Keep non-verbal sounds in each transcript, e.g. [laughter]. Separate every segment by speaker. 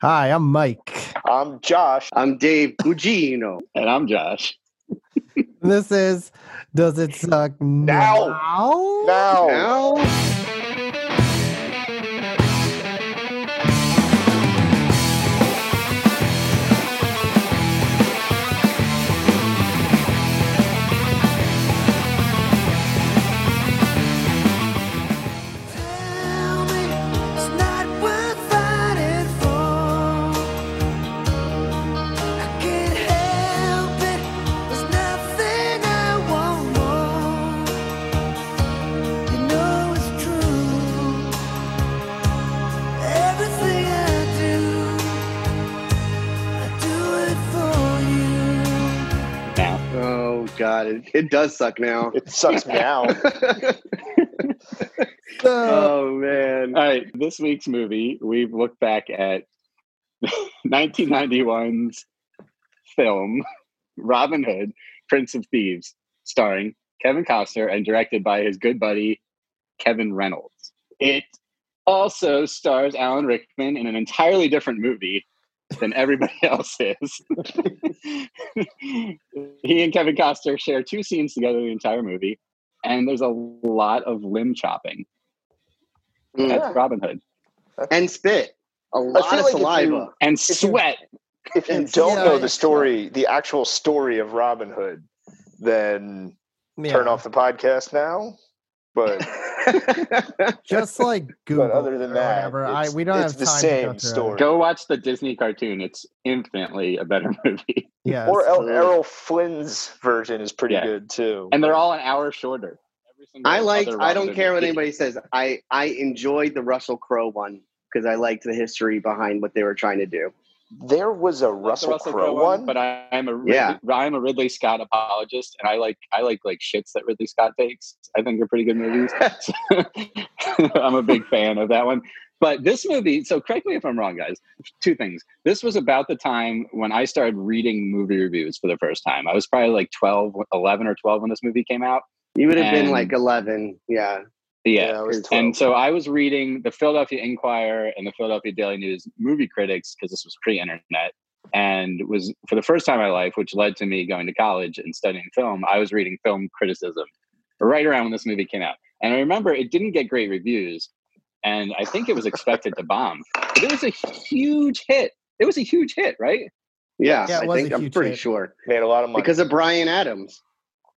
Speaker 1: Hi, I'm Mike.
Speaker 2: I'm Josh.
Speaker 3: I'm Dave Gugino.
Speaker 4: And I'm Josh.
Speaker 1: This is Does It Suck
Speaker 2: Now.
Speaker 1: Now?
Speaker 2: Now,
Speaker 3: Now, god, it, it does suck now.
Speaker 2: it sucks [laughs] now.
Speaker 1: So,
Speaker 3: oh man,
Speaker 4: All right, this week's movie, we've looked back at [laughs] 1991's film Robin Hood, Prince of Thieves, starring Kevin Costner and directed by his good buddy Kevin Reynolds. It also stars Alan Rickman in an entirely different movie than everybody [laughs] else is. he and Kevin Costner share two scenes together the entire movie, and there's a lot of limb chopping.
Speaker 3: Mm.
Speaker 4: That's Robin Hood.
Speaker 3: and spit. A lot of
Speaker 2: like
Speaker 3: saliva.
Speaker 2: you-
Speaker 4: And sweat.
Speaker 2: if you
Speaker 3: And
Speaker 2: don't
Speaker 1: yeah,
Speaker 2: know the story, the actual story of Robin Hood, then
Speaker 1: yeah,
Speaker 2: turn off the podcast now. But [laughs]
Speaker 1: just like Google. [laughs]
Speaker 2: but other than that,
Speaker 1: whatever. I, we don't
Speaker 2: it's
Speaker 1: have
Speaker 2: the
Speaker 1: time
Speaker 2: same
Speaker 1: to go
Speaker 2: story.
Speaker 1: it.
Speaker 4: Go watch the Disney cartoon. It's infinitely a better [laughs] movie.
Speaker 1: Yes.
Speaker 2: or El- Errol Flynn's version is pretty
Speaker 4: Yeah.
Speaker 2: good too.
Speaker 4: And they're all an hour shorter.
Speaker 3: I liked. I don't care what anybody says. I I enjoyed the Russell Crowe one because I liked the history behind what they were trying to do.
Speaker 2: There was a
Speaker 4: the
Speaker 2: Russell, Crowe one.
Speaker 4: but I, I'm a Ridley,
Speaker 3: Yeah.
Speaker 4: I'm a Ridley Scott apologist, and I like I like like shits that Ridley Scott takes. I think they're pretty good movies. [laughs] [laughs] I'm a big fan of that one. But this movie, so correct me if I'm wrong, guys. Two things. This was about the time when I started reading movie reviews for the first time. I was probably like 12, 11 or 12 when this movie came out.
Speaker 3: You would have been like eleven. Yeah.
Speaker 4: Yeah.
Speaker 2: I was
Speaker 4: And so I was reading the Philadelphia Inquirer and the Philadelphia Daily News movie critics because this was pre-internet and was for the first time in my life, which led to me going to college and studying film. I was reading film criticism right around when this movie came out, and I remember it didn't get great reviews, and I think it was expected to bomb, but it was a huge hit. It was a huge hit, right?
Speaker 3: Yeah.
Speaker 1: Yeah,
Speaker 3: I
Speaker 1: was
Speaker 3: think
Speaker 1: a
Speaker 3: I'm pretty
Speaker 1: hit.
Speaker 3: sure
Speaker 2: Made a lot of money
Speaker 3: because of Bryan Adams.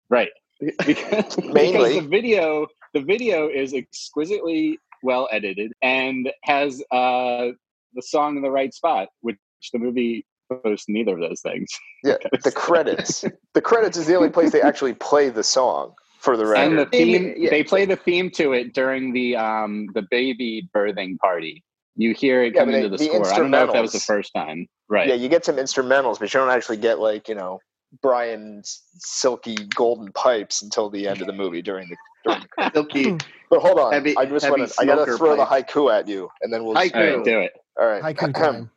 Speaker 4: Right. [laughs] Because,
Speaker 2: Mainly.
Speaker 4: because the video the video is exquisitely well edited and has uh the song in the right spot which the movie boasts neither of those things
Speaker 2: Yeah, [laughs] the credits. the credits is the only place they actually play the song for the
Speaker 4: and the theme
Speaker 3: Yeah.
Speaker 4: they play the theme to it during the um the baby birthing party you hear it
Speaker 2: Yeah,
Speaker 4: come into the
Speaker 2: the
Speaker 4: score i don't know if that was the first time right
Speaker 2: Yeah, you get some instrumentals, but you don't actually get like you know Bryan's silky golden pipes until the end of the movie during the. During [laughs] the
Speaker 3: Silky
Speaker 2: but hold on,
Speaker 3: Heavy-
Speaker 2: I just want to. I gotta
Speaker 3: smoker
Speaker 2: throw the haiku at you, and then we'll.
Speaker 3: Haiku.
Speaker 4: all right do it
Speaker 2: All right,
Speaker 1: Haiku [clears throat] time.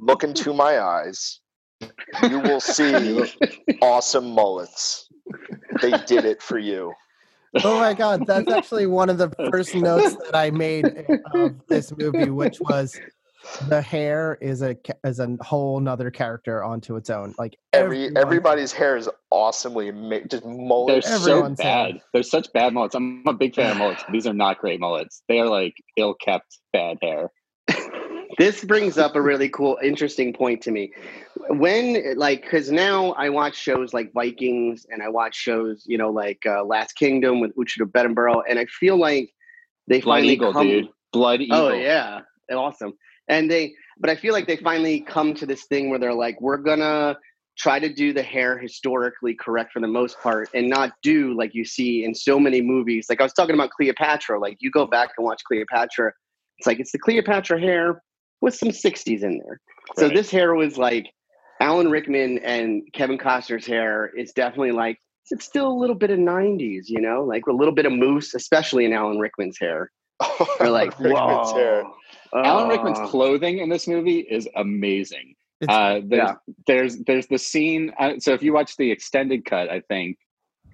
Speaker 2: look into my eyes. You will [laughs] see awesome mullets. They did it for you.
Speaker 1: Oh my god, that's [laughs] actually one of the first notes that I made of this movie, which was the hair is a is a whole nother character onto its own. Like
Speaker 2: Every
Speaker 1: everyone-
Speaker 2: everybody's hair is awesomely ma- just
Speaker 4: they're
Speaker 2: mullet.
Speaker 4: so
Speaker 1: Everyone's
Speaker 4: bad.
Speaker 1: Hair.
Speaker 4: they're such bad mullets. I'm a big fan of mullets. These are not great mullets. They are like ill-kept bad hair. [laughs]
Speaker 3: This brings up a really cool interesting point to me. When like because now i watch shows like vikings and i watch shows you know like uh, last kingdom with Uhtred of Bebbanburg, and i feel like they
Speaker 4: blood
Speaker 3: finally
Speaker 4: eagle
Speaker 3: come
Speaker 4: dude. Blood eagle.
Speaker 3: oh yeah. Awesome and they but i feel like they finally come to this thing where they're like we're gonna try to do the hair historically correct for the most part and not do like you see in so many movies. Like i was talking about cleopatra like you go back and watch cleopatra it's like it's the cleopatra hair with some 60s in there. So this hair was like alan rickman and kevin costner's hair is definitely like it's still a little bit of 90s you know like a little bit of mousse especially in alan rickman's hair. [laughs] You're like
Speaker 2: Rickman's hair.
Speaker 3: whoa
Speaker 4: Alan Rickman's
Speaker 3: Oh.
Speaker 4: clothing in this movie is amazing. Uh, there's,
Speaker 3: Yeah.
Speaker 4: there's there's the scene. Uh, so if you watch the extended cut, I think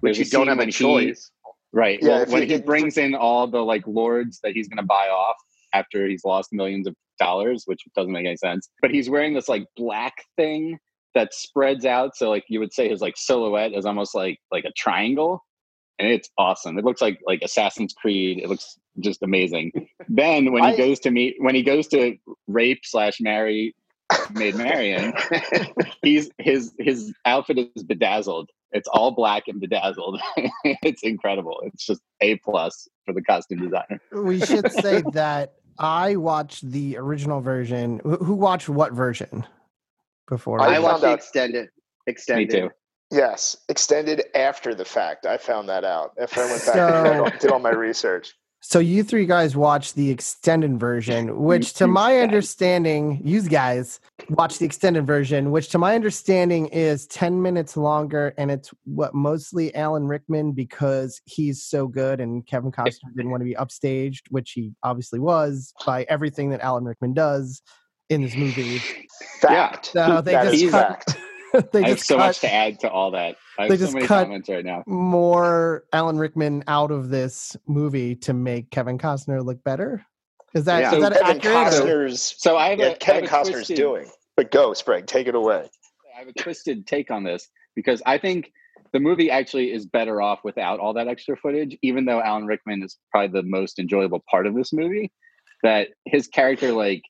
Speaker 3: which you don't have a
Speaker 4: when he-
Speaker 3: choice
Speaker 4: right?
Speaker 2: Yeah,
Speaker 4: well, when
Speaker 2: you-
Speaker 4: he brings in all the like lords that he's going to buy off, after he's lost millions of dollars, which doesn't make any sense. But he's wearing this like black thing that spreads out, so like you would say his like silhouette is almost like like a triangle, and it's awesome. It looks like like Assassin's Creed. It looks just amazing. [laughs] then when he
Speaker 2: I-
Speaker 4: goes to meet when he goes to rape slash marry Maid Marian, [laughs] he's his his outfit is bedazzled. It's all black and bedazzled. [laughs] it's incredible. It's just a plus for the costume designer.
Speaker 1: We should say that I watched the original version. Who who watched what version before?
Speaker 2: I
Speaker 3: I watched the
Speaker 2: out-
Speaker 3: extended.
Speaker 4: Me
Speaker 3: Extended.
Speaker 4: too.
Speaker 2: Yes, extended after the fact. I found that out after I went back
Speaker 1: So-
Speaker 2: and did all- my research.
Speaker 1: So you three guys watched the extended version, which to my understanding, you guys watched the extended version, which to my understanding is 10 minutes longer and it's what mostly Alan Rickman because he's so good and Kevin Costner didn't want to be upstaged, which he obviously was by everything that Alan Rickman does in this movie.
Speaker 2: Fact.
Speaker 1: So they
Speaker 2: That
Speaker 1: just cut,
Speaker 2: fact. [laughs]
Speaker 1: they
Speaker 4: I have
Speaker 1: just
Speaker 4: so
Speaker 1: cut
Speaker 4: much to add to all that. I
Speaker 1: They
Speaker 4: have so
Speaker 1: just
Speaker 4: many
Speaker 1: cut-
Speaker 4: comments right now.
Speaker 1: more Alan Rickman out of this movie to make Kevin Costner look better. Is that,
Speaker 3: Yeah.
Speaker 1: is
Speaker 4: So
Speaker 1: that
Speaker 2: Kevin
Speaker 1: accurate?
Speaker 2: Costner's
Speaker 4: So I have
Speaker 2: yeah,
Speaker 4: a, I
Speaker 2: Kevin
Speaker 4: have a
Speaker 2: Costner's
Speaker 4: twisted-
Speaker 2: doing. But go, Sprague, take it away.
Speaker 4: I have a twisted take on this because I think the movie actually is better off without all that extra footage, even though Alan Rickman is probably the most enjoyable part of this movie. That his character like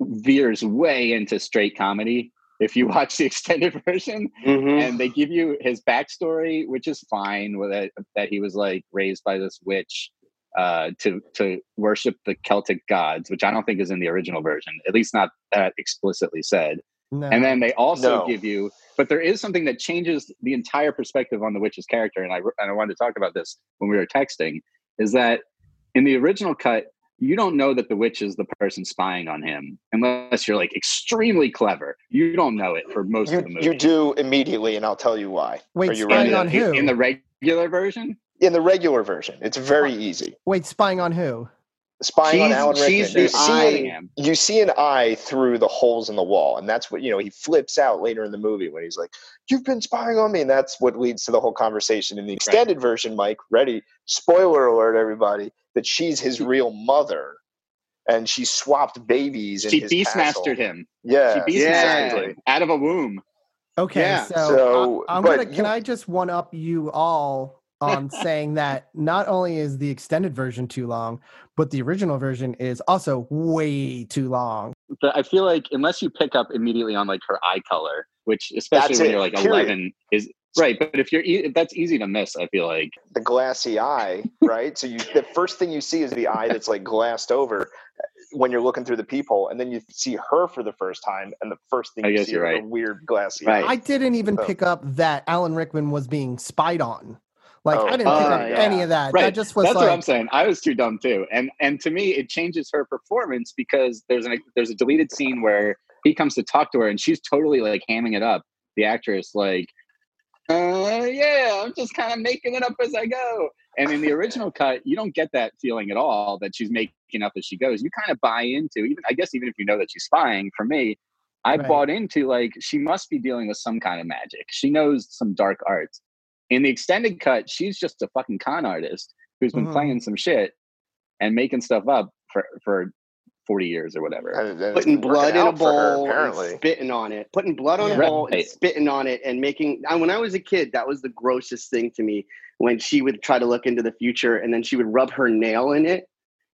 Speaker 4: veers way into straight comedy if you [laughs] watch the extended [laughs] version
Speaker 3: Mhm.
Speaker 4: and they give you his backstory, which is fine with it, that he was like raised by this witch uh, to to worship the Celtic gods, which I don't think is in the original version, at least not that explicitly said.
Speaker 1: No.
Speaker 4: And then they also
Speaker 2: No.
Speaker 4: give you, but there is something that changes the entire perspective on the witch's character. And I and I wanted to talk about this when we were texting. Is that in the original cut, you don't know that the witch is the person spying on him unless you're like extremely clever. You don't know it for most
Speaker 2: You
Speaker 4: of the movie.
Speaker 2: you do immediately, and I'll tell you why.
Speaker 1: Wait,
Speaker 2: Are you
Speaker 1: spying
Speaker 2: ready?
Speaker 1: on who?
Speaker 4: in the regular version.
Speaker 2: In the regular version, it's very easy.
Speaker 1: Wait, spying on who?
Speaker 2: Spying on Alan Rickman. you see.
Speaker 4: Him.
Speaker 2: you see an eye through the holes in the wall, and that's what you know. He flips out later in the movie when he's like, "You've been spying on me," and that's what leads to the whole conversation. In the extended version, Mike, ready? Spoiler alert, everybody! That she's his real mother, and she swapped babies. In
Speaker 4: She
Speaker 2: his
Speaker 4: beastmastered
Speaker 2: castle.
Speaker 4: him.
Speaker 2: Yeah,
Speaker 4: She beastmastered
Speaker 3: Yeah.
Speaker 4: him out of a womb.
Speaker 1: Okay,
Speaker 3: Yeah.
Speaker 1: so,
Speaker 2: So,
Speaker 1: I, am gonna. Can
Speaker 2: you-
Speaker 1: I just one up you all on um, [laughs] saying that not only is the extended version too long, but the original version is also way too long.
Speaker 4: But I feel like unless you pick up immediately on like her eye color, which especially
Speaker 2: That's
Speaker 4: when
Speaker 2: it,
Speaker 4: you're like
Speaker 2: period.
Speaker 4: 11 is right. But if you're e- that's easy to miss. I feel like
Speaker 2: the glassy eye, right? So you the first thing you see is the eye that's like glassed over when you're looking through the peephole, and then you see her for the first time, and the first thing
Speaker 4: I
Speaker 2: you
Speaker 4: guess
Speaker 2: see
Speaker 4: you're
Speaker 2: is a weird glassy
Speaker 3: Right.
Speaker 2: eye.
Speaker 1: I didn't even
Speaker 2: Oh.
Speaker 1: pick up that Alan Rickman was being spied on. Like
Speaker 2: Oh.
Speaker 1: I didn't pick
Speaker 3: Oh,
Speaker 1: up
Speaker 3: yeah.
Speaker 1: any of that.
Speaker 4: right.
Speaker 1: That just was
Speaker 4: that's
Speaker 1: like
Speaker 4: what I'm saying. I was too dumb too. And and to me, it changes her performance because there's an there's a deleted scene where he comes to talk to her and she's totally like hamming it up. The actress like, uh, yeah, I'm just kind of making it up as I go. And in the original cut, you don't get that feeling at all that she's making up as she goes. You kind of buy into even I guess even if you know that she's spying. For me, I
Speaker 1: Right.
Speaker 4: bought into like she must be dealing with some kind of magic. She knows some dark arts. In the extended cut, she's just a fucking con artist who's been
Speaker 1: Mhm.
Speaker 4: playing some shit and making stuff up for for 40 years or whatever.
Speaker 2: And- and it's
Speaker 3: putting blood in a
Speaker 2: out for her,
Speaker 3: bowl, and
Speaker 2: apparently.
Speaker 3: spitting on it, putting blood on
Speaker 1: Yeah.
Speaker 3: a bowl, and spitting on it, and making. I, when I was a kid, that was the grossest thing to me. When she would try to look into the future, and then she would rub her nail in it,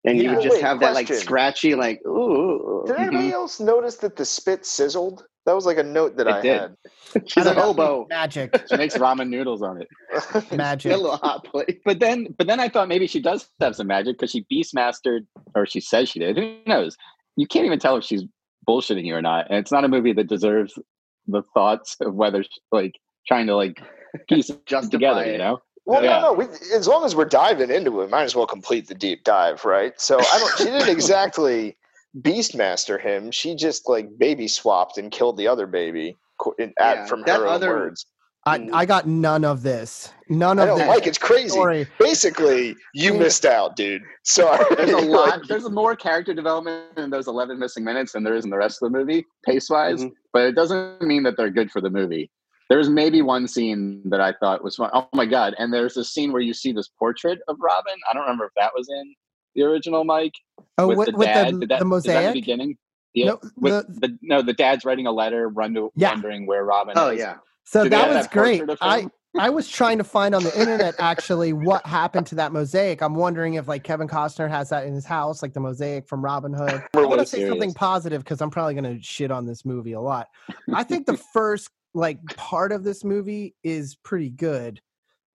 Speaker 3: and you
Speaker 1: Yeah.
Speaker 3: would just
Speaker 2: Wait,
Speaker 3: have that like scratchy, like ooh.
Speaker 2: Did anybody mm-hmm. else notice that the spit sizzled? That was like a note that
Speaker 4: It
Speaker 2: I
Speaker 4: did.
Speaker 2: had. [laughs]
Speaker 3: She's
Speaker 1: I
Speaker 3: a
Speaker 1: don't
Speaker 3: hobo.
Speaker 1: magic.
Speaker 4: She makes ramen noodles on it. [laughs]
Speaker 1: Magic.
Speaker 3: a little hot plate.
Speaker 4: But then but then I thought maybe she does have some magic because she beastmastered or she says she did. Who knows? You can't even tell if she's bullshitting you or not. And it's not a movie that deserves the thoughts of whether she's like trying to like piece it [laughs]
Speaker 3: Justify
Speaker 4: together,
Speaker 3: it.
Speaker 4: you know?
Speaker 2: Well,
Speaker 4: Yeah.
Speaker 2: no, no. We, as long as we're diving into it, might as well complete the deep dive, right? So I don't. She didn't exactly beastmaster him. She just like baby swapped and killed the other baby qu- in, at,
Speaker 3: Yeah,
Speaker 2: from her own
Speaker 3: other-
Speaker 2: words.
Speaker 1: I, I got none of this. None
Speaker 2: I
Speaker 1: of
Speaker 2: don't
Speaker 1: this
Speaker 2: like it's crazy.
Speaker 1: story.
Speaker 2: Basically, you missed out, dude. [laughs] Sorry.
Speaker 4: There's a lot there's [laughs] more character development in those 11 missing minutes than there is in the rest of the movie, pace wise.
Speaker 3: Mhm.
Speaker 4: But it doesn't mean that they're good for the movie. There's maybe one scene that I thought was fun. Oh my god! And there's a scene where you see this portrait of Robin. I don't remember if that was in the original Mike?
Speaker 1: Oh,
Speaker 4: with,
Speaker 1: with,
Speaker 4: the
Speaker 1: with
Speaker 4: dad?
Speaker 1: the,
Speaker 4: Did that-
Speaker 1: the
Speaker 4: is that
Speaker 1: mosaic.
Speaker 4: the beginning? Yeah.
Speaker 1: No,
Speaker 4: with
Speaker 1: the-
Speaker 4: the, no, the dad's writing a letter, run to,
Speaker 1: Yeah.
Speaker 4: wondering where Robin
Speaker 3: Oh
Speaker 4: is.
Speaker 3: yeah.
Speaker 1: So
Speaker 4: Do they
Speaker 1: that was
Speaker 4: that
Speaker 1: great. I? I was trying to find on the internet [laughs] actually what happened to that mosaic. I'm wondering if like Kevin Costner has that in his house, like the mosaic from Robin Hood. [laughs] I want to
Speaker 2: when-
Speaker 1: say something positive because I'm probably going to shit on this movie a lot. I think the [laughs] first like part of this movie is pretty good,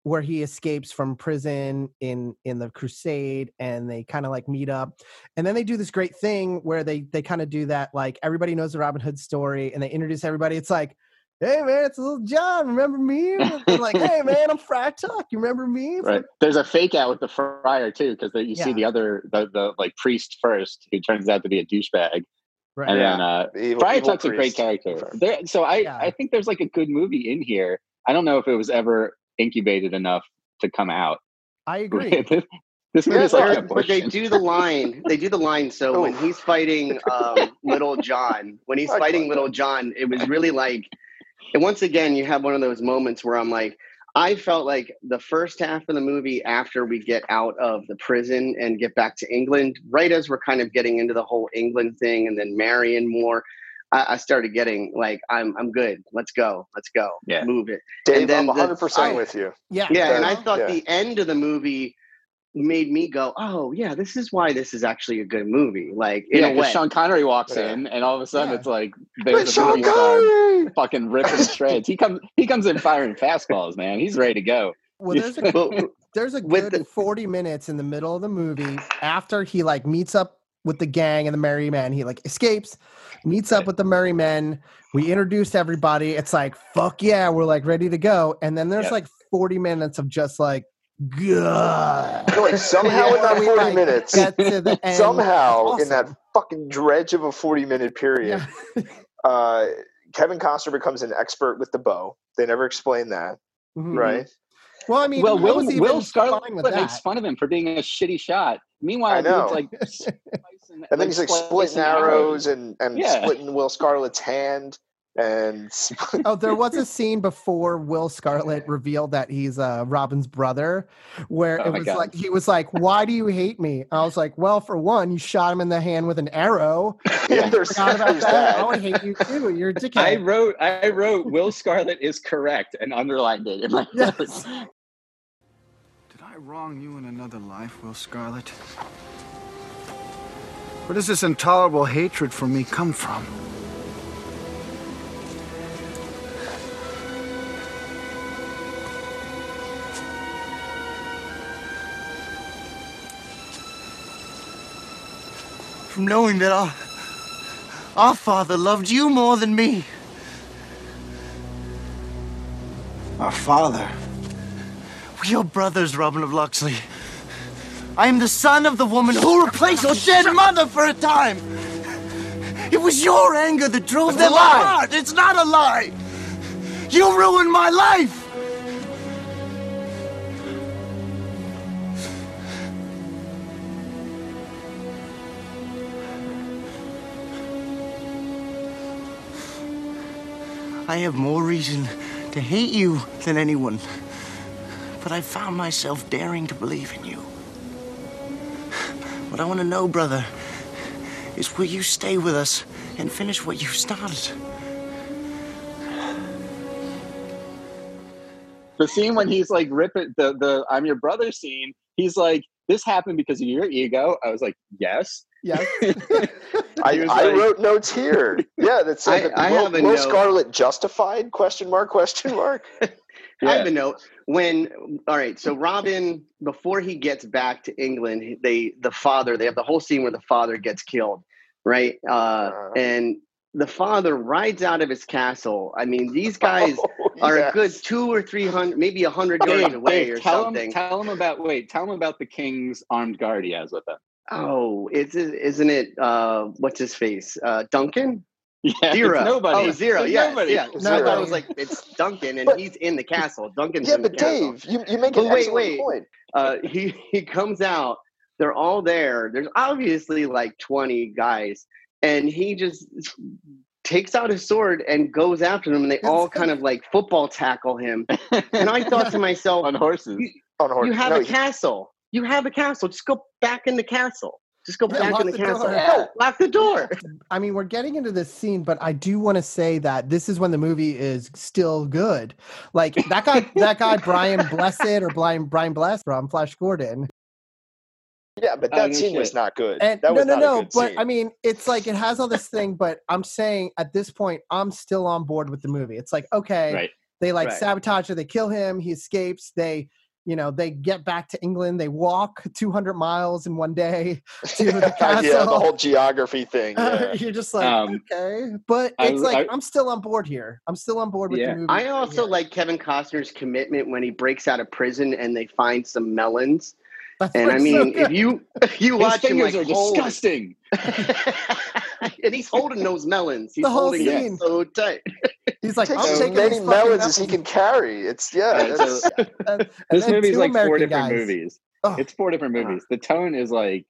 Speaker 1: where he escapes from prison in in the Crusade, and they kind of like meet up, and then they do this great thing where they they kind of do that like everybody knows the Robin Hood story, and they introduce everybody. It's like. Hey man, it's little John. Remember me? And like, hey [laughs] man, I'm Friar Tuck. You remember me?
Speaker 4: Right. There's a fake out with the friar too, because you see the other the, the like priest first, who turns out to be a douchebag,
Speaker 1: right.
Speaker 4: and
Speaker 2: Yeah.
Speaker 4: then uh,
Speaker 2: The evil-
Speaker 4: Friar
Speaker 2: evil
Speaker 4: Tuck's a great character. There, so I
Speaker 1: Yeah.
Speaker 4: I think there's like a good movie in here. I don't know if it was ever incubated enough to come out.
Speaker 1: I [laughs] agree.
Speaker 4: this movie
Speaker 2: Yeah,
Speaker 4: is like
Speaker 3: They're-
Speaker 4: an
Speaker 3: but they do the line. They do the line. So [laughs] when he's fighting um, Little John, when he's fighting Little John, it was really like. And once again, you have one of those moments where I'm like, I felt like the first half of the movie after we get out of the prison and get back to England, right as we're kind of getting into the whole England thing and then marrying more, I, I started getting like, I'm I'm good. Let's go. Let's go.
Speaker 4: Yeah.
Speaker 3: Move it.
Speaker 2: Dave,
Speaker 3: And then
Speaker 2: I'm 100 percent
Speaker 3: I-
Speaker 2: with you.
Speaker 1: Yeah.
Speaker 3: Yeah, and I thought
Speaker 2: Yeah.
Speaker 3: the end of the movie made me go, "Oh, yeah, this is why this is actually a good movie." Like in
Speaker 4: yeah,
Speaker 3: a
Speaker 4: 'cause
Speaker 3: way.
Speaker 4: Sean Connery walks
Speaker 2: Yeah.
Speaker 4: in, and all of a sudden
Speaker 1: Yeah.
Speaker 4: it's like
Speaker 2: But
Speaker 4: a
Speaker 2: Sean
Speaker 4: movie star
Speaker 2: Connery!
Speaker 4: fucking ripping shreds. He comes he comes in firing fastballs, man. He's ready to go.
Speaker 1: Well, there's a [laughs]
Speaker 3: Well,
Speaker 1: there's a good
Speaker 3: the-
Speaker 1: 40 minutes in the middle of the movie after he like meets up with the gang and the merry men. He like escapes, meets up with the merry men. We introduce everybody. It's like fuck yeah, we're like ready to go. And then there's
Speaker 4: Yep.
Speaker 1: like 40 minutes of just like God.
Speaker 2: You're like somehow in that [laughs] 40
Speaker 1: like,
Speaker 2: minutes,
Speaker 1: Get to the [laughs] end.
Speaker 2: somehow in that fucking dredge of a 40 minute period,
Speaker 1: Yeah. [laughs]
Speaker 2: uh, Kevin Costner becomes an expert with the bow. They never explain that,
Speaker 1: Mhm.
Speaker 2: right?
Speaker 1: Well, I mean,
Speaker 4: well, Will,
Speaker 1: was
Speaker 4: Will Scarlet makes fun of him for being a shitty shot. Meanwhile,
Speaker 2: I know.
Speaker 4: dude's like slicing-
Speaker 2: And then he's like splitting arrows and, and
Speaker 4: Yeah.
Speaker 2: splitting Will Scarlet's hand. And [laughs]
Speaker 1: Oh, there was a [laughs] scene before Will Scarlet revealed that he's uh, Robin's brother, where
Speaker 4: Oh
Speaker 1: it was
Speaker 4: God.
Speaker 1: like he was like, "Why do you hate me?" I was like, "Well, for one, you shot him in the hand with an arrow. [laughs]
Speaker 2: yeah, there's,
Speaker 1: Forgot about
Speaker 2: there's
Speaker 1: that. I
Speaker 2: that.
Speaker 1: would hate you too. You're a
Speaker 4: I
Speaker 1: dickhead."
Speaker 4: i wrote I wrote Will Scarlet is correct and underlined it in my
Speaker 1: Yes.
Speaker 4: notes.
Speaker 5: Did I wrong you in another life, Will Scarlet? Where does this intolerable hatred for me come from?
Speaker 6: From knowing that our, our father loved you more than me.
Speaker 5: Our father.
Speaker 6: We are brothers, Robin of Locksley. I am the son of the woman who replaced your dead mother for a time. It was your anger that drove
Speaker 2: It's
Speaker 6: them
Speaker 2: lie.
Speaker 6: apart. It's not a lie. You ruined my life. I have more reason to hate you than anyone. But I found myself daring to believe in you. What I want to know, brother, is will you stay with us and finish what you started?
Speaker 4: the scene when he's like ripping the the I'm your brother scene, he's like, This happened because of your ego. I was like, Yes.
Speaker 1: Yes. [laughs]
Speaker 2: I,
Speaker 4: He
Speaker 2: I
Speaker 4: like-
Speaker 2: wrote notes here. Yeah, that's said
Speaker 3: I- I
Speaker 2: Will,
Speaker 3: have a
Speaker 2: Will
Speaker 3: note.
Speaker 2: Scarlet justified? Question mark? Question mark? [laughs]
Speaker 3: I have a note when all right. So Robin, before he gets back to England, they the father they have the whole scene where the father gets killed, right? Uh,
Speaker 2: Uh.
Speaker 3: and the father rides out of his castle. I mean, these [laughs] guys
Speaker 2: Oh,
Speaker 3: are
Speaker 2: yes.
Speaker 3: a good two or three hundred, maybe a hundred yards away or
Speaker 4: tell
Speaker 3: something.
Speaker 4: him tell him about wait, tell him about the king's armed guard he has with him.
Speaker 3: oh, it's isn't it? Uh, what's his face? Uh, Duncan.
Speaker 4: Yeah, it's
Speaker 3: Zero.
Speaker 4: nobody.
Speaker 3: Oh, zero.
Speaker 4: It's
Speaker 3: Yes,
Speaker 4: nobody.
Speaker 3: yeah. So I thought it was like it's Duncan, and
Speaker 2: But-
Speaker 3: he's in the castle. Duncan's
Speaker 2: Yeah,
Speaker 3: in the
Speaker 2: but
Speaker 3: castle.
Speaker 2: Dave, you, you make
Speaker 3: But
Speaker 2: an
Speaker 3: wait,
Speaker 2: excellent
Speaker 3: wait.
Speaker 2: point.
Speaker 3: uh, he [laughs] he comes out. They're all there. There's obviously like 20 guys, and he just takes out his sword and goes after them, and they all kind of like football tackle him. And I thought to [laughs] myself,
Speaker 4: on horses.
Speaker 3: You-
Speaker 2: On horses,
Speaker 3: you have
Speaker 2: no,
Speaker 3: a
Speaker 2: he-
Speaker 3: castle. You have a castle. Just go back in the castle. Just go
Speaker 1: Yeah,
Speaker 3: back
Speaker 1: lock
Speaker 3: in the,
Speaker 1: the
Speaker 3: castle.
Speaker 1: door.
Speaker 3: No, lock the door. [laughs]
Speaker 1: I mean, we're getting into this scene, but I do want to say that this is when the movie is still good. Like that guy, [laughs] that guy Brian Blessed or Brian Brian Bless from Flash Gordon.
Speaker 2: Yeah, but
Speaker 4: Oh,
Speaker 2: that
Speaker 4: no
Speaker 2: scene was not good.
Speaker 1: And
Speaker 2: that
Speaker 1: no,
Speaker 2: was
Speaker 1: no,
Speaker 2: not
Speaker 1: no. But
Speaker 2: scene.
Speaker 1: I mean, it's like it has all this thing. But I'm saying at this point, I'm still on board with the movie. It's like okay,
Speaker 4: Right.
Speaker 1: they like
Speaker 3: Right.
Speaker 1: sabotage her, they kill him, he escapes. They, you know, they get back to England. They walk [laughs] 200 miles in one day [laughs] [laughs] to the
Speaker 2: yeah, the whole geography thing. Yeah.
Speaker 1: You're just like
Speaker 4: Um,
Speaker 1: okay, but it's
Speaker 4: was-
Speaker 1: like
Speaker 4: I-
Speaker 1: I'm still on board here. I'm still on board with
Speaker 4: Yeah.
Speaker 1: the movie.
Speaker 3: I also
Speaker 1: Yeah.
Speaker 3: like Kevin Costner's commitment when he breaks out of prison and they find some melons.
Speaker 1: That's
Speaker 3: And I
Speaker 1: what's so
Speaker 3: mean, if
Speaker 1: good.
Speaker 3: you if you
Speaker 4: His
Speaker 3: watch him
Speaker 4: fingers
Speaker 3: like
Speaker 4: are
Speaker 3: hold-
Speaker 4: disgusting. [laughs]
Speaker 3: and he's holding those melons. He's
Speaker 1: The whole
Speaker 3: holding
Speaker 1: scene.
Speaker 3: it so tight.
Speaker 1: he's like,
Speaker 2: Takes
Speaker 1: I'm
Speaker 2: as
Speaker 1: taking
Speaker 2: many
Speaker 1: these fucking
Speaker 2: melons as he can carry. It's yeah. That's- [laughs]
Speaker 1: And- and [laughs]
Speaker 4: This
Speaker 1: then
Speaker 4: movie's
Speaker 1: two
Speaker 4: like four different
Speaker 1: guys.
Speaker 4: movies.
Speaker 1: Oh.
Speaker 4: It's four different movies. The tone is like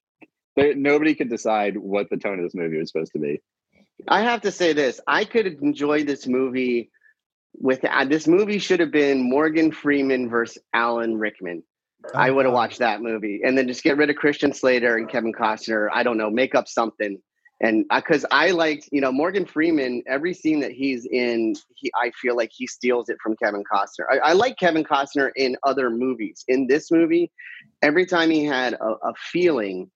Speaker 4: there, nobody could decide what the tone of this movie was supposed to be.
Speaker 3: I have to say this: I could enjoy this movie with uh, this movie should have been Morgan Freeman versus Alan Rickman. I
Speaker 1: Oh,
Speaker 3: would have watched that movie, and then just get rid of Christian Slater and Kevin Costner. I don't know, make up something. And because I liked, you know, Morgan Freeman, every scene that he's in, he, I feel like he steals it from Kevin Costner. I, I like Kevin Costner in other movies. In this movie, every time he had a, a feeling,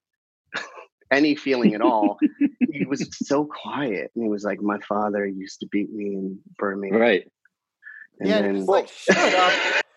Speaker 3: [laughs] any feeling at all, he [laughs] was so quiet. And he was like, "My father used to beat me and burn me."
Speaker 4: Right.
Speaker 3: And
Speaker 1: yeah,
Speaker 3: then,
Speaker 1: it's like shut up. [laughs]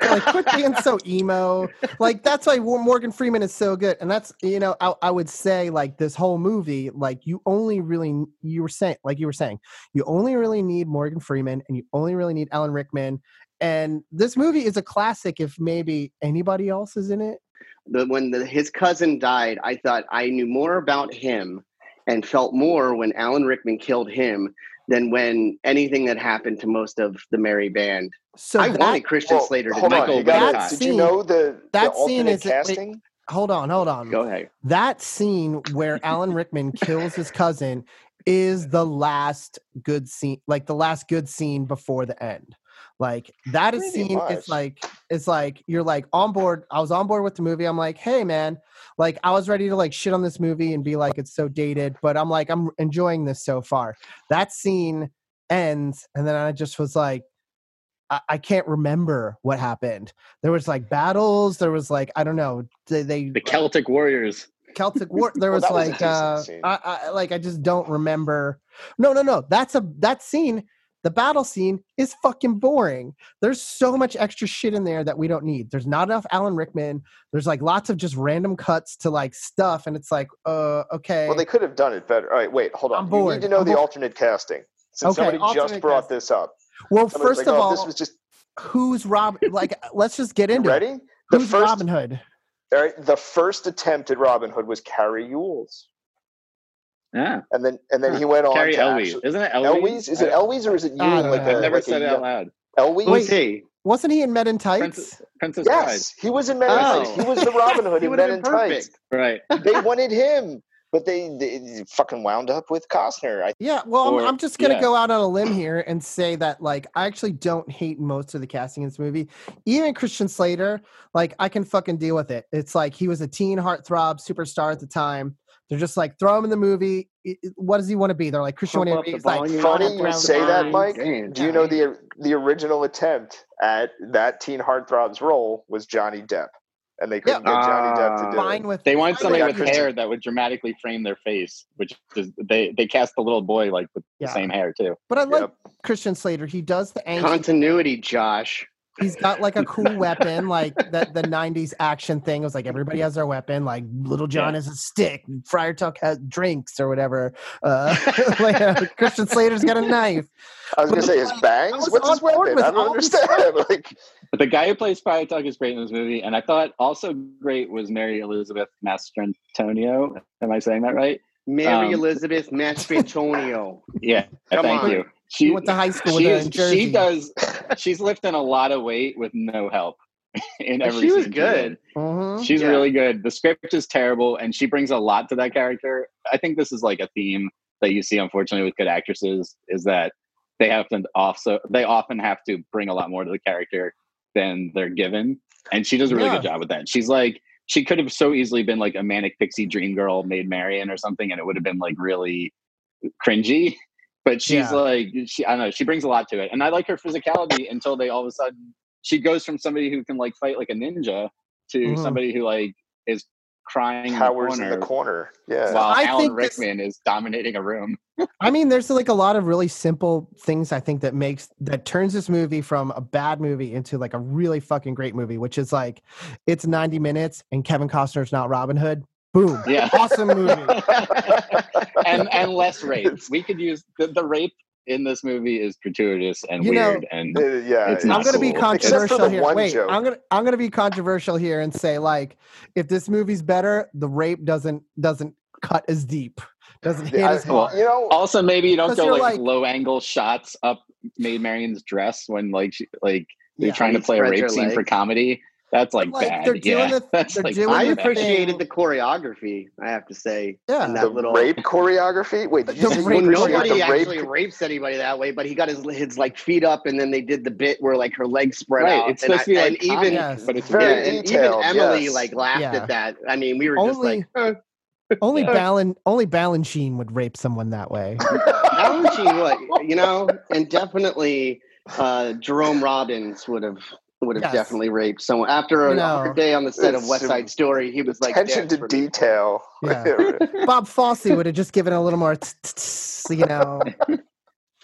Speaker 1: Like quit being so emo. Like that's why Morgan Freeman is so good, and that's you know I, I would say like this whole movie, like you only really you were saying like you were saying you only really need Morgan Freeman, and you only really need Alan Rickman, and this movie is a classic if maybe anybody else is in it.
Speaker 3: the, when the, his cousin died, I thought I knew more about him and felt more when Alan Rickman killed him than when anything that happened to most of the Merry Band.
Speaker 1: So
Speaker 3: I
Speaker 1: that,
Speaker 3: wanted Christian
Speaker 2: Well,
Speaker 3: Slater to
Speaker 2: hold
Speaker 3: die.
Speaker 2: on.
Speaker 4: Michael
Speaker 2: You gotta, did you know the,
Speaker 1: that
Speaker 2: the
Speaker 1: scene
Speaker 2: alternate
Speaker 1: is- wait,
Speaker 2: casting?
Speaker 1: hold on, hold on.
Speaker 3: Go ahead.
Speaker 1: that scene where Alan Rickman kills his cousin is the last good scene, like the last good scene before the end. Like that is
Speaker 2: Pretty much.
Speaker 1: it's like it's like you're like on board. I was on board with the movie. I'm like, hey man, like I was ready to like shit on this movie and be like it's so dated, but I'm like I'm enjoying this so far. That scene ends, and then I just was like, I, I can't remember what happened. There was like battles. There was like I don't know. They, they
Speaker 4: The Celtic Warriors.
Speaker 1: Celtic [laughs] War. There was
Speaker 2: was
Speaker 1: like uh. I, I like I just don't remember. No, no, no. That's a that scene. The battle scene is fucking boring. There's so much extra shit in there that we don't need. There's not enough Alan Rickman. There's like lots of just random cuts to like stuff, and it's like, uh, okay.
Speaker 2: Well, they could have done it better. All right, wait, hold on.
Speaker 1: I'm
Speaker 2: You
Speaker 1: bored.
Speaker 2: need to know
Speaker 1: I'm
Speaker 2: the
Speaker 1: bored.
Speaker 2: alternate casting. Since
Speaker 1: Okay,
Speaker 2: somebody just brought
Speaker 1: casting.
Speaker 2: this up.
Speaker 1: well,
Speaker 2: Somebody's
Speaker 1: first
Speaker 2: like,
Speaker 1: of
Speaker 2: oh,
Speaker 1: all,
Speaker 2: this was just
Speaker 1: who's Rob? [laughs] Like, let's just get
Speaker 2: you
Speaker 1: into it.
Speaker 2: ready. The
Speaker 1: Who's
Speaker 2: first,
Speaker 1: Robin Hood?
Speaker 2: all right, the first attempt at Robin Hood was Cary Ewell's,
Speaker 4: Yeah.
Speaker 2: and then and then he went on
Speaker 4: Cary
Speaker 2: to
Speaker 4: Elwes.
Speaker 2: actually-
Speaker 4: Isn't it Elwes?
Speaker 2: Elwes? Is it
Speaker 4: I-
Speaker 2: Elwes or is it
Speaker 1: I
Speaker 2: Ewing?
Speaker 1: don't
Speaker 2: Like
Speaker 1: know.
Speaker 2: a,
Speaker 4: I've never
Speaker 2: like
Speaker 4: said
Speaker 2: a,
Speaker 4: it out loud.
Speaker 2: Elwes?
Speaker 3: Who's he?
Speaker 1: Wasn't he in Men in Tights?
Speaker 4: Princess, Princess Bride.
Speaker 2: Yes, he was in Men in
Speaker 3: Oh.
Speaker 2: Tights. He was the oh. Robin Hood [laughs]
Speaker 3: He
Speaker 2: in Men in Tights.
Speaker 4: Right.
Speaker 2: They [laughs] wanted him, but they, they fucking wound up with Costner. I,
Speaker 1: Yeah, well,
Speaker 4: Or-
Speaker 1: I'm, I'm just gonna
Speaker 4: yeah.
Speaker 1: go out on a limb here and say that, like, I actually don't hate most of the casting in this movie. Even Christian Slater, like, I can fucking deal with it. It's like he was a teen heartthrob superstar at the time. They're just like throw him in the movie. I- I- What does he want to be? They're like Christian.
Speaker 3: Pump
Speaker 1: wanna be-
Speaker 3: the
Speaker 1: He's like.
Speaker 2: Funny you say that. Mike.
Speaker 3: Damn.
Speaker 2: Do you know the the original attempt at that teen heartthrob's role was Johnny Depp, and they couldn't
Speaker 3: Yeah.
Speaker 2: get Johnny Depp to do
Speaker 1: Fine
Speaker 2: it.
Speaker 1: with
Speaker 4: They wanted somebody with
Speaker 2: Christian-
Speaker 4: hair that would dramatically frame their face, which is they they cast the little boy like with
Speaker 1: Yeah.
Speaker 4: the same hair too.
Speaker 1: But I like
Speaker 2: Yep.
Speaker 1: Christian Slater. He does the ancient.
Speaker 3: Continuity, Josh.
Speaker 1: He's got like a [laughs] cool weapon, like the the '90s action thing. It was like everybody has their weapon. Like Little John has a stick, Friar Tuck has drinks or whatever. Uh, [laughs] [laughs] like, uh, Christian Slater's got a knife.
Speaker 2: I was gonna say his
Speaker 1: like,
Speaker 2: bangs. What's his weapon? I don't understand. Like,
Speaker 4: But the guy who plays Friar Tuck is great in this movie, and I thought also great was Mary Elizabeth Mastrantonio. Am I saying that right?
Speaker 3: Mary
Speaker 4: Um,
Speaker 3: Elizabeth Mastrantonio.
Speaker 4: Yeah,
Speaker 3: Come
Speaker 4: thank
Speaker 3: on.
Speaker 4: you.
Speaker 1: She
Speaker 4: She
Speaker 1: went to high school
Speaker 4: she is, she does. [laughs] She's lifting a lot of weight with no help. [laughs] In every
Speaker 3: she was good.
Speaker 1: Mhm.
Speaker 4: She's
Speaker 3: Yeah.
Speaker 4: really good. The script is terrible, and she brings a lot to that character. I think this is like a theme that you see, unfortunately, with good actresses, is that they have to also they often have to bring a lot more to the character than they're given, and she does a really
Speaker 1: Yeah.
Speaker 4: good job with that. She's like she could have so easily been like a manic pixie dream girl Maid Marian or something, and it would have been like really cringy. But she's
Speaker 1: Yeah.
Speaker 4: like, she I don't know, she brings a lot to it, and I like her physicality until they all of a sudden she goes from somebody who can like fight like a ninja to
Speaker 1: Mhm.
Speaker 4: somebody who like is crying
Speaker 2: Powers
Speaker 4: in
Speaker 2: in
Speaker 4: the
Speaker 2: the
Speaker 4: corner,
Speaker 2: corner. Yeah.
Speaker 4: while
Speaker 1: I
Speaker 4: Alan
Speaker 1: think this-
Speaker 4: Rickman is dominating a room. [laughs]
Speaker 1: I mean, there's like a lot of really simple things I think that makes that turns this movie from a bad movie into like a really fucking great movie, which is like it's 90 minutes and Kevin Costner's not Robin Hood. Boom.
Speaker 4: Yeah.
Speaker 1: Awesome movie. [laughs]
Speaker 4: and and less rape. We could use the, the rape in this movie is gratuitous and
Speaker 1: You know-
Speaker 4: weird and
Speaker 2: Uh, yeah.
Speaker 4: It's
Speaker 1: I'm gonna be
Speaker 4: cool.
Speaker 2: Except for
Speaker 1: controversial here. Wait,
Speaker 2: joke.
Speaker 1: I'm gonna I'm gonna be controversial here and say like if this movie's better, the rape doesn't doesn't cut as deep, doesn't hit
Speaker 2: I-
Speaker 1: as
Speaker 4: Well,
Speaker 1: hard.
Speaker 2: you know,
Speaker 4: also maybe you don't go like,
Speaker 1: like-
Speaker 4: low angle shots up Maid Marian's dress when like she like they're
Speaker 1: Yeah.
Speaker 4: trying to play a rape
Speaker 3: her
Speaker 4: scene for comedy. That's like,
Speaker 1: like,
Speaker 4: bad.
Speaker 1: they're [laughs] doing
Speaker 4: yeah,
Speaker 1: the-
Speaker 4: that's
Speaker 1: they're
Speaker 4: like
Speaker 1: doing
Speaker 3: I
Speaker 1: the
Speaker 4: bad.
Speaker 1: thing-
Speaker 3: appreciated the choreography. I have to say.
Speaker 1: Yeah.
Speaker 3: and
Speaker 2: the
Speaker 3: that little
Speaker 2: rape choreography. Wait, did you
Speaker 1: The
Speaker 2: say you
Speaker 1: rape
Speaker 3: nobody
Speaker 2: the
Speaker 3: actually
Speaker 2: rape?
Speaker 3: rapes anybody that way, but he got his his like feet up, and then they did the bit where like her legs spread
Speaker 4: Right,
Speaker 3: out.
Speaker 4: it's
Speaker 3: and,
Speaker 4: supposed to be
Speaker 3: I-
Speaker 4: like
Speaker 3: even
Speaker 4: comic,
Speaker 1: Yes.
Speaker 4: but it's
Speaker 2: Very
Speaker 3: yeah,
Speaker 4: weird.
Speaker 3: and even
Speaker 2: detailed,
Speaker 3: Emily
Speaker 2: yes.
Speaker 3: like laughed
Speaker 1: Yeah.
Speaker 3: at that. I mean, we were just
Speaker 1: Only-
Speaker 3: like, [laughs] eh.
Speaker 1: Only
Speaker 4: Yeah.
Speaker 1: Balin only Balanchine would rape someone that way. [laughs]
Speaker 3: how would you know? And definitely, uh, Jerome Robbins would have would have
Speaker 1: Yes.
Speaker 3: definitely raped someone after a
Speaker 1: You know,
Speaker 3: hard day on the set of West Side Story. He was like
Speaker 2: Attention to detail.
Speaker 1: Yeah. [laughs] [laughs] [laughs] Bob Fosse would have just given a little more, you know.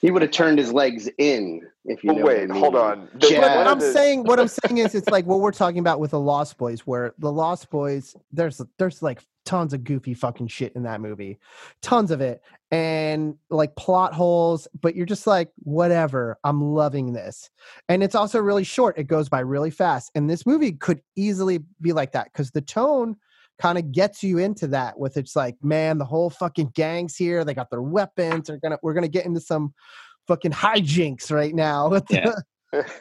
Speaker 3: He would have turned his legs in. If you know what I
Speaker 2: Wait,
Speaker 3: mean.
Speaker 2: hold on. The-
Speaker 3: Yeah.
Speaker 1: But
Speaker 2: one
Speaker 1: what I'm saying, what I'm saying is, it's like what we're talking about with the Lost Boys, where the Lost Boys, there's there's like tons of goofy fucking shit in that movie, tons of it, and like plot holes. But you're just like, whatever. I'm loving this, and it's also really short. It goes by really fast, and this movie could easily be like that because the tone kind of gets you into that with it's like man the whole fucking gang's here they got their weapons they're gonna we're gonna get into some fucking hijinks right now [laughs]
Speaker 4: Yeah.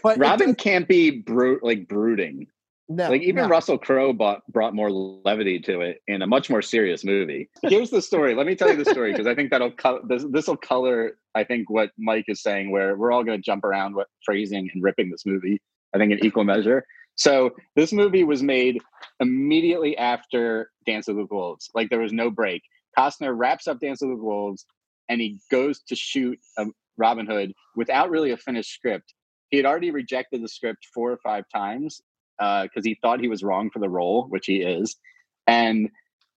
Speaker 1: but
Speaker 4: Robin can't be bru- like brooding.
Speaker 1: No,
Speaker 4: like even
Speaker 1: no.
Speaker 4: Russell Crowe brought, brought more levity to it in a much more serious movie. Here's the story. Let me tell you the story because I think that'll co- this will color. I think what Mike is saying, where we're all going to jump around with phrasing and ripping this movie. I think in equal measure. So this movie was made immediately after Dance with the Wolves. Like there was no break. Costner wraps up Dance with the Wolves and he goes to shoot um, Robin Hood without really a finished script. He had already rejected the script four or five times because he thought he was wrong for the role, which he is. And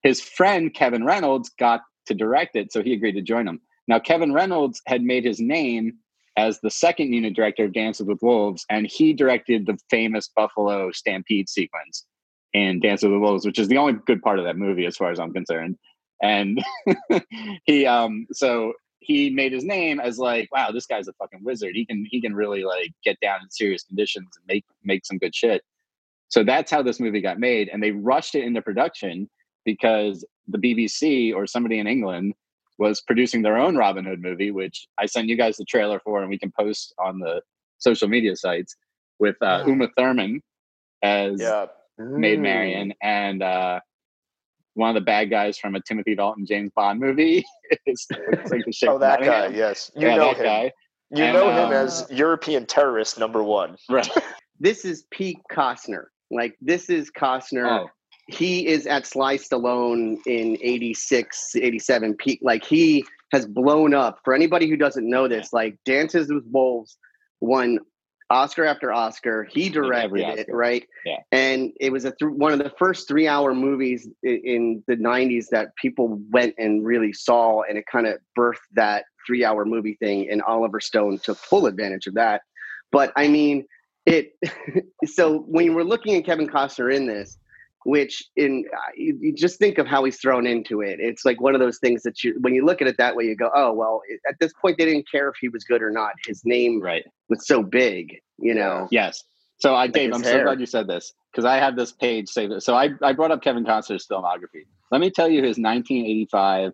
Speaker 4: his friend Kevin Reynolds got to direct it, so he agreed to join him. Now, Kevin Reynolds had made his name as the second unit director of Dances with Wolves, and he directed the famous Buffalo Stampede sequence in Dances with Wolves, which is the only good part of that movie, as far as I'm concerned. And [laughs] he, um, so he made his name as like, wow, this guy's a fucking wizard. He can, he can really like get down in serious conditions and make make some good shit. So that's how this movie got made, and they rushed it into production because the BBC or somebody in England was producing their own Robin Hood movie, which I sent you guys the trailer for, and we can post on the social media sites with uh, Uma Thurman as
Speaker 2: Yeah.
Speaker 4: Maid
Speaker 3: Mm.
Speaker 4: Marian and uh, one of the bad guys from a Timothy Dalton James Bond movie. [laughs] it's, it's like the Shape
Speaker 2: Oh, that guy.
Speaker 4: Nottingham.
Speaker 2: Yes, you
Speaker 4: yeah,
Speaker 2: know
Speaker 4: that
Speaker 2: him.
Speaker 4: guy.
Speaker 2: You
Speaker 4: And,
Speaker 2: know him
Speaker 4: um,
Speaker 2: as European terrorist number one.
Speaker 4: Right. [laughs]
Speaker 3: This is Pete Costner. Like this is Costner.
Speaker 4: Oh,
Speaker 3: he is at Sly Stallone in 86, 87 peak. Like he has blown up. For anybody who doesn't know this, like Dances with Wolves won Oscar after Oscar. He directed
Speaker 4: every
Speaker 3: it, right?
Speaker 4: Yeah.
Speaker 3: And it was a th- one of the first three hour movies in, in the 90s that people went and really saw. And it kind of birthed that three hour movie thing. And Oliver Stone took full advantage of that. But I mean, it [laughs] so when were looking at Kevin Costner in this, which in uh, you, you just think of how he's thrown into it. It's like one of those things that you when you look at it that way, you go, oh well. At this point, they didn't care if he was good or not. His name
Speaker 4: right.
Speaker 3: was so big, you know.
Speaker 4: Yes. So I, Dave,
Speaker 3: his
Speaker 4: I'm so glad you said this because I have this page say this. So I, I brought up Kevin Costner's filmography. Let me tell you his 1985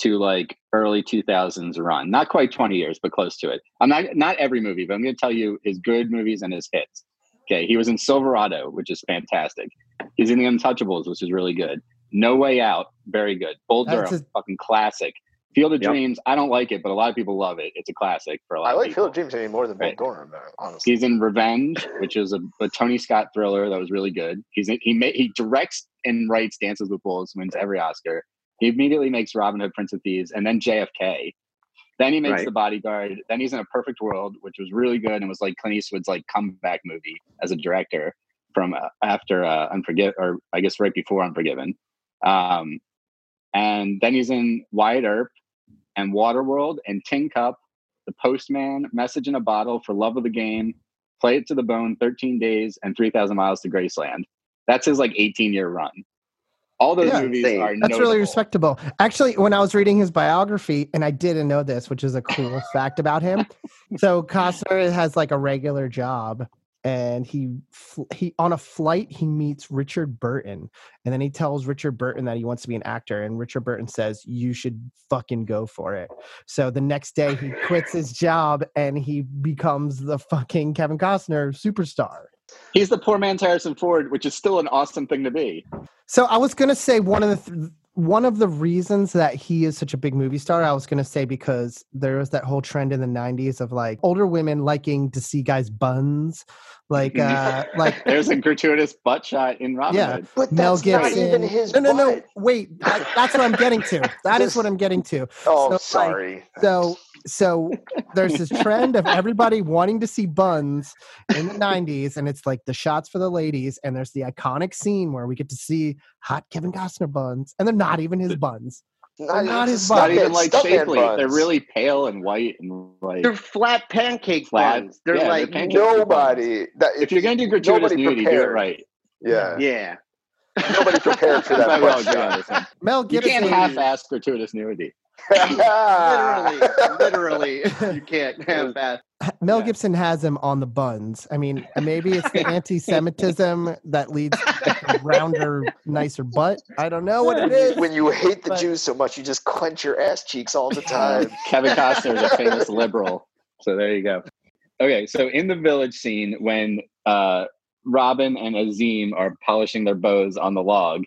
Speaker 4: to like early 2000s run. Not quite 20 years, but close to it. I'm not not every movie, but I'm going to tell you his good movies and his hits. Okay, he was in Silverado, which is fantastic. He's in The Untouchables, which is really good. No Way Out, very good. Bull
Speaker 1: That's
Speaker 4: Durham,
Speaker 1: a-
Speaker 4: fucking classic. Field of
Speaker 3: Yep.
Speaker 4: Dreams. I don't like it, but a lot of people love it. It's a classic for a lot
Speaker 2: I
Speaker 4: of
Speaker 2: like
Speaker 4: people.
Speaker 2: Field of Dreams any more than Bull
Speaker 4: Right.
Speaker 2: Durham, honestly.
Speaker 4: He's in Revenge, which is a, a Tony Scott thriller that was really good. He's in, he ma- he directs and writes Dances with Wolves, wins every Oscar. He immediately makes Robin Hood, Prince of Thieves, and then JFK. Then he makes
Speaker 3: Right.
Speaker 4: The Bodyguard. Then he's in A Perfect World, which was really good and was like Clint Eastwood's like comeback movie as a director from uh, after uh, Unforgiven, or I guess right before Unforgiven. Um, and then he's in Wyatt Earp and Waterworld and Tin Cup, The Postman, Message in a Bottle for Love of the Game, Play It to the Bone, 13 Days, and 3,000 Miles to Graceland. That's his like 18 year run. All those
Speaker 1: Yeah,
Speaker 4: movies
Speaker 3: same.
Speaker 4: are
Speaker 1: That's
Speaker 4: notable.
Speaker 1: really respectable. Actually, when I was reading his biography, and I didn't know this, which is a cool [laughs] fact about him. So Costner has like a regular job, and he he on a flight he meets Richard Burton, and then he tells Richard Burton that he wants to be an actor, and Richard Burton says you should fucking go for it. So the next day he quits his job and he becomes the fucking Kevin Costner superstar.
Speaker 4: He's the poor man's Harrison Ford, which is still an awesome thing to be.
Speaker 1: So I was gonna say one of the th- one of the reasons that he is such a big movie star. I was gonna say because there was that whole trend in the '90s of like older women liking to see guys' buns, like uh like [laughs]
Speaker 4: There's a gratuitous butt shot in Robin
Speaker 1: Yeah.
Speaker 4: Hood.
Speaker 2: But
Speaker 1: Mel
Speaker 2: that's not
Speaker 1: Gibson.
Speaker 2: even his
Speaker 1: no, no, no.
Speaker 2: butt.
Speaker 1: Wait, I, that's what I'm getting to. That is what I'm getting to.
Speaker 2: Oh,
Speaker 1: So, like,
Speaker 2: sorry.
Speaker 1: So, so there's this trend of everybody wanting to see buns in the [laughs] 90s, and it's like the shots for the ladies, and there's the iconic scene where we get to see hot Kevin Costner buns, and they're not even his buns.
Speaker 2: not,
Speaker 1: not
Speaker 2: it's
Speaker 1: his
Speaker 2: a
Speaker 1: butt.
Speaker 4: Not even like shapely. They're really pale and white and like.
Speaker 3: They're flat pancake
Speaker 4: Flat.
Speaker 3: buns. They're
Speaker 4: Yeah, they're
Speaker 3: like
Speaker 4: pancake-
Speaker 2: nobody. That,
Speaker 4: if you're going to do gratuitous nudity, do it right.
Speaker 2: Yeah.
Speaker 3: yeah.
Speaker 2: Nobody prepared for that
Speaker 4: Might well
Speaker 2: butt
Speaker 4: agree on
Speaker 2: shot.
Speaker 4: this one.
Speaker 1: Mel
Speaker 4: You
Speaker 1: Gibson.
Speaker 4: can't half-ass gratuitous nudity.
Speaker 3: Literally, [laughs] literally, you can't have [laughs] that.
Speaker 1: Mel Gibson has him on the buns. I mean, maybe it's the [laughs] anti-Semitism that leads to a rounder, nicer butt. I don't know what it is.
Speaker 2: when you hate the
Speaker 1: But-
Speaker 2: Jews so much, you just clench your ass cheeks all the time.
Speaker 4: Kevin Costner is a famous liberal. So there you go. Okay, so in the village scene, when uh, Robin and Azeem are polishing their bows on the log,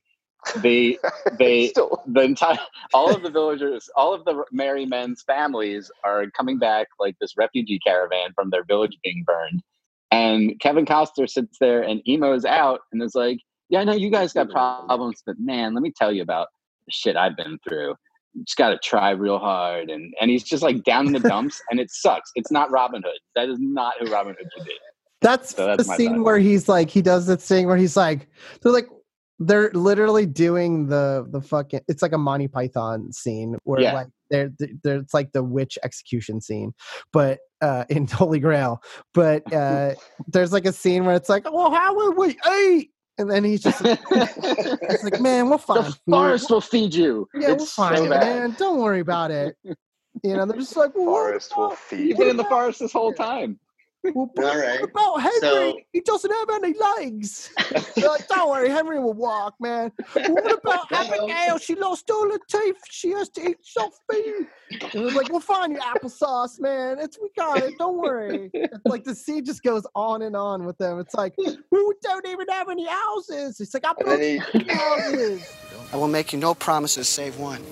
Speaker 4: they [laughs] they
Speaker 2: Still,
Speaker 4: the entire all of the villagers, all of the merry men's families are coming back like this refugee caravan from their village being burned. And Kevin Costner sits there and emos out and is like, "Yeah, I know you guys got problems, but man, let me tell you about the shit I've been through. You just got to try real hard." And and he's just like down in the [laughs] dumps, and it sucks. It's not Robin Hood. That is not who Robin Hood should be.
Speaker 1: That's,
Speaker 4: So that's
Speaker 1: the scene
Speaker 4: thought.
Speaker 1: where he's like, he does that thing where he's like, they're like, they're literally doing the the fucking. It's like a Monty Python scene where
Speaker 4: Yeah.
Speaker 1: like they're, they're it's like the witch execution scene, but uh [laughs] in Holy Grail. But [laughs] uh there's like a scene where it's like, well, how would we eat? And then he's just like, it's like, man, we'll [laughs] find
Speaker 4: the
Speaker 1: food.
Speaker 4: forest will feed you.
Speaker 1: Yeah, we'll
Speaker 4: it's
Speaker 1: find
Speaker 4: so
Speaker 1: it,
Speaker 4: bad.
Speaker 1: man. Don't worry about it. You know, they're just like, well,
Speaker 2: forest will feed
Speaker 4: You've been in the forest this whole time.
Speaker 1: Well, but [laughs]
Speaker 3: All right.
Speaker 1: What about Henry?
Speaker 3: So-
Speaker 1: he doesn't have any legs. [laughs] Like, don't worry, Henry will walk, man. What [laughs] about Abigail? She lost all her teeth. She has to eat soft food. And it's like, we'll find you applesauce, man. It's we got it. Don't worry. It's like the scene just goes on and on with them. It's like, we don't even have any houses. It's like, I built
Speaker 2: he,
Speaker 1: houses.
Speaker 6: I will make you no promises save one.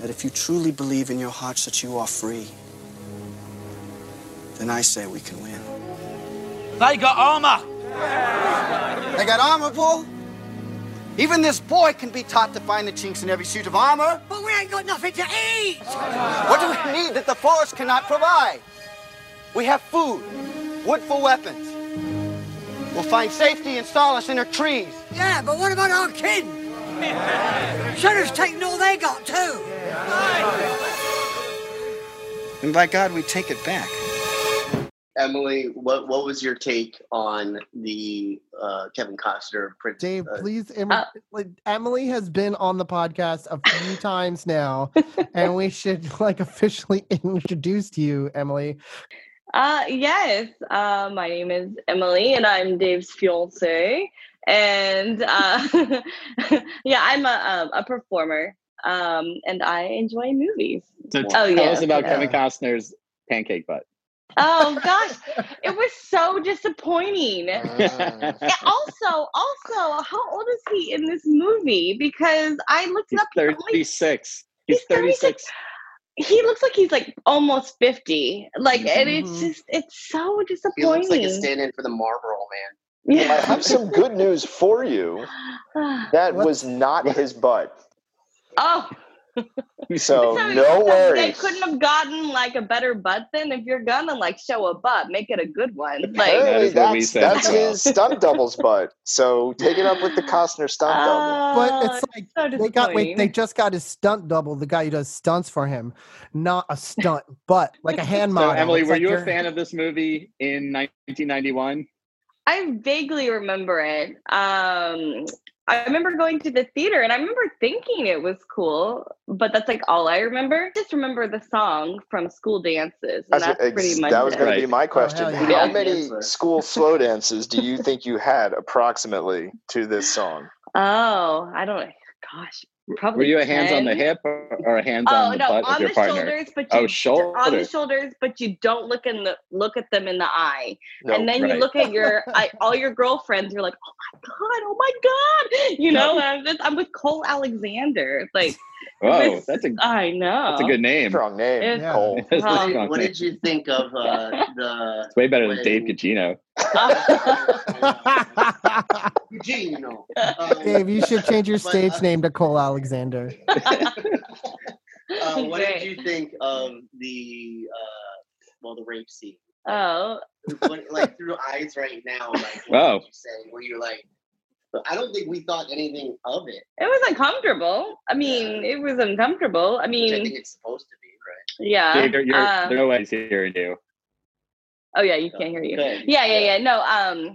Speaker 6: That if you truly believe in your hearts that you are free, then I say we can win.
Speaker 7: They got armor.
Speaker 6: They got armor, Bull? Even this boy can be taught to find the chinks in every suit of armor.
Speaker 7: But we ain't got nothing to eat.
Speaker 6: What do we need that the forest cannot provide? We have food, wood for weapons. We'll find safety and solace in our trees.
Speaker 7: Yeah, but what about our kin? Sheriff's taking all they got too.
Speaker 6: And by God, we take it back.
Speaker 3: Emily, what what was your take on the uh, Kevin Costner Prince?
Speaker 1: Dave,
Speaker 3: uh,
Speaker 1: please. Em-
Speaker 8: Uh,
Speaker 1: Emily has been on the podcast a few [laughs] times now, [laughs] and we should like officially [laughs] introduce you, Emily.
Speaker 8: Uh, yes, uh, my name is Emily, and I'm Dave's fiance. And uh, yeah, I'm a, um, a performer, um, and I enjoy movies.
Speaker 4: So
Speaker 8: Oh,
Speaker 4: tell
Speaker 8: yeah,
Speaker 4: us about
Speaker 1: yeah.
Speaker 4: Kevin Costner's pancake butt.
Speaker 8: Oh gosh, it was so disappointing. [laughs] And also, also, how old is he in this movie? Because I looked it
Speaker 4: He's
Speaker 8: up.
Speaker 4: 36. He's
Speaker 8: He's 36.
Speaker 4: 36.
Speaker 8: He looks like he's like almost fifty. Like, and it's
Speaker 1: Mhm.
Speaker 8: just, it's so disappointing.
Speaker 3: He looks like a stand-in for the Marlboro man. Yeah.
Speaker 2: I have some good news for you. [sighs] That
Speaker 1: What?
Speaker 2: was not his butt.
Speaker 8: oh, [laughs]
Speaker 2: So
Speaker 8: so-
Speaker 2: no
Speaker 8: so They
Speaker 2: worries.
Speaker 8: couldn't have gotten like a better butt then. If you're gonna like show a butt, make it a good one. Like,
Speaker 2: Apparently,
Speaker 4: That is what
Speaker 2: that's, that's his stunt double's butt. So take it up with the Costner stunt double.
Speaker 1: But
Speaker 8: oh,
Speaker 1: it's like
Speaker 8: so
Speaker 1: they got wait, they just got his stunt double, the guy who does stunts for him, not a stunt, but like a [laughs] hand
Speaker 4: So,
Speaker 1: model.
Speaker 4: Emily,
Speaker 1: It's
Speaker 4: were
Speaker 1: like
Speaker 4: you a fan of this movie in 1991?
Speaker 8: I vaguely remember it. Um, I remember going to the theater and I remember thinking it was cool, but that's like all I remember. Just remember the song from school dances, and
Speaker 2: That's
Speaker 8: that's,
Speaker 2: ex-
Speaker 8: pretty much
Speaker 2: that was
Speaker 8: it.
Speaker 2: going to be my oh, question.
Speaker 1: hell
Speaker 2: How
Speaker 8: yeah.
Speaker 2: many school slow [laughs] dances do you think you had approximately to this song?
Speaker 8: Oh, I don't. Know. Gosh, probably.
Speaker 4: Were you a hands on the hip or, a hands
Speaker 8: Oh
Speaker 4: on the
Speaker 8: no,
Speaker 4: butt
Speaker 8: on
Speaker 4: of your
Speaker 8: the
Speaker 4: partner?
Speaker 8: shoulders, but
Speaker 4: Oh,
Speaker 8: you on the
Speaker 4: shoulders.
Speaker 8: shoulders, but you don't look in the look at them in the eye,
Speaker 2: No.
Speaker 8: and then
Speaker 4: right.
Speaker 8: you look at your I, all your girlfriends. You're like, oh my god, oh my god, you know. I'm, just, I'm with Cole Alexander. It's like,
Speaker 4: Whoa,
Speaker 8: this-
Speaker 4: that's a
Speaker 8: I know.
Speaker 4: that's a good name.
Speaker 2: Strong name,
Speaker 8: It's-
Speaker 1: Yeah.
Speaker 2: Cole.
Speaker 4: That's a
Speaker 8: Oh.
Speaker 3: What,
Speaker 4: strong
Speaker 3: what
Speaker 4: name.
Speaker 3: did you think of uh, [laughs] the
Speaker 4: It's way better than Dave Gugino.
Speaker 3: Eugene? You [laughs] um,
Speaker 1: Dave, you should change your
Speaker 3: But,
Speaker 1: stage
Speaker 3: uh,
Speaker 1: name to Cole Alexander. [laughs]
Speaker 3: uh, what did you think of the uh, well, the rape scene?
Speaker 8: oh,
Speaker 3: What, like through eyes right now, like what
Speaker 4: Wow.
Speaker 3: did you say? Where you're like, but I don't think we thought anything of it,
Speaker 8: it was uncomfortable. I mean, it was uncomfortable. I
Speaker 3: which I think
Speaker 8: mean,
Speaker 3: it's supposed to be, right?
Speaker 8: yeah.
Speaker 4: Dave, you're, you're,
Speaker 8: uh,
Speaker 4: no way he's hearing you.
Speaker 8: oh yeah, you can't hear you.
Speaker 3: Good.
Speaker 8: Yeah, yeah, yeah. No, um,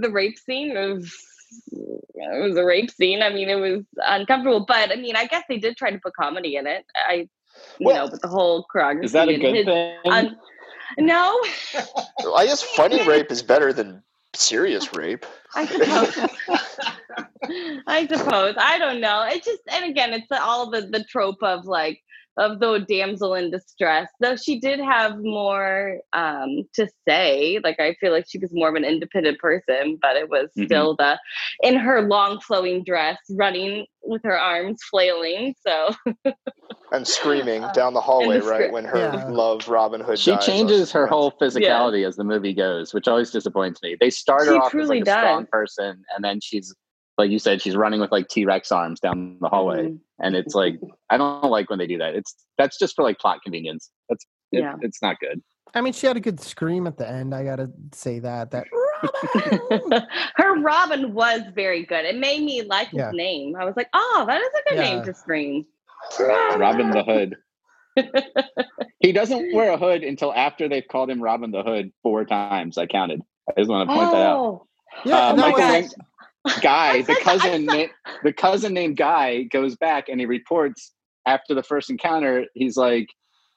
Speaker 8: the rape scene was it was a rape scene. I mean, it was uncomfortable, but I mean, I guess they did try to put comedy in it. I, you
Speaker 2: Well,
Speaker 8: know, with the whole choreography.
Speaker 4: Is that a good
Speaker 8: his
Speaker 4: thing?
Speaker 8: un- no, [laughs]
Speaker 2: I guess funny [laughs] rape is better than serious [laughs] rape.
Speaker 8: I [laughs] suppose. [laughs] I suppose. I don't know. It just, and again, it's all the the trope of like of the damsel in distress. Though she did have more um to say. Like I feel like she was more of an independent person, but it was
Speaker 4: Mhm.
Speaker 8: still the in her long flowing dress, running with her arms flailing. So
Speaker 2: And screaming down the hallway,
Speaker 8: the
Speaker 2: right when her
Speaker 1: Yeah.
Speaker 2: love Robin Hood.
Speaker 4: she
Speaker 2: dies
Speaker 4: changes her whole physicality as the movie goes, which always disappoints me. They start her
Speaker 8: She
Speaker 4: off as like a strong person, and then she's like you said, she's running with like T Rex arms down the hallway,
Speaker 8: Mhm.
Speaker 4: and it's like I don't like when they do that. It's that's just for like plot convenience. That's it,
Speaker 8: Yeah.
Speaker 4: it's not good.
Speaker 1: I mean, she had a good scream at the end. I gotta say that. That [laughs]
Speaker 8: her Robin was very good. It made me like his name. I was like, oh, that is a good name to scream.
Speaker 4: Robin the Hood. [laughs] he doesn't wear a hood until after they've called him Robin the Hood four times. I counted. I just want to point that out.
Speaker 8: Oh,
Speaker 1: yeah,
Speaker 4: Uh,
Speaker 1: and that
Speaker 4: Michael
Speaker 1: was-
Speaker 4: Guy, [laughs] the cousin, na- the cousin named Guy goes back and he reports after the first encounter. He's like,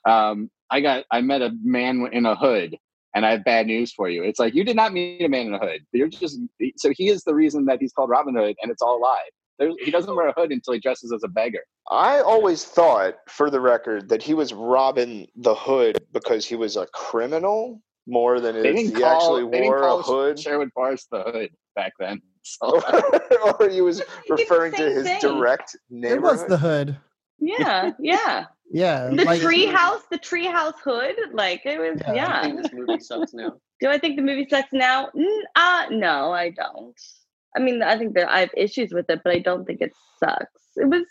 Speaker 4: um, "I got, I met a man in a hood, and I have bad news for you." It's like you did not meet a man in a hood. You're just so he is the reason that he's called Robin Hood, and it's all a lie. There's, he doesn't wear a hood until he dresses as a beggar.
Speaker 2: I always thought, for the record, that he was Robin the Hood because he was a criminal more than
Speaker 4: They
Speaker 2: if he
Speaker 4: call,
Speaker 2: actually wore a hood.
Speaker 4: Sherwood Forest the hood back then. So, [laughs]
Speaker 2: or he was [laughs]
Speaker 8: the
Speaker 2: referring to his
Speaker 8: thing.
Speaker 2: direct
Speaker 1: it was the hood.
Speaker 8: yeah, yeah.
Speaker 1: Yeah,
Speaker 8: The
Speaker 1: like
Speaker 8: tree house, the tree house hood, like it was.
Speaker 1: Yeah.
Speaker 8: Yeah.
Speaker 3: I think this movie sucks now.
Speaker 8: Do I think the movie sucks now? N- Uh, no, I don't. I mean, I think that I have issues with it, but I don't think it sucks. It was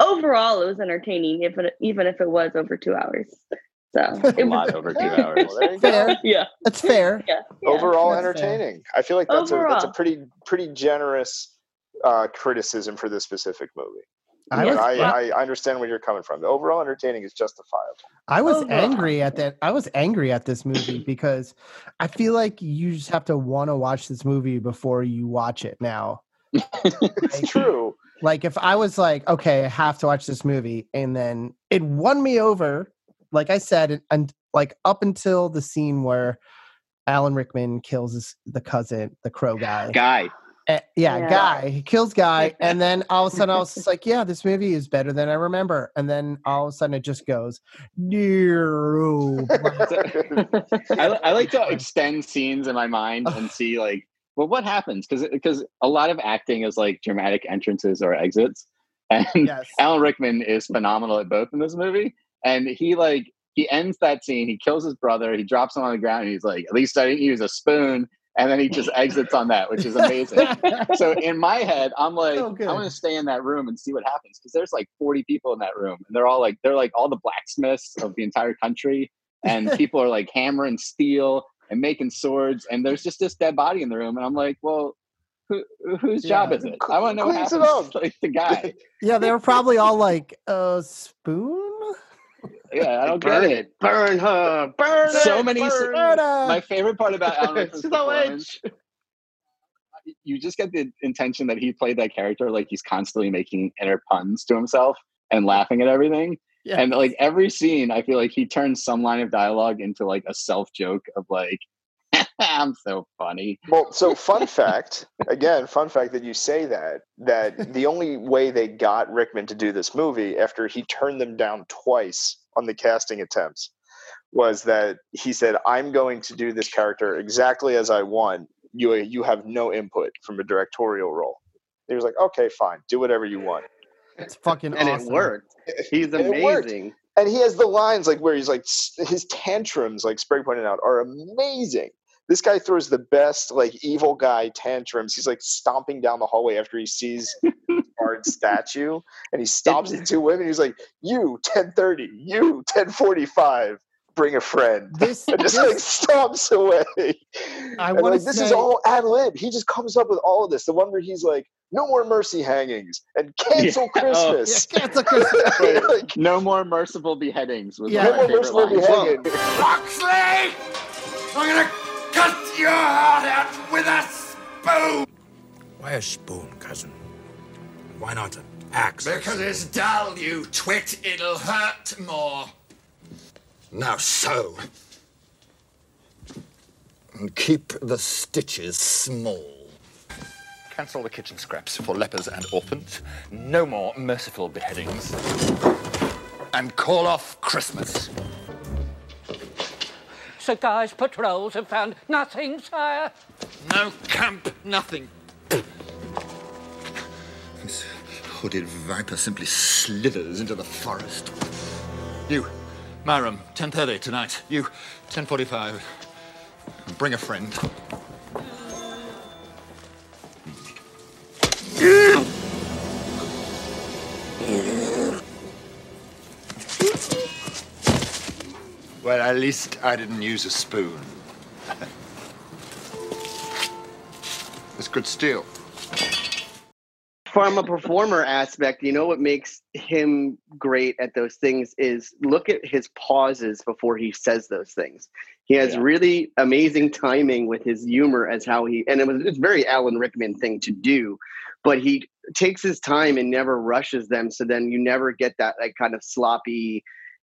Speaker 8: overall, it was entertaining, if it, even if it was over two hours. So [laughs]
Speaker 4: a
Speaker 8: it was,
Speaker 4: lot over two hours.
Speaker 2: Well, there you go. [laughs]
Speaker 1: fair.
Speaker 8: yeah,
Speaker 1: that's fair. [laughs]
Speaker 8: yeah, yeah.
Speaker 2: Overall
Speaker 1: That's fair.
Speaker 2: entertaining. I feel like that's a that's a pretty pretty generous uh, criticism for this specific movie.
Speaker 1: I was
Speaker 2: I, I, I understand where you're coming from. The overall entertaining is justifiable.
Speaker 1: I was
Speaker 8: Overall.
Speaker 1: angry at that. I was angry at this movie [clears throat] because I feel like you just have to want to watch this movie before you watch it now. [laughs]
Speaker 2: It's true.
Speaker 1: Like if I was like, okay, I have to watch this movie, and then it won me over, like I said, and, and like up until the scene where Alan Rickman kills his, the cousin, the crow guy.
Speaker 4: Guy,
Speaker 1: Eh, yeah,
Speaker 8: Yeah.
Speaker 1: guy. He kills guy, [laughs] and then all of a sudden I was just like, "Yeah, this movie is better than I remember." And then all of a sudden it just goes, [laughs] "No."
Speaker 4: I, I like to extend scenes in my mind and see like, well, what happens? Because because a lot of acting is like dramatic entrances or exits, [laughs] and
Speaker 1: yes.
Speaker 4: Alan Rickman is phenomenal at both in this movie. And he like he ends that scene. He kills his brother. He drops him on the ground. And he's like, "At least I didn't use a spoon." And then he just exits on that, which is amazing. [laughs] so in my head, I'm like, oh,
Speaker 1: So
Speaker 4: I'm gonna stay in that room and see what happens because there's like 40 people in that room, and they're all like, they're like all the blacksmiths of the entire country, and [laughs] people are like hammering steel and making swords, and there's just this dead body in the room, and I'm like, well, who, whose job
Speaker 1: Yeah.
Speaker 4: is it? I want to know what happens. Like [laughs] the guy.
Speaker 1: yeah, they were probably all like, "A spoon."
Speaker 4: Yeah, I don't
Speaker 3: burn
Speaker 4: get
Speaker 3: it.
Speaker 4: it.
Speaker 3: Burn her. Burn
Speaker 4: So
Speaker 3: it,
Speaker 4: many s-
Speaker 3: burn
Speaker 1: Murder!
Speaker 4: My favorite part about Alan [laughs] Rickman's
Speaker 3: Slow
Speaker 4: performance, uh, you just get the intention that he played that character like he's constantly making inner puns to himself and laughing at everything.
Speaker 1: Yeah.
Speaker 4: And like every scene, I feel like he turns some line of dialogue into like a self joke of like, [laughs] "I'm so funny."
Speaker 2: Well, so fun fact again, fun fact that you say that that the only way they got Rickman to do this movie after he turned them down twice on the casting attempts was that he said, "I'm going to do this character exactly as I want. You you have no input from a directorial role." He was like, "Okay, fine, do whatever you want."
Speaker 1: It's fucking
Speaker 3: and
Speaker 1: awesome.
Speaker 3: it worked. He's
Speaker 2: And worked.
Speaker 3: amazing.
Speaker 2: and he has the lines like where he's like his tantrums like Sprague pointed out are amazing this guy throws the best like evil guy tantrums he's like stomping down the hallway after he sees Bard's statue and he stomps the two women he's like you 1030 you 1045 bring a friend
Speaker 1: This,
Speaker 2: and just
Speaker 1: this-
Speaker 2: like stomps away
Speaker 1: I
Speaker 2: and
Speaker 1: wanna
Speaker 2: like this is all ad lib he just comes up with all of this the one where he's like no more mercy hangings and cancel
Speaker 4: Yeah. Oh,
Speaker 2: christmas [laughs]
Speaker 1: Yeah, cancel oh, Christmas. [laughs] [laughs]
Speaker 2: like,
Speaker 4: No more merciful beheadings was
Speaker 1: Yeah.
Speaker 4: one
Speaker 2: no more merciful
Speaker 4: lines.
Speaker 2: beheadings
Speaker 9: Locksley! I'm gonna cut your heart out with a spoon!
Speaker 10: Why a spoon, cousin? Why not an axe?
Speaker 9: Because it's dull, you twit. It'll hurt more.
Speaker 10: Now so. And keep the stitches small.
Speaker 11: Cancel the kitchen scraps for lepers and orphans. No more merciful beheadings.
Speaker 10: And call off Christmas.
Speaker 12: Sir Guy's patrols have found nothing, sire.
Speaker 9: No camp, nothing.
Speaker 10: This hooded viper simply slithers into the forest. You, Myram, 10.30 tonight. You, 10.45. Bring a friend.
Speaker 11: Well, at least I didn't use a spoon. [laughs] it's good steel.
Speaker 3: From a performer aspect, you know what makes him great at those things is look at his pauses before he says those things. He has
Speaker 4: Yeah.
Speaker 3: really amazing timing with his humor as how he and it was it's very Alan Rickman thing to do, but he takes his time and never rushes them. So then you never get that like kind of sloppy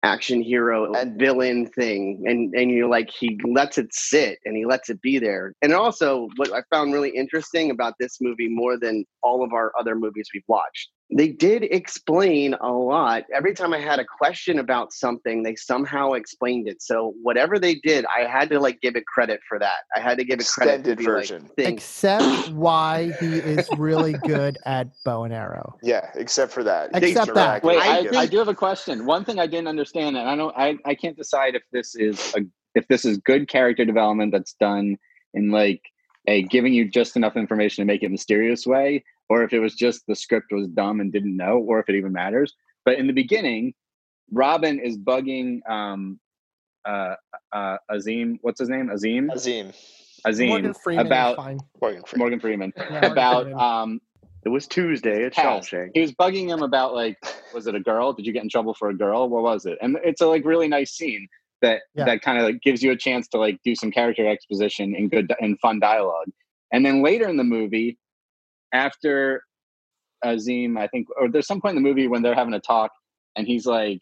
Speaker 3: action hero and villain thing and and you're like he lets it sit and he lets it be there. And also what i found really interesting about this movie more than all of our other movies we've watched they did explain a lot every time i had a question about something they somehow explained it so whatever they did i had to like give it credit for that i had to give it credit to
Speaker 2: Extended
Speaker 3: be
Speaker 2: version.
Speaker 3: like.
Speaker 1: Except why he is really good at bow and arrow.
Speaker 2: Yeah, except for that.
Speaker 1: Except that.
Speaker 4: Wait,
Speaker 3: I
Speaker 4: I,
Speaker 3: think-
Speaker 4: I do have a question. One thing I didn't understand, and I don't, I, I can't decide if this is a, if this is good character development that's done in like a giving you just enough information to make it mysterious way, or if it was just the script was dumb and didn't know, or if it even matters. But in the beginning, Robin is bugging um, uh, uh, Azeem. What's his name? Azeem.
Speaker 2: Azeem.
Speaker 4: Azeem
Speaker 1: Morgan Freeman
Speaker 4: about
Speaker 1: fine.
Speaker 2: Morgan Freeman.
Speaker 4: Morgan Freeman
Speaker 1: Yeah, Morgan
Speaker 4: about
Speaker 1: Freeman.
Speaker 4: um
Speaker 3: it was tuesday at
Speaker 4: past.
Speaker 3: Shawshank.
Speaker 4: He was bugging him about like, was it a girl? Did you get in trouble for a girl? What was it? And it's a like really nice scene that
Speaker 1: Yeah.
Speaker 4: that kind of like gives you a chance to like do some character exposition and good and fun dialogue. And then later in the movie, after Azeem, I think, or there's some point in the movie when they're having a talk, and he's like,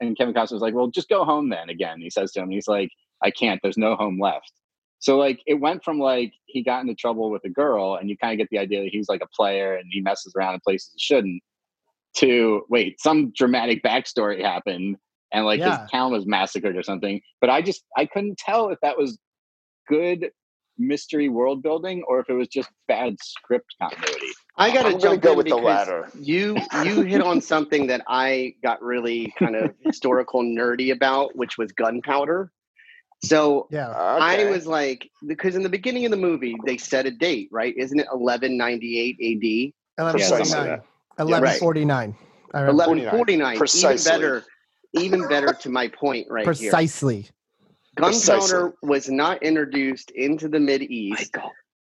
Speaker 4: and Kevin Costner's like, "Well, just go home then." Again, he says to him, he's like, "I can't. There's no home left." So like it went from like he got into trouble with a girl, and you kind of get the idea that he's like a player and he messes around in places he shouldn't. To wait, some dramatic backstory happened, and like
Speaker 1: Yeah.
Speaker 4: his town was massacred or something. But I just I couldn't tell if that was good mystery world building or if it was just bad script continuity.
Speaker 3: I got to
Speaker 2: I'm
Speaker 3: jump
Speaker 2: go
Speaker 3: in
Speaker 2: with the
Speaker 3: because
Speaker 2: latter.
Speaker 3: You you hit on [laughs] something that I got really kind of historical nerdy about, which was gunpowder. So
Speaker 1: Yeah.
Speaker 3: I was like, because in the beginning of the movie they set a date, right? Isn't it 1198 AD?
Speaker 2: Precisely
Speaker 1: 1149.
Speaker 2: that.
Speaker 1: 1149. I remember.
Speaker 3: 1149. Even better. Even better to my point right here.
Speaker 1: Precisely.
Speaker 3: Gunpowder
Speaker 2: Precisely.
Speaker 3: was not introduced into the Mid East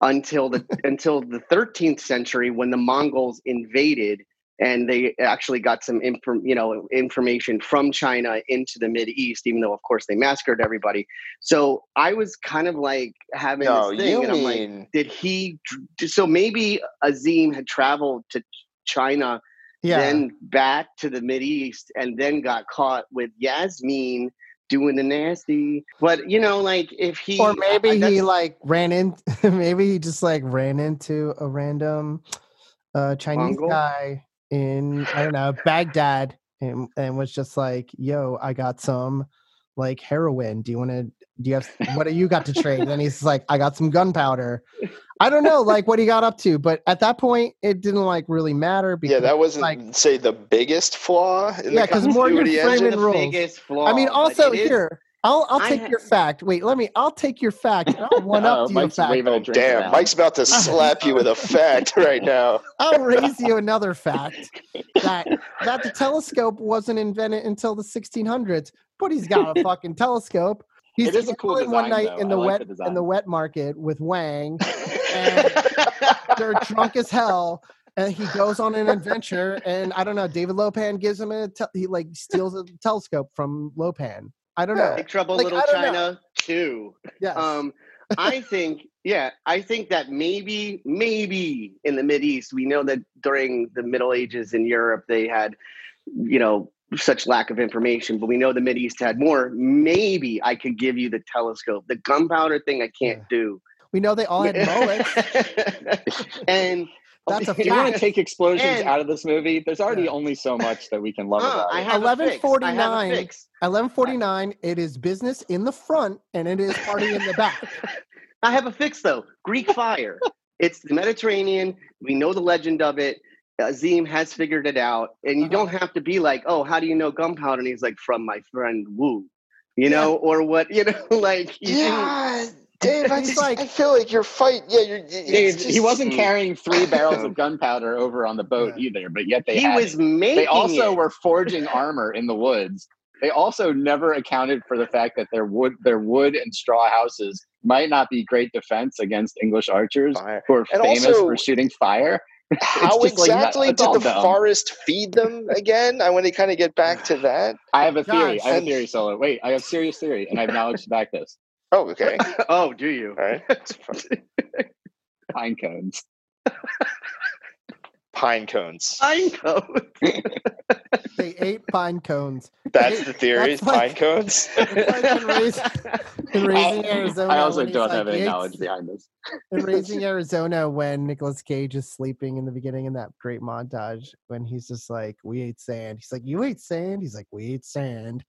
Speaker 3: until the [laughs] until the 13th century when the Mongols invaded and they actually got some inform, you know information from China into the Mid East, even though of course they massacred everybody. So I was kind of like having
Speaker 2: No,
Speaker 3: this thing, and I'm like,
Speaker 2: mean
Speaker 3: did he? So maybe Azeem had traveled to China,
Speaker 1: Yeah.
Speaker 3: then back to the Mid East, and then got caught with Yasmin doing the nasty. But you know, like if he
Speaker 1: or maybe
Speaker 3: I-
Speaker 1: he like ran in [laughs] maybe he just like ran into a random uh chinese
Speaker 3: Mongol?
Speaker 1: guy in i don't know baghdad and, and was just like yo i got some like heroin do you want to do you have what do you got to trade and he's like i got some gunpowder i don't know like what he got up to but at that point it didn't like really matter because
Speaker 2: yeah, that wasn't
Speaker 1: like
Speaker 2: say the biggest flaw in
Speaker 1: Yeah,
Speaker 2: the
Speaker 1: 'cause Morgan
Speaker 2: continuity
Speaker 1: Freeman rules.
Speaker 3: flaw.
Speaker 1: I mean, also
Speaker 3: it is-
Speaker 1: here, I'll I'll take
Speaker 3: ha-
Speaker 1: your fact. Wait, let me. I'll take your fact. I'll one
Speaker 4: Uh-oh,
Speaker 1: up oh, to your
Speaker 4: Mike's
Speaker 1: fact.
Speaker 4: waving a drink
Speaker 2: Damn,
Speaker 4: around.
Speaker 2: Mike's about to [laughs] slap you with a fact right now. [laughs]
Speaker 1: I'll raise you another fact that that the telescope wasn't invented until the 1600s, but he's got a [laughs] fucking telescope. He's
Speaker 4: It is a cool
Speaker 1: gambling one night
Speaker 4: though.
Speaker 1: in the
Speaker 4: like
Speaker 1: wet
Speaker 4: the
Speaker 1: in the wet market with Wang, and [laughs] they're drunk as hell. And he goes on an adventure, and I don't know. David Lo Pan gives him a. Te- he like steals a telescope from Lo Pan. I don't know.
Speaker 3: Big Trouble
Speaker 1: Like,
Speaker 3: Little
Speaker 1: I know.
Speaker 3: China two.
Speaker 1: Yes.
Speaker 3: Um, I think, yeah, I think that maybe, maybe in the Mid East, we know that during the Middle Ages in Europe, they had, you know, such lack of information, but we know the Mid East had more. Maybe I could give you the telescope. The gunpowder thing, I can't do.
Speaker 1: We know they all had mullets. [laughs]
Speaker 3: and
Speaker 1: That's a
Speaker 4: Do you want to take explosions
Speaker 3: And-
Speaker 4: out of this movie? There's already only so much that we can love
Speaker 3: Uh,
Speaker 4: about
Speaker 3: I
Speaker 4: it.
Speaker 3: have a fix. I have a
Speaker 1: 1149.
Speaker 3: fix.
Speaker 1: 1149. It is business in the front, and it is party in the back. [laughs]
Speaker 3: I have a fix though. Greek fire. it's the Mediterranean. We know the legend of it. Azeem has figured it out, and you
Speaker 1: Uh-huh.
Speaker 3: don't have to be like, "Oh, how do you know gunpowder?" And he's like, "From my friend Wu," you know, or what, you know, [laughs] like you
Speaker 2: Yeah, Dave, I, [laughs] just,
Speaker 1: like-
Speaker 2: I feel like you're fight. Yeah, you're.
Speaker 4: Dave,
Speaker 2: It's
Speaker 4: he wasn't mm. carrying three [laughs] barrels of gunpowder over on the boat
Speaker 1: Yeah.
Speaker 4: either, but yet they
Speaker 3: he
Speaker 4: had
Speaker 3: was
Speaker 4: it.
Speaker 3: making.
Speaker 4: They also
Speaker 3: it.
Speaker 4: were forging [laughs] armor in the woods. They also never accounted for the fact that their wood, their wood and straw houses might not be great defense against English archers
Speaker 2: Fire.
Speaker 4: who are
Speaker 2: And
Speaker 4: famous
Speaker 2: also-
Speaker 4: for shooting fire.
Speaker 2: How
Speaker 4: It's just like,
Speaker 2: exactly did the
Speaker 4: dumb.
Speaker 2: forest feed them again? I want to kind of get back to that.
Speaker 4: I have a theory.
Speaker 1: Josh.
Speaker 4: I have a theory, Solo. Wait, I have serious theory, and I have knowledge to back this.
Speaker 2: Oh, okay. [laughs]
Speaker 3: oh, do you?
Speaker 2: All right. [laughs]
Speaker 4: Pine cones.
Speaker 2: Pine cones.
Speaker 3: Pine cones. [laughs]
Speaker 1: They ate pine cones.
Speaker 2: That's the theory.
Speaker 1: That's like-
Speaker 2: pine cones.
Speaker 1: Like in, Rais- in Raising Arizona.
Speaker 4: I also
Speaker 1: when he's
Speaker 4: don't
Speaker 1: like,
Speaker 4: have any
Speaker 1: "He ate
Speaker 4: knowledge behind this.
Speaker 1: in Raising Arizona when Nicolas Cage is sleeping in the beginning in that great montage when he's just like, "We ate sand." He's like, "You ate sand." He's like, "We ate sand."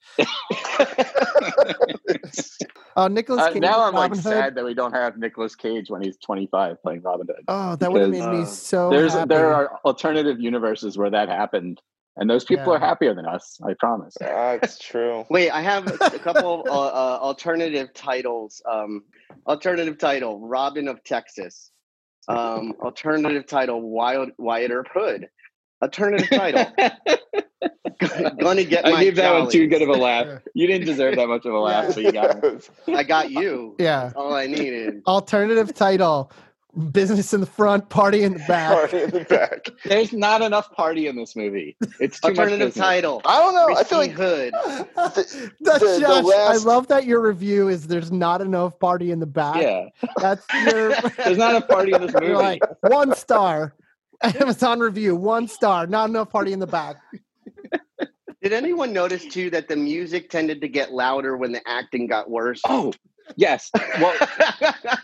Speaker 1: Oh, [laughs] Nicolas
Speaker 4: Uh, now I'm like
Speaker 1: Hood.
Speaker 4: sad that we don't have Nicolas Cage when he's 25 playing Robin Hood.
Speaker 1: Oh, that would have made
Speaker 4: because,
Speaker 1: me
Speaker 3: uh,
Speaker 1: so.
Speaker 4: There's
Speaker 1: happy.
Speaker 4: there are alternative universes where that happened, and those people
Speaker 1: Yeah.
Speaker 4: are happier than us. I promise.
Speaker 2: That's true. [laughs]
Speaker 3: Wait, I have a couple uh, uh, alternative titles. Um, alternative title: Robin of Texas. [laughs] Um, alternative title: Wild Wyatt Earp Hood. Alternative title: [laughs] Gonna get my
Speaker 4: I gave that one too
Speaker 3: jollies.
Speaker 4: good of a laugh. You didn't deserve that much of a laugh,
Speaker 1: Yeah.
Speaker 4: but you got it. [laughs]
Speaker 3: I got you.
Speaker 1: Yeah.
Speaker 3: That's all I needed.
Speaker 1: Alternative title: Business in the front, party in the back.
Speaker 2: Party in the back. [laughs]
Speaker 4: There's not enough party in this movie. It's too
Speaker 3: Alternative
Speaker 4: business.
Speaker 3: title:
Speaker 2: I don't know. I feel like
Speaker 3: Hood.
Speaker 2: the,
Speaker 1: That's
Speaker 2: the- the
Speaker 1: Josh.
Speaker 2: last-
Speaker 1: I love that your review is there's not enough party in the back.
Speaker 4: Yeah,
Speaker 1: That's your.
Speaker 4: there's not a party in this movie.
Speaker 1: You're like one star. [laughs] Amazon review, one star. Not enough party in the back.
Speaker 3: Did anyone notice too that the music tended to get louder when the acting got worse?
Speaker 4: oh, Yes. Well,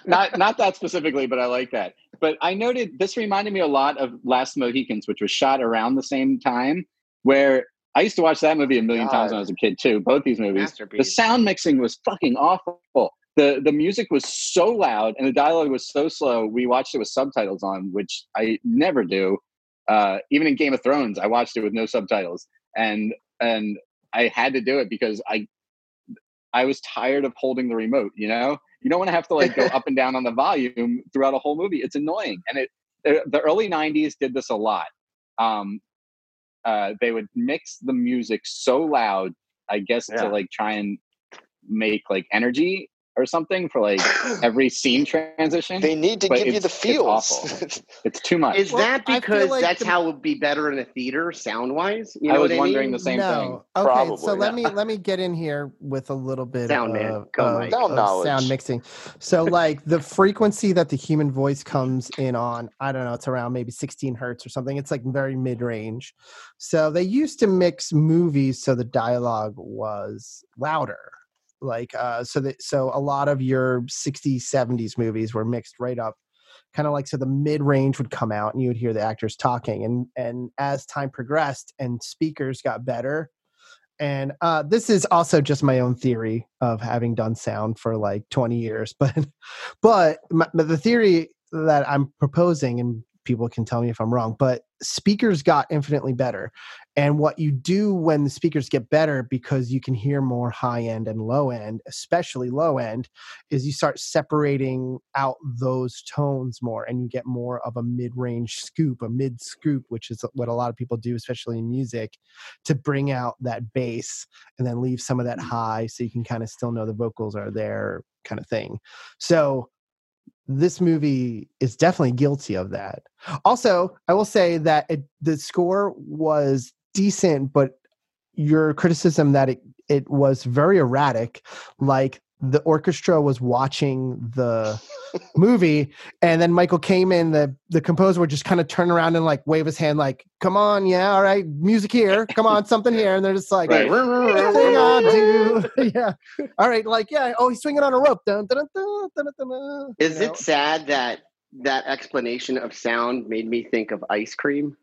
Speaker 4: not not that specifically, but I like that. But I noted this reminded me a lot of Last Mohicans, which was shot around the same time. Where I used to watch that movie a million times when I was a kid too. Both these movies. The sound mixing was fucking awful. The the music was so loud and the dialogue was so slow. We watched it with subtitles on, which I never do. Uh, even in Game of Thrones, I watched it with no subtitles, and and I had to do it because I I was tired of holding the remote. You know, you don't want to have to like go up and down on the volume throughout a whole movie. It's annoying, and it the, early '90s did this a lot. Um, uh, they would mix the music so loud, I guess,
Speaker 2: Yeah.
Speaker 4: to like try and make like energy or something for like [sighs] every scene transition.
Speaker 2: They need to give you
Speaker 4: it's-
Speaker 2: the
Speaker 4: it's
Speaker 2: feels.
Speaker 4: awful. It's [laughs] too much.
Speaker 3: Is that because
Speaker 1: like
Speaker 3: that's
Speaker 1: the-
Speaker 3: how it would be better in a theater, sound wise? You
Speaker 4: I was
Speaker 3: what
Speaker 4: wondering
Speaker 3: mean?
Speaker 4: the same thing.
Speaker 1: no. Okay, so
Speaker 2: Probably,
Speaker 1: let me let me get in here with a little bit
Speaker 3: Sound man.
Speaker 1: of, of-
Speaker 2: Sound
Speaker 1: of
Speaker 2: knowledge.
Speaker 1: sound mixing. So like the frequency that the human voice comes in on, I don't know, it's around maybe 16 hertz or something. It's like very mid range. So they used to mix movies so the dialogue was louder. Like uh so that so a lot of your 60s 70s movies were mixed right up kind of like so the mid range would come out and you would hear the actors talking and and as time progressed and speakers got better and uh this is also just my own theory of having done sound for like 20 years [laughs] but but my, but the theory that i'm proposing and people can tell me if i'm wrong but speakers got infinitely better and what you do when the speakers get better because you can hear more high end and low end especially low end is you start separating out those tones more and you get more of a mid-range scoop a mid scoop which is what a lot of people do especially in music to bring out that bass and then leave some of that mm. high so you can kind of still know the vocals are there kind of thing. So this movie is definitely guilty of that. Also i will say that it, the score was decent but your criticism that it, it was very erratic like the orchestra was watching the [laughs] movie and then michael came in the the composer would just kind of turn around and like wave his hand like come on yeah all right music here come on something here and they're just like
Speaker 4: Right.
Speaker 1: "Everything I do." [laughs] [laughs] yeah all right like yeah oh he's swinging on a rope dun, dun, dun, dun, dun, dun, dun, you
Speaker 3: Is it sad that that explanation of sound made me think of ice cream?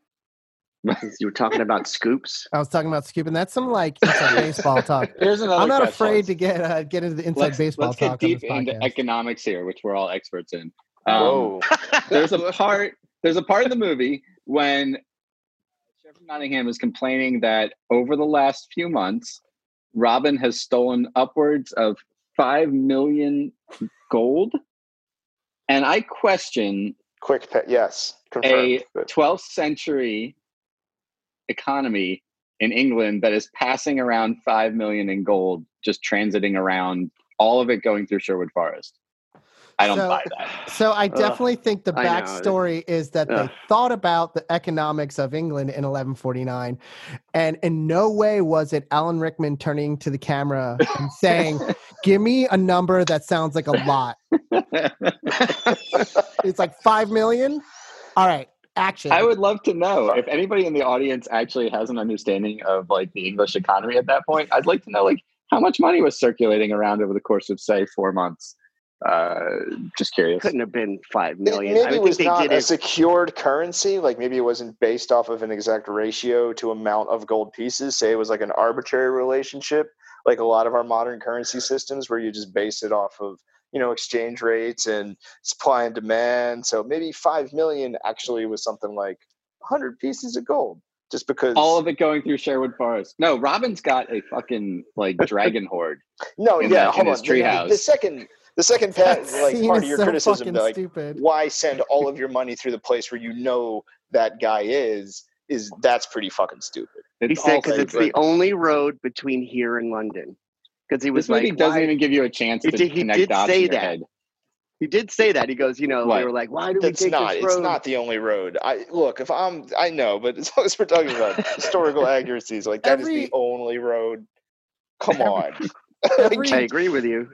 Speaker 3: Since [laughs] you were talking about scoops.
Speaker 1: I was talking about scooping. That's some like inside [laughs] baseball talk.
Speaker 4: Here's another
Speaker 1: I'm not
Speaker 4: catchphrase.
Speaker 1: afraid to get uh, get into the inside
Speaker 4: let's,
Speaker 1: baseball
Speaker 4: let's
Speaker 1: talk
Speaker 4: get
Speaker 1: on
Speaker 4: deep
Speaker 1: this
Speaker 4: into economics here, which we're all experts in. Um,
Speaker 2: Whoa. [laughs]
Speaker 4: there's a part. There's a part of the movie when Sheriff Nottingham is complaining that over the last few months, Robin has stolen upwards of five million gold, and I question
Speaker 2: Quick pet. Yes.
Speaker 4: a
Speaker 2: Confirmed. But
Speaker 4: 12th century economy in England that is passing around 5 million in gold just transiting around all of it going through Sherwood Forest. I don't
Speaker 1: So-
Speaker 4: buy that.
Speaker 1: So I definitely think the backstory is that they thought about the economics of England in 1149, and in no way was it Alan Rickman turning to the camera and saying, [laughs] "Give me a number that sounds like a lot." [laughs] It's like five million. All right, action.
Speaker 4: I would love to know if anybody in the audience actually has an understanding of like the English economy at that point. I'd like to know like how much money was circulating around over the course of say 4 months. Uh just curious.
Speaker 3: Couldn't have been five
Speaker 2: It
Speaker 3: million.
Speaker 2: maybe
Speaker 3: I
Speaker 2: it was not a
Speaker 3: it.
Speaker 2: secured currency. Like maybe it wasn't based off of an exact ratio to amount of gold pieces. Say it was like an arbitrary relationship, like a lot of our modern currency systems, where you just base it off of you know exchange rates and supply and demand. So maybe five million actually was something like hundred pieces of gold, just because
Speaker 4: All of it going through Sherwood Forest. No, Robin's got a fucking like [laughs] dragon horde.
Speaker 2: No,
Speaker 4: in
Speaker 2: yeah,
Speaker 4: the-
Speaker 2: hold
Speaker 4: in
Speaker 2: on.
Speaker 4: his
Speaker 2: The- the,
Speaker 4: treehouse.
Speaker 2: the second, the second part, like part of
Speaker 1: is
Speaker 2: your
Speaker 1: so
Speaker 2: criticism,
Speaker 1: fucking
Speaker 2: like
Speaker 1: stupid.
Speaker 2: why send all of your money through the place where you know that guy is, is that's pretty fucking stupid.
Speaker 3: He
Speaker 4: It's
Speaker 3: said because it's the only road between here and London. Because he was
Speaker 4: This movie
Speaker 3: like,
Speaker 4: doesn't
Speaker 3: why-
Speaker 4: even give you a chance
Speaker 3: He
Speaker 4: to
Speaker 3: did- he
Speaker 4: connect
Speaker 3: did
Speaker 4: dots
Speaker 3: say
Speaker 4: in your
Speaker 3: that.
Speaker 4: head.
Speaker 3: He did say that. He goes, you know,
Speaker 4: What?
Speaker 3: they were like, why do
Speaker 2: That's
Speaker 3: we take
Speaker 2: not.
Speaker 3: this
Speaker 2: It's not the only road. I look if I'm. I know, but as long as we're talking about [laughs] historical accuracies, like that is
Speaker 1: Every-
Speaker 2: the only road. Come on. [laughs]
Speaker 1: Every
Speaker 3: I agree with you.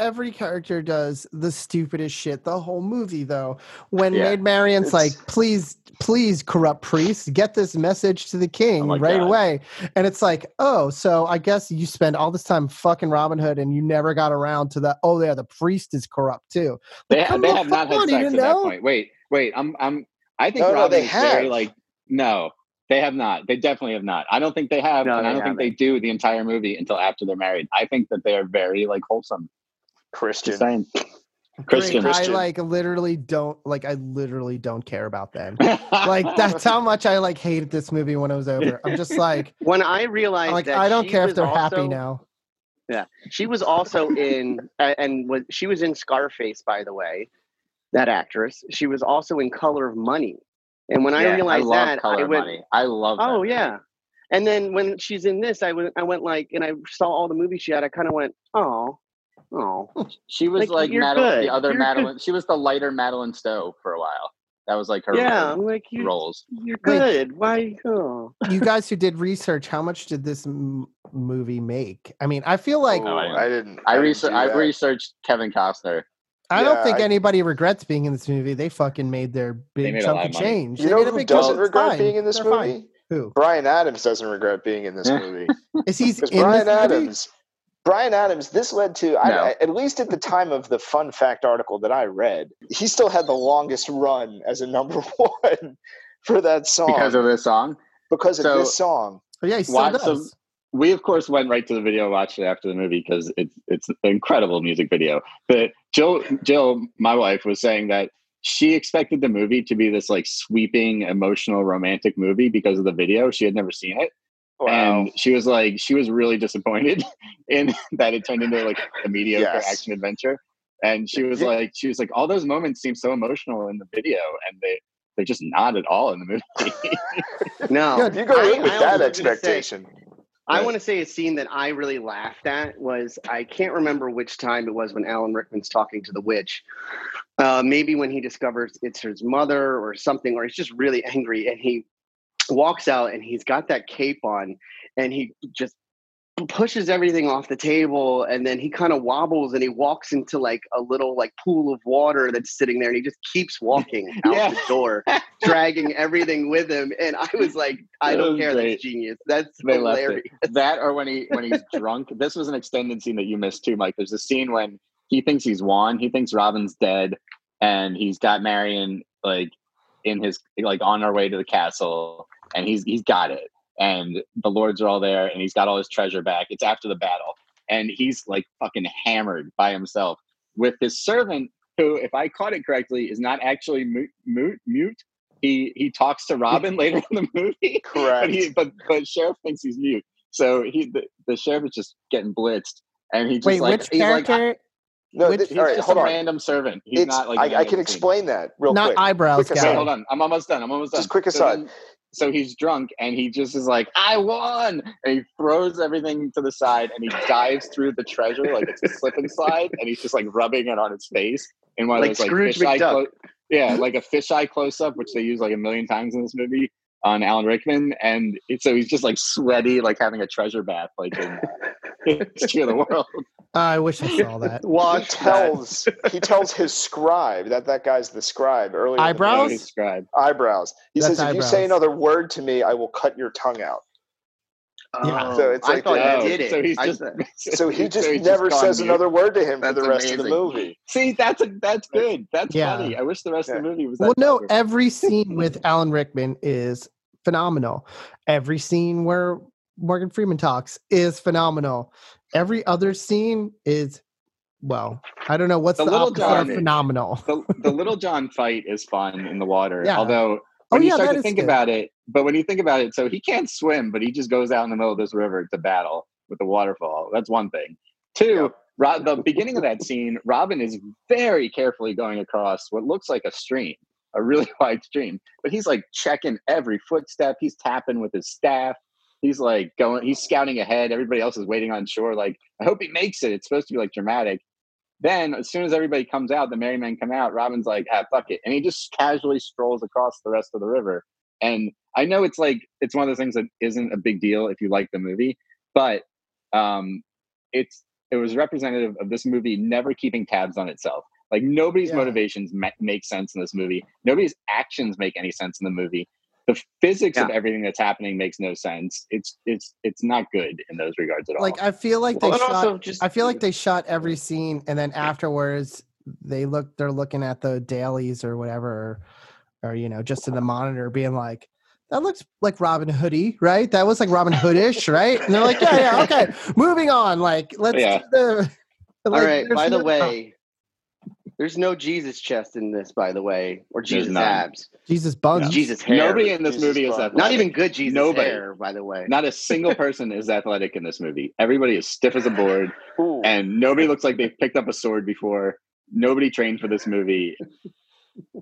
Speaker 1: Every character does the stupidest shit the whole movie though. When
Speaker 4: Yeah,
Speaker 1: Maid Marian's
Speaker 4: it's-
Speaker 1: like, please, please, corrupt priests, get this message to the oh king
Speaker 4: Oh
Speaker 1: right
Speaker 4: God.
Speaker 1: away. And it's like, oh, so I guess you spend all this time fucking Robin Hood and you never got around to the oh yeah, the priest is corrupt too.
Speaker 4: They,
Speaker 1: Like,
Speaker 4: ha- they have not had
Speaker 1: on,
Speaker 4: sex at that point. Wait, wait. I'm I'm I think
Speaker 2: No, no,
Speaker 4: Robin
Speaker 2: they
Speaker 4: is very like no, they have not. They definitely have not. I don't think they have,
Speaker 3: No,
Speaker 4: and I
Speaker 3: they
Speaker 4: don't think they do the entire movie until after they're married. I think that they are very like wholesome.
Speaker 2: Christian.
Speaker 4: Just Christian.
Speaker 1: I like literally don't like I literally don't care about them. [laughs] like that's how much I like hated this movie when it was over. I'm just like [laughs]
Speaker 3: when I realized
Speaker 1: like
Speaker 3: that
Speaker 1: I don't care if they're happy now.
Speaker 3: Yeah, she was also in, uh, and was she was in Scarface, by the way, that actress. She was also in Color of Money, and when
Speaker 4: Yeah,
Speaker 3: I realized
Speaker 4: love
Speaker 3: that,
Speaker 4: Color
Speaker 3: I
Speaker 4: of
Speaker 3: went,
Speaker 4: Money. I love. that
Speaker 3: "Oh
Speaker 4: movie.
Speaker 3: yeah." And then when she's in this, I went, I went like, and I saw all the movies she had. I kind of went, "Oh, oh." [laughs]
Speaker 4: She was
Speaker 3: Like,
Speaker 4: like,
Speaker 3: Madeleine,
Speaker 4: the other
Speaker 3: You're
Speaker 4: Madeleine. She was the lighter Madeleine Stowe for a while. That was like her,
Speaker 3: Yeah,
Speaker 4: her
Speaker 3: I'm like you.
Speaker 4: roles.
Speaker 3: You're
Speaker 1: Wait.
Speaker 3: good. Why? Oh.
Speaker 1: you guys who did research, how much did this m- movie make? I mean, I feel like
Speaker 2: Oh, I didn't.
Speaker 4: I,
Speaker 2: didn't
Speaker 4: research. I've
Speaker 2: that.
Speaker 4: researched Kevin Costner.
Speaker 1: I don't think
Speaker 2: I-
Speaker 1: anybody regrets being in this movie. They fucking made their big
Speaker 4: made a
Speaker 1: chunk of
Speaker 4: of
Speaker 1: change.
Speaker 2: You
Speaker 1: They
Speaker 2: know
Speaker 1: made
Speaker 2: who doesn't regret
Speaker 1: fine.
Speaker 2: being in this
Speaker 1: They're fine.
Speaker 2: movie?
Speaker 1: Who
Speaker 2: Bryan Adams doesn't regret being in this movie.
Speaker 1: is he's in
Speaker 2: Bryan
Speaker 1: this movie?
Speaker 2: Adams, Bryan Adams, this led to,
Speaker 4: No.
Speaker 2: I- at least at the time of the fun fact article that I read, he still had the longest run as a number [laughs] one for that song
Speaker 4: because of this song.
Speaker 2: because of this song.
Speaker 1: Oh yeah, he still
Speaker 4: Why-
Speaker 1: does.
Speaker 4: so we of course went right to the video, watched it after the movie because it's it's an incredible music video. But Jill, Jill, my wife, was saying that she expected the movie to be this like sweeping, emotional, romantic movie because of the video. She had never seen it,
Speaker 2: Wow.
Speaker 4: and she was like, she was really disappointed [laughs] in [laughs] that it turned into like a mediocre
Speaker 2: Yes.
Speaker 4: action adventure. And she was like, she was like, all those moments seem so emotional in the video, and they they're just not at all in the movie. [laughs]
Speaker 3: No,
Speaker 1: Good.
Speaker 2: you go
Speaker 3: I-
Speaker 2: in with
Speaker 3: I
Speaker 2: that
Speaker 3: also say-
Speaker 2: expectation.
Speaker 3: I want to say a scene that I really laughed at was I can't remember which time it was when Alan Rickman's talking to the witch. Uh, maybe when he discovers it's his mother or something, or he's just really angry and he walks out and he's got that cape on and he just pushes everything off the table and then he kind of wobbles and he walks into like a little like pool of water that's sitting there and he just keeps [laughs] walking out
Speaker 4: Yeah.
Speaker 3: the door [laughs] dragging everything with him and i was like i
Speaker 4: That
Speaker 3: don't care
Speaker 4: great.
Speaker 3: that's genius that's
Speaker 4: they
Speaker 3: hilarious.
Speaker 4: That or when he when he's [laughs] drunk. This was an extended scene that you missed too, Mike. There's a scene when he thinks he's won. He thinks Robin's dead, and he's got Marian like in his like on our way to the castle, and he's he's got it. And the lords are all there, and he's got all his treasure back. It's after the battle, and he's like fucking hammered by himself with his servant, who, if I caught it correctly, is not actually mute. mute, mute. He he talks to Robin later in the movie
Speaker 2: Correct. [laughs]
Speaker 4: but he but but sheriff thinks he's mute so he the, the sheriff is just getting blitzed and he just
Speaker 1: Wait,
Speaker 4: like
Speaker 1: which
Speaker 4: he's like
Speaker 1: character?
Speaker 2: No,
Speaker 1: which-
Speaker 2: th-
Speaker 4: he's
Speaker 2: all right,
Speaker 4: just
Speaker 2: hold
Speaker 4: a
Speaker 2: on.
Speaker 4: random servant he's
Speaker 2: It's,
Speaker 4: not like
Speaker 2: I, I can
Speaker 4: scene.
Speaker 2: explain that real
Speaker 1: Not
Speaker 2: quick.
Speaker 1: Not eyebrows
Speaker 2: Quick
Speaker 1: guy.
Speaker 2: Aside.
Speaker 4: hold on i'm almost done i'm almost done
Speaker 2: Just quick
Speaker 4: So
Speaker 2: aside.
Speaker 4: then- so he's drunk and he just is like i won and he throws everything to the side and he dives through the treasure like it's a slip and slide and he's just like rubbing it on his face in one of
Speaker 3: Like
Speaker 4: those like
Speaker 3: Scrooge
Speaker 4: fisheye
Speaker 3: McDuck.
Speaker 4: clo- yeah like a fisheye close-up which they use like a million times in this movie on Alan Rickman, and it, so he's just like sweaty, like having a treasure bath, like in [laughs] History of the World.
Speaker 1: I wish I saw that. [laughs]
Speaker 2: he
Speaker 3: Wash that.
Speaker 2: tells he tells his scribe that that guy's the scribe earlier. in the
Speaker 1: Eyebrows?
Speaker 2: movie.
Speaker 4: His scribe.
Speaker 2: Eyebrows. He
Speaker 1: That's
Speaker 2: says, if you say another word to me, I will cut your tongue out.
Speaker 1: Oh, yeah.
Speaker 3: Oh,
Speaker 2: So it's
Speaker 3: I
Speaker 2: like
Speaker 3: thought
Speaker 2: the-
Speaker 3: you did it.
Speaker 4: So he's just
Speaker 3: said- [laughs]
Speaker 2: So he just
Speaker 4: so he's
Speaker 2: never
Speaker 4: gone
Speaker 2: says
Speaker 4: mute.
Speaker 2: another word to him for the rest of the movie.
Speaker 4: See, that's a that's good. That's
Speaker 1: Yeah.
Speaker 4: funny. I wish the rest of the movie was. That
Speaker 1: Well, no,
Speaker 4: clever.
Speaker 1: every scene with Alan Rickman is phenomenal. Every scene where Morgan Freeman talks is phenomenal. Every other scene is, well, I don't know what's
Speaker 4: The
Speaker 1: the,
Speaker 4: Little John-
Speaker 1: phenomenal.
Speaker 4: the, the [laughs] Little John fight is fun in the water.
Speaker 1: Yeah.
Speaker 4: Although
Speaker 1: Oh,
Speaker 4: when you
Speaker 1: yeah,
Speaker 4: start to think
Speaker 1: good.
Speaker 4: about it, but when you think about it, so he can't swim, but he just goes out in the middle of this river to battle with the waterfall. That's one thing. Two, Ro- the beginning of that scene, Robin is very carefully going across what looks like a stream, a really [laughs] wide stream, but he's like checking every footstep. He's tapping with his staff. He's like going, he's scouting ahead. Everybody else is waiting on shore. Like, I hope he makes it. It's supposed to be like dramatic. Then, as soon as everybody comes out, the merry men come out. Robin's like, "Ah, fuck it," and he just casually strolls across the rest of the river. And I know it's like it's one of those things that isn't a big deal if you like the movie, but um, it's it was representative of this movie never keeping tabs on itself. Like nobody's
Speaker 1: Yeah.
Speaker 4: motivations ma- make sense in this movie. Nobody's actions make any sense in the movie. The physics of everything that's happening makes no sense. It's it's it's not good in those regards at all.
Speaker 1: Like I feel like they
Speaker 3: Well,
Speaker 1: shot.
Speaker 3: just-
Speaker 1: I feel like they shot every scene, and then afterwards they look. They're looking at the dailies or whatever, or, or you know, just in the monitor, being like, "That looks like Robin Hoodie, right? That was like Robin Hoodish, right?" And they're like, "Yeah, yeah, okay, moving on. Like, let's
Speaker 4: Yeah.
Speaker 1: do the." [laughs]
Speaker 3: All
Speaker 1: like,
Speaker 3: right.
Speaker 1: there's
Speaker 3: By the
Speaker 1: no-
Speaker 3: way, there's no Jesus chest in this. By the way, or Jesus
Speaker 4: none.
Speaker 3: abs.
Speaker 1: Jesus buns.
Speaker 3: Jesus hair.
Speaker 4: Nobody in this
Speaker 2: Jesus
Speaker 4: movie is athletic.
Speaker 3: Not even good Jesus
Speaker 4: Nobody.
Speaker 3: hair. By the way.
Speaker 4: Not a single person is athletic in this movie. Everybody is stiff as a board,
Speaker 2: Ooh.
Speaker 4: and nobody looks like they've picked up a sword before. Nobody trained for this movie.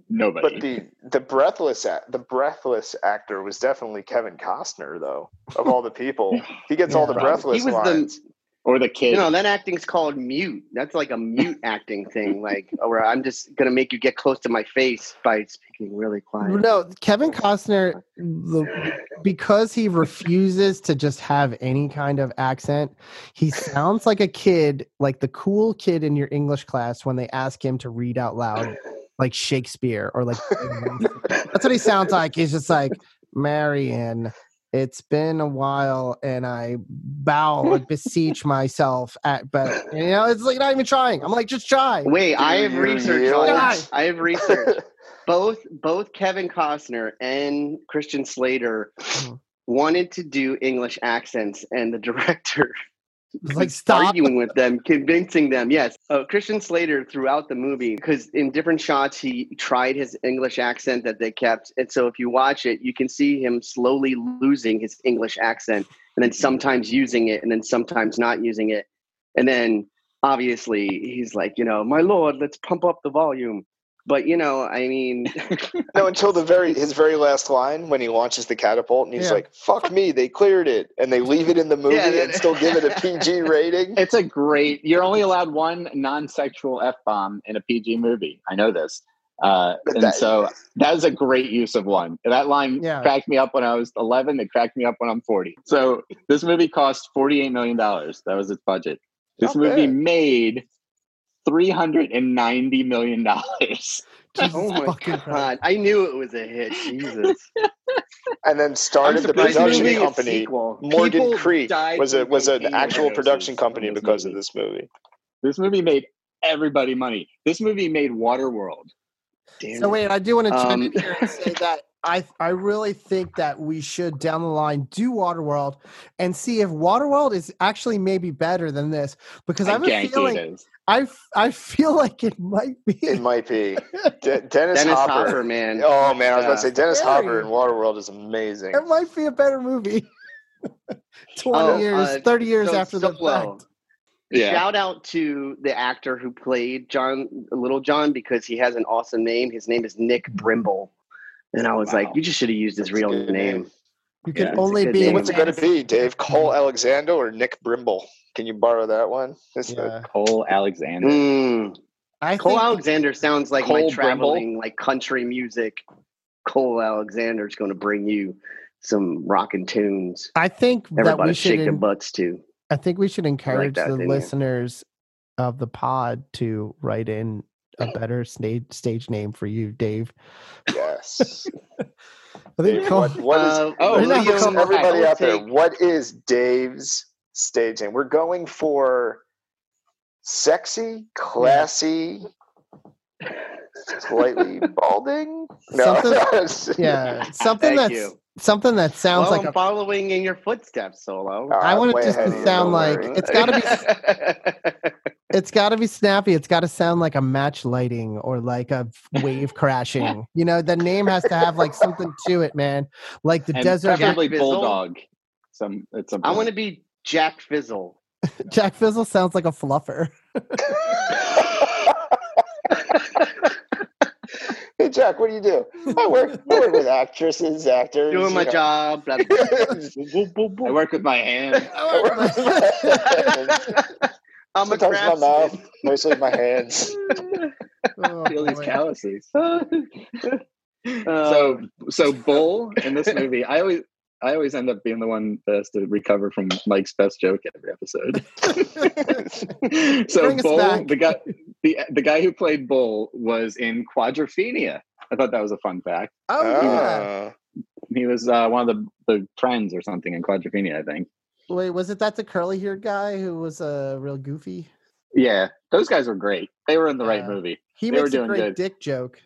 Speaker 4: Nobody.
Speaker 2: But the the breathless the breathless actor was definitely Kevin Costner though. Of all the people, [laughs] he gets all the breathless
Speaker 3: He was
Speaker 2: lines.
Speaker 3: the.
Speaker 4: Or the kid.
Speaker 3: You know that acting's called mute. That's like a mute [laughs] acting thing. Like, where I'm just gonna make you get close to my face by speaking really quiet.
Speaker 1: No, Kevin oh, Costner, the, because he refuses to just have any kind of accent, he sounds like a kid, like the cool kid in your English class when they ask him to read out loud, like Shakespeare or like. [laughs] That's what he sounds like. He's just like, Marian, it's been a while and I bow and beseech myself at, but you know, it's like not even trying. I'm like, just try.
Speaker 3: Wait, I have
Speaker 2: You
Speaker 3: research on
Speaker 1: yield?
Speaker 3: this. I have research. [laughs] both both Kevin Costner and Christian Slater
Speaker 1: Mhm.
Speaker 3: wanted to do English accents, and the [laughs] director
Speaker 1: It's like, stop.
Speaker 3: arguing with them, convincing them. Yes, uh, Christian Slater throughout the movie, because in different shots he tried his English accent that they kept, and so if you watch it, you can see him slowly losing his English accent, and then sometimes using it, and then sometimes not using it, and then obviously he's like, you know, my lord, let's pump up the volume. But you know, I mean, [laughs]
Speaker 2: No, until the very his very last line when he launches the catapult and he's
Speaker 1: Yeah.
Speaker 2: like, "Fuck me, they cleared it," and they leave it in the [laughs] movie
Speaker 3: Yeah,
Speaker 2: and still give it a [laughs] PG rating.
Speaker 4: it's a great. You're only allowed one non-sexual f bomb in a PG movie. I know this, uh, and
Speaker 2: That-
Speaker 4: so that is a great use of one. That line
Speaker 1: Yeah.
Speaker 4: cracked me up when I was 11. It cracked me up when I'm 40. So this movie cost 48 million dollars. That was its budget. This
Speaker 2: Not
Speaker 4: movie
Speaker 2: bad.
Speaker 4: made 390 million dollars.
Speaker 1: Jesus
Speaker 3: oh my
Speaker 1: fucking Christ.
Speaker 3: god, I knew it was a hit. Jesus, [laughs]
Speaker 2: And then started the production
Speaker 3: movie
Speaker 2: company. Morgan
Speaker 4: People
Speaker 2: Creek was a
Speaker 4: from
Speaker 2: was an actual production company because
Speaker 4: movie.
Speaker 2: of this movie.
Speaker 4: This movie made everybody money. This movie made Waterworld.
Speaker 3: Damn
Speaker 1: So
Speaker 3: it.
Speaker 1: wait, I do want to chime in
Speaker 3: Um,
Speaker 1: here and say that I I really think that we should down the line do Waterworld and see if Waterworld is actually maybe better than this because I
Speaker 4: I
Speaker 1: have a feeling
Speaker 4: it is.
Speaker 1: I f- I feel like it might be.
Speaker 2: It might be [laughs] De- Dennis,
Speaker 3: Dennis
Speaker 2: Hopper.
Speaker 3: Hopper, man.
Speaker 2: Oh man, I was about to say Dennis
Speaker 1: Scary.
Speaker 2: Hopper in Waterworld is amazing.
Speaker 1: It might be a better movie. [laughs] Twenty
Speaker 3: Oh,
Speaker 1: years,
Speaker 3: uh,
Speaker 1: thirty years
Speaker 3: so
Speaker 1: after the
Speaker 3: Solo.
Speaker 1: fact.
Speaker 4: Yeah.
Speaker 3: Shout out to the actor who played John Little John because he has an awesome name. His name is Nick Brimble. And I was like, you just should have used his
Speaker 2: That's a
Speaker 3: real name.
Speaker 2: name.
Speaker 1: You can
Speaker 3: it's a
Speaker 1: only be.
Speaker 2: What's it going to be, Dave? Cole Alexander or Nick Brimble? Can you borrow that one? It's the-
Speaker 1: Yeah.
Speaker 4: Cole Alexander.
Speaker 3: Mm.
Speaker 1: I
Speaker 3: Cole
Speaker 1: think
Speaker 3: Alexander sounds like my
Speaker 4: Cole
Speaker 3: traveling like country music. Cole Alexander's going to bring you some rocking tunes.
Speaker 1: I think that
Speaker 3: Everybody
Speaker 1: we should.
Speaker 3: shake their
Speaker 1: en-
Speaker 3: butts to.
Speaker 1: I think we should encourage
Speaker 3: that,
Speaker 1: the
Speaker 3: didn't you?
Speaker 1: listeners of the pod to write in a [clears throat] better stage stage name for you, Dave.
Speaker 2: yes. [laughs]
Speaker 1: I think
Speaker 2: Dave,
Speaker 1: Cole-
Speaker 2: what, what is,
Speaker 3: Uh,
Speaker 4: Oh,
Speaker 2: what is-
Speaker 1: Leo,
Speaker 2: everybody
Speaker 3: I will
Speaker 2: out there, what is Dave's stage name? We're going for sexy, classy, [laughs] slightly balding. No, [laughs]
Speaker 1: yeah, something
Speaker 3: Thank
Speaker 1: that's
Speaker 3: you.
Speaker 1: something that sounds
Speaker 3: well,
Speaker 1: like
Speaker 3: I'm
Speaker 1: a
Speaker 3: following in your footsteps, Solo.
Speaker 2: Oh,
Speaker 1: I want it just to sound like
Speaker 2: worry.
Speaker 1: it's gotta be [laughs] it's got to be snappy. It's got to sound like a match lighting or like a wave crashing. You know, the name has to have like something to it, man. Like the
Speaker 4: and
Speaker 1: desert.
Speaker 4: preferably bulldog. Some at some
Speaker 3: I want to be Jack Fizzle. [laughs]
Speaker 1: Jack Fizzle sounds like a fluffer. [laughs]
Speaker 2: hey Jack, what do you do? I work. I work with actresses, actors.
Speaker 3: Doing my
Speaker 2: know.
Speaker 3: job. Blah, blah, blah. [laughs]
Speaker 4: I work with my hands.
Speaker 2: I work with-
Speaker 3: I'm a
Speaker 2: Sometimes my mouth, mostly my hands.
Speaker 1: Oh,
Speaker 4: Feel these calluses. So so bull in this movie i always I always end up being the one that has to recover from Mike's best joke every episode. [laughs] so Bull, the guy, the the guy who played Bull was in Quadrophenia. I thought that was a fun fact.
Speaker 1: Oh,
Speaker 2: Ah.
Speaker 1: yeah.
Speaker 4: He was uh, one of the the friends or something in Quadrophenia, I think.
Speaker 1: Wait, was it that the curly haired guy who was uh, real goofy?
Speaker 4: Yeah, those guys were great. They were in the right movie.
Speaker 1: He
Speaker 4: they were
Speaker 1: makes a great
Speaker 4: good.
Speaker 1: dick joke.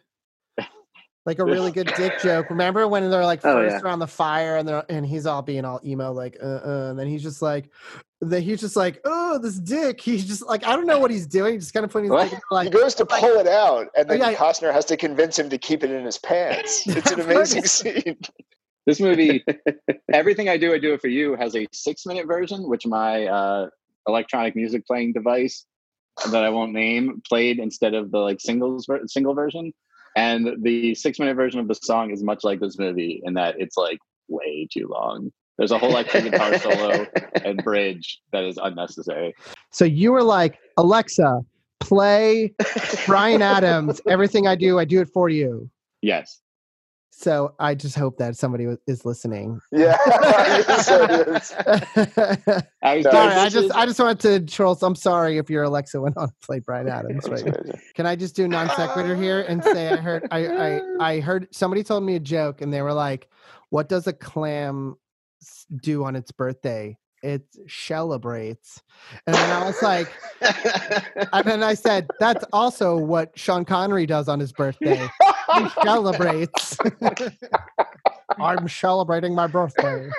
Speaker 1: Like a really good dick joke. Remember when they're like
Speaker 3: Oh,
Speaker 1: first
Speaker 3: yeah.
Speaker 1: around the fire and they're and he's all being all emo like uh uh and then he's just like then he's just like oh this dick he's just like I don't know what he's doing just kind of putting his
Speaker 4: What?
Speaker 1: dick like
Speaker 2: He goes to pull it out, and then
Speaker 1: Oh, yeah.
Speaker 2: Costner has to convince him to keep it in his pants. [laughs] It's an amazing
Speaker 1: is-
Speaker 2: scene.
Speaker 4: This movie, [laughs] everything I do, I do it for you, has a six minute version, which my uh, electronic music playing device that I won't name played instead of the like singles ver- single version. And the six minute version of the song is much like this movie in that it's like way too long. There's a whole electric guitar solo [laughs] and bridge that is unnecessary.
Speaker 1: So you were like, Alexa, play Bryan Adams. Everything I do, I do it for you.
Speaker 4: Yes.
Speaker 1: So I just hope that somebody is listening. [laughs]
Speaker 2: Yeah. [laughs] Yes. [laughs]
Speaker 4: I
Speaker 2: No,
Speaker 1: sorry, I just I just wanted to troll. I'm sorry if your Alexa went on to play Bryan Adams right. Can I just do non sequitur here and say I heard I, I I heard somebody told me a joke and they were like, "What does a clam do on its birthday?" It celebrates, and then I was like, and then I said, "That's also what Sean Connery does on his birthday. He [laughs] celebrates." [laughs] I'm celebrating my birthday.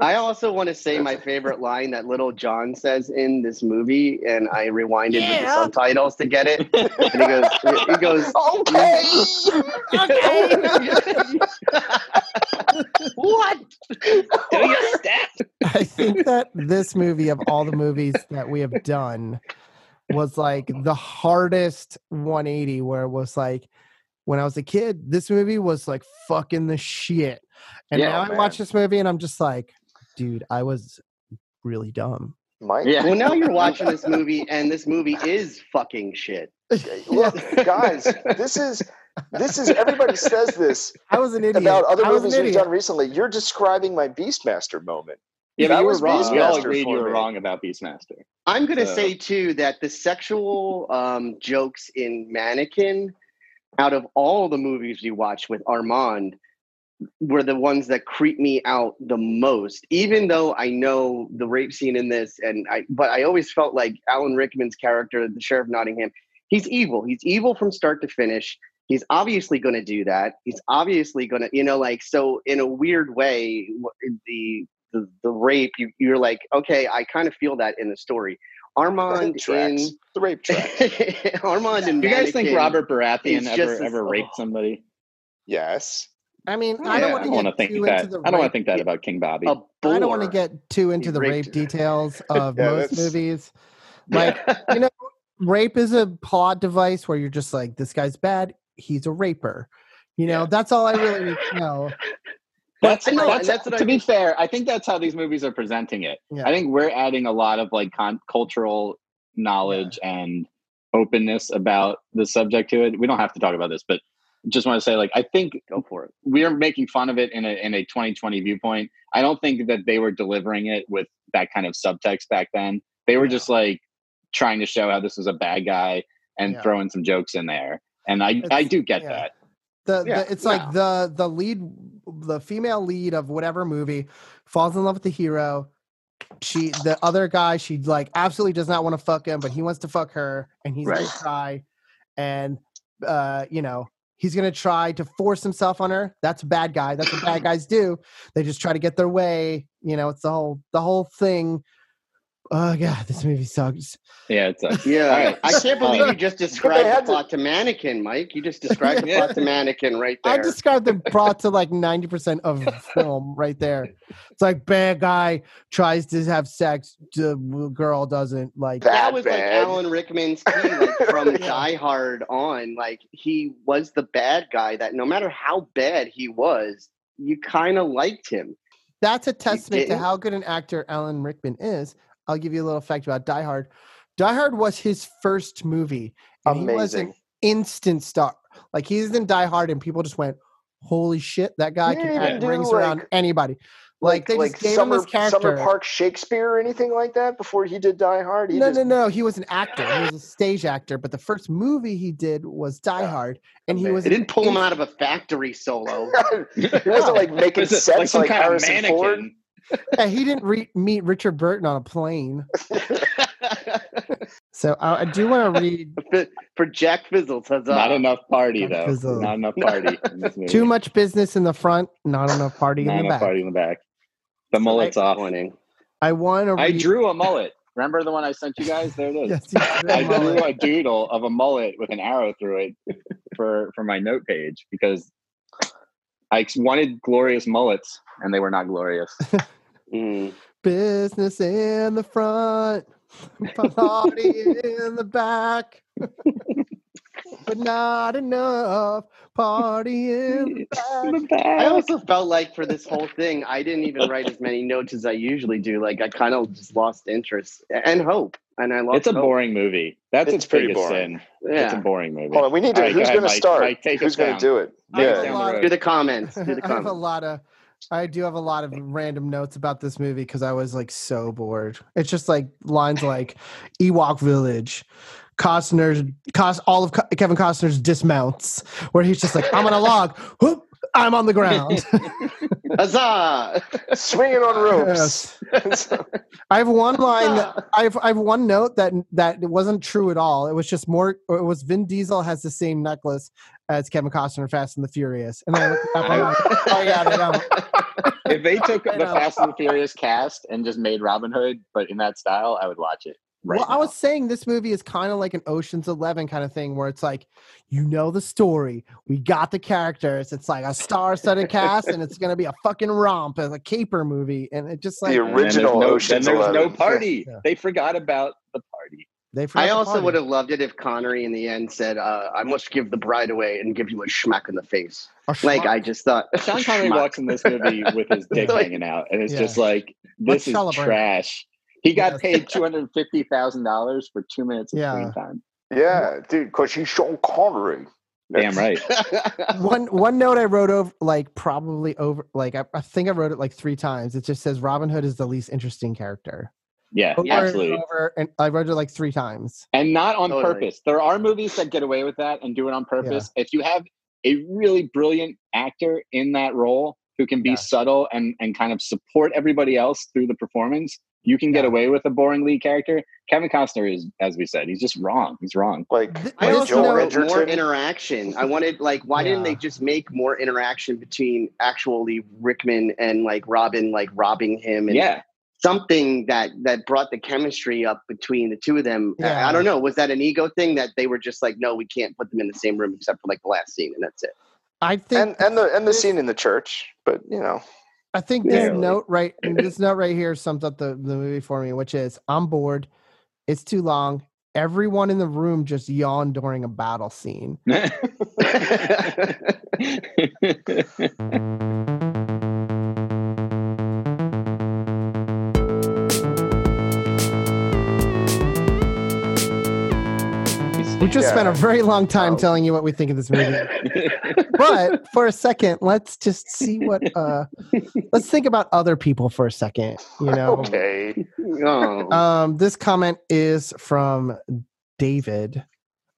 Speaker 3: I also want to say my favorite line that Little John says in this movie, and I rewinded with the subtitles to get it. And he goes, he goes, [laughs]
Speaker 7: What?
Speaker 3: Do your step.
Speaker 1: I think that this movie of all the movies that we have done was like the hardest 180 where it was like when I was a kid, this movie was like fucking the shit. And
Speaker 2: Yeah,
Speaker 1: now I watch this movie and I'm just like, dude, I was really dumb.
Speaker 2: Mike,
Speaker 3: Well, now you're watching this [laughs] movie, and this movie is fucking shit.
Speaker 2: look, guys, this is this is everybody says this
Speaker 1: I was an idiot.
Speaker 2: about other movies
Speaker 1: an
Speaker 2: we've
Speaker 1: idiot.
Speaker 2: done recently. You're describing my Beastmaster moment.
Speaker 4: Yeah,
Speaker 2: That
Speaker 4: but you were
Speaker 2: was
Speaker 4: wrong. We all
Speaker 2: Beastmaster
Speaker 4: agreed you were
Speaker 2: me.
Speaker 4: wrong about Beastmaster.
Speaker 3: I'm gonna
Speaker 4: So-
Speaker 3: say too that the sexual um, jokes in Mannequin, out of all the movies you watched with Armand, were the ones that creep me out the most. Even though I know the rape scene in this, and I, but I always felt like Alan Rickman's character, the sheriff of Nottingham, he's evil. He's evil from start to finish. He's obviously going to do that. He's obviously going to, you know, like so. In a weird way, the the, the rape, you, you're like, okay, I kind of feel that in the story. Armand
Speaker 2: tracks.
Speaker 3: in
Speaker 2: The rape track. [laughs]
Speaker 3: Armand in
Speaker 4: Do you guys think Robert Baratheon
Speaker 3: is
Speaker 4: ever
Speaker 3: just
Speaker 4: ever raped somebody?
Speaker 2: yes.
Speaker 1: I mean,
Speaker 3: Yeah,
Speaker 1: I don't want to
Speaker 4: don't want to
Speaker 1: get
Speaker 4: think that. I don't want to think that about King Bobby.
Speaker 1: I don't want to get too into the rape details [laughs] of
Speaker 2: Yeah,
Speaker 1: most
Speaker 2: that's-
Speaker 1: movies. [laughs] Like, you know, rape is a plot device where you're just like, this guy's bad. He's a raper. You know,
Speaker 2: Yeah.
Speaker 1: that's all I really need to know.
Speaker 4: That's,
Speaker 3: know,
Speaker 4: that's,
Speaker 3: that's
Speaker 4: to
Speaker 3: I-
Speaker 4: be fair. I think that's how these movies are presenting it.
Speaker 1: Yeah.
Speaker 4: I think we're adding a lot of like con- cultural knowledge and openness about the subject to it. We don't have to talk about this, but just want to say, like, I think
Speaker 3: Go for it.
Speaker 4: we are making fun of it in a in a 2020 viewpoint. I don't think that they were delivering it with that kind of subtext back then. They were
Speaker 1: No.
Speaker 4: just like trying to show how this was a bad guy and
Speaker 1: Yeah.
Speaker 4: throwing some jokes in there. And I I do get
Speaker 1: yeah.
Speaker 4: that.
Speaker 1: The,
Speaker 4: Yeah,
Speaker 1: the it's like the the lead the female lead of whatever movie falls in love with the hero. She the other guy she like absolutely does not want to fuck him, but he wants to fuck her, and he's gonna try, and uh, you know he's gonna try to force himself on her. That's a bad guy. That's what bad [clears throat] guys do. They just try to get their way. You know, it's the whole the whole thing. Oh god, this movie sucks.
Speaker 4: Yeah, it sucks.
Speaker 3: Yeah,
Speaker 4: All right.
Speaker 3: I can't believe you just described
Speaker 2: had
Speaker 3: the
Speaker 2: to-
Speaker 3: plot to Mannequin, Mike. You just described the plot to Mannequin right there.
Speaker 1: I described the plot to like 90% of [laughs] film right there. It's like bad guy tries to have sex, the girl doesn't like
Speaker 2: That
Speaker 3: that was like. Alan Rickman's key, like from [laughs]
Speaker 2: Yeah.
Speaker 3: Die Hard on. Like he was the bad guy that no matter how bad he was, you kind of liked him.
Speaker 1: that's a testament to how good an actor Alan Rickman is. I'll give you a little fact about Die Hard. Die Hard was his first movie. And he was an
Speaker 2: Amazing.
Speaker 1: instant star. Like he's in Die Hard and people just went, holy shit, that guy can
Speaker 2: didn't
Speaker 1: act
Speaker 2: even do,
Speaker 1: rings around anybody. Like, they
Speaker 2: like
Speaker 1: gave
Speaker 2: summer
Speaker 1: him this character.
Speaker 2: summer park Shakespeare or anything like that before he did Die Hard. He
Speaker 1: no,
Speaker 2: just,
Speaker 1: no, no. He was an actor. He was a stage actor. But the first movie he did was Die Hard, and he was.
Speaker 3: They didn't pull him out of a factory solo. [laughs] [laughs]
Speaker 2: he wasn't like making
Speaker 4: Was
Speaker 2: sets
Speaker 4: like some kind of
Speaker 2: Harrison Ford.
Speaker 4: Mannequin?
Speaker 1: Yeah, he didn't re- meet Richard Burton on a plane. [laughs] So I, I do want to read [laughs]
Speaker 3: For Jack Fizzles, huzzah.
Speaker 4: Not enough party though.
Speaker 1: Fizzle.
Speaker 4: Not enough party. in this [laughs] movie.
Speaker 1: too much business in the front, not enough party
Speaker 4: Not
Speaker 1: in the back.
Speaker 4: Not enough
Speaker 1: back.
Speaker 4: party in the back. The mullet's off.
Speaker 3: Disappointing.
Speaker 1: I want to.
Speaker 4: I drew a mullet. Remember the one I sent you guys? There it is.
Speaker 1: Yes, you drew
Speaker 4: drew a doodle of a mullet with an arrow through it for for my note page because I wanted glorious mullets and they were not glorious.
Speaker 3: Mm.
Speaker 1: business in the front, [laughs] party in the back, but not enough party in the back.
Speaker 3: I also felt like for this whole thing, I didn't even write as many notes as I usually do. Like I kind of just lost interest and hope, and I lost.
Speaker 4: It's a
Speaker 3: hope.
Speaker 4: boring movie. That's
Speaker 2: It's
Speaker 4: its,
Speaker 2: pretty
Speaker 4: biggest
Speaker 2: boring.
Speaker 4: sin. It's a boring movie.
Speaker 2: Hold on, we need to.
Speaker 4: All right,
Speaker 2: who's
Speaker 4: go
Speaker 2: going to
Speaker 4: ahead, Mike.
Speaker 2: start?
Speaker 4: Mike, take
Speaker 2: who's going to do it? Yeah.
Speaker 1: a
Speaker 4: Down the
Speaker 1: lot
Speaker 4: road.
Speaker 3: Do the comments. Do the [laughs]
Speaker 1: I have a
Speaker 3: comments.
Speaker 1: lot of I do have a lot of random notes about this movie because I was like so bored. It's just like lines like Ewok Village, Costner's cost all of Kevin Costner's dismounts, where he's just like, I'm on a log, whoop, I'm on the ground. [laughs] [laughs]
Speaker 3: Huzzah!
Speaker 2: Swinging on ropes.
Speaker 1: I have one line that I have I have one note that that it wasn't true at all. It was just more it was Vin Diesel has the same necklace as Kevin Costner in Fast and the Furious. And then I up, I'm like, [laughs] oh yeah, they.
Speaker 4: If they took [laughs] the. Fast and the Furious cast and just made Robin Hood, but in that style, I would watch it. Right
Speaker 1: well, I was saying this movie is kind of like an Ocean's Eleven kind of thing, where it's like, you know the story, we got the characters, it's like a star-studded cast, and it's gonna be a fucking romp, as a caper movie, and it just like
Speaker 2: The
Speaker 4: And there's
Speaker 2: original
Speaker 4: no,
Speaker 2: Ocean's
Speaker 4: Then there's no party.
Speaker 1: Yeah.
Speaker 4: They forgot about the party.
Speaker 1: they. forgot
Speaker 3: I also
Speaker 1: party.
Speaker 3: would have loved it if Connery in the end said, uh, "I must give the bride away and give you a schmack in the face." Like. I just thought, [laughs]
Speaker 4: Sean Connery
Speaker 3: schmuck.
Speaker 4: walks in this movie with his [laughs] dick
Speaker 3: Like-
Speaker 4: hanging out, and it's
Speaker 1: Yeah.
Speaker 4: just like
Speaker 1: Let's
Speaker 4: this is
Speaker 1: celebrate.
Speaker 4: trash. He got
Speaker 1: Yes.
Speaker 4: paid two hundred fifty thousand dollars for two minutes of
Speaker 1: Yeah.
Speaker 4: screen time.
Speaker 2: Yeah, dude, because he's Sean Connery.
Speaker 4: Damn right. [laughs]
Speaker 1: one one note I wrote over like probably over like I, I think I wrote it like three times. It just says Robin Hood is the least interesting character.
Speaker 4: Yeah,
Speaker 1: Over and
Speaker 4: absolutely.
Speaker 1: over, and I wrote it like three times.
Speaker 4: and not on
Speaker 3: Totally.
Speaker 4: purpose. There are movies that get away with that and do it on purpose. If you have a really brilliant actor in that role who can be
Speaker 1: Yeah.
Speaker 4: subtle and and kind of support everybody else through the performance, you can get
Speaker 1: Yeah.
Speaker 4: away with a boring lead character. Kevin Costner is, as we said, he's just wrong. He's wrong.
Speaker 2: Like,
Speaker 3: I
Speaker 2: like
Speaker 1: this
Speaker 3: also
Speaker 2: Joel
Speaker 1: note-
Speaker 3: wrote more interaction. I wanted like, why didn't they just make more interaction between actually Rickman and like Robin, like robbing him and
Speaker 4: Yeah.
Speaker 3: something that that brought the chemistry up between the two of them. I-
Speaker 1: Yeah.
Speaker 3: I don't know. Was that an ego thing that they were just like, no, we can't put them in the same room except for like the last scene, and that's it.
Speaker 1: I think
Speaker 2: and and the and the scene in the church, but you know,
Speaker 1: I think this
Speaker 4: Barely.
Speaker 1: note right this note right here sums up the, the movie for me, which is I'm bored. It's too long. Everyone in the room just yawned during a battle scene. [laughs] [laughs] [laughs] We just spent a very long time
Speaker 2: Oh.
Speaker 1: telling you what we think of this movie. [laughs] but for a second, let's just see what uh let's think about other people for a second, you know.
Speaker 2: okay.
Speaker 3: oh.
Speaker 1: Um, this comment is from David.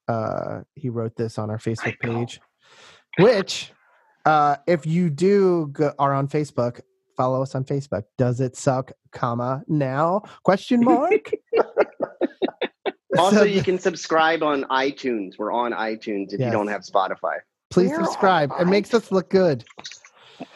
Speaker 1: Uh, he wrote this on our Facebook page, which, uh, if you do go, are on Facebook, follow us on Facebook. Does it suck, comma now? Question mark. [laughs] [laughs]
Speaker 3: also,
Speaker 1: So
Speaker 3: you can subscribe on iTunes. We're on iTunes if
Speaker 1: Yes.
Speaker 3: you don't have Spotify.
Speaker 1: Please
Speaker 2: We're
Speaker 1: subscribe. It makes us look good.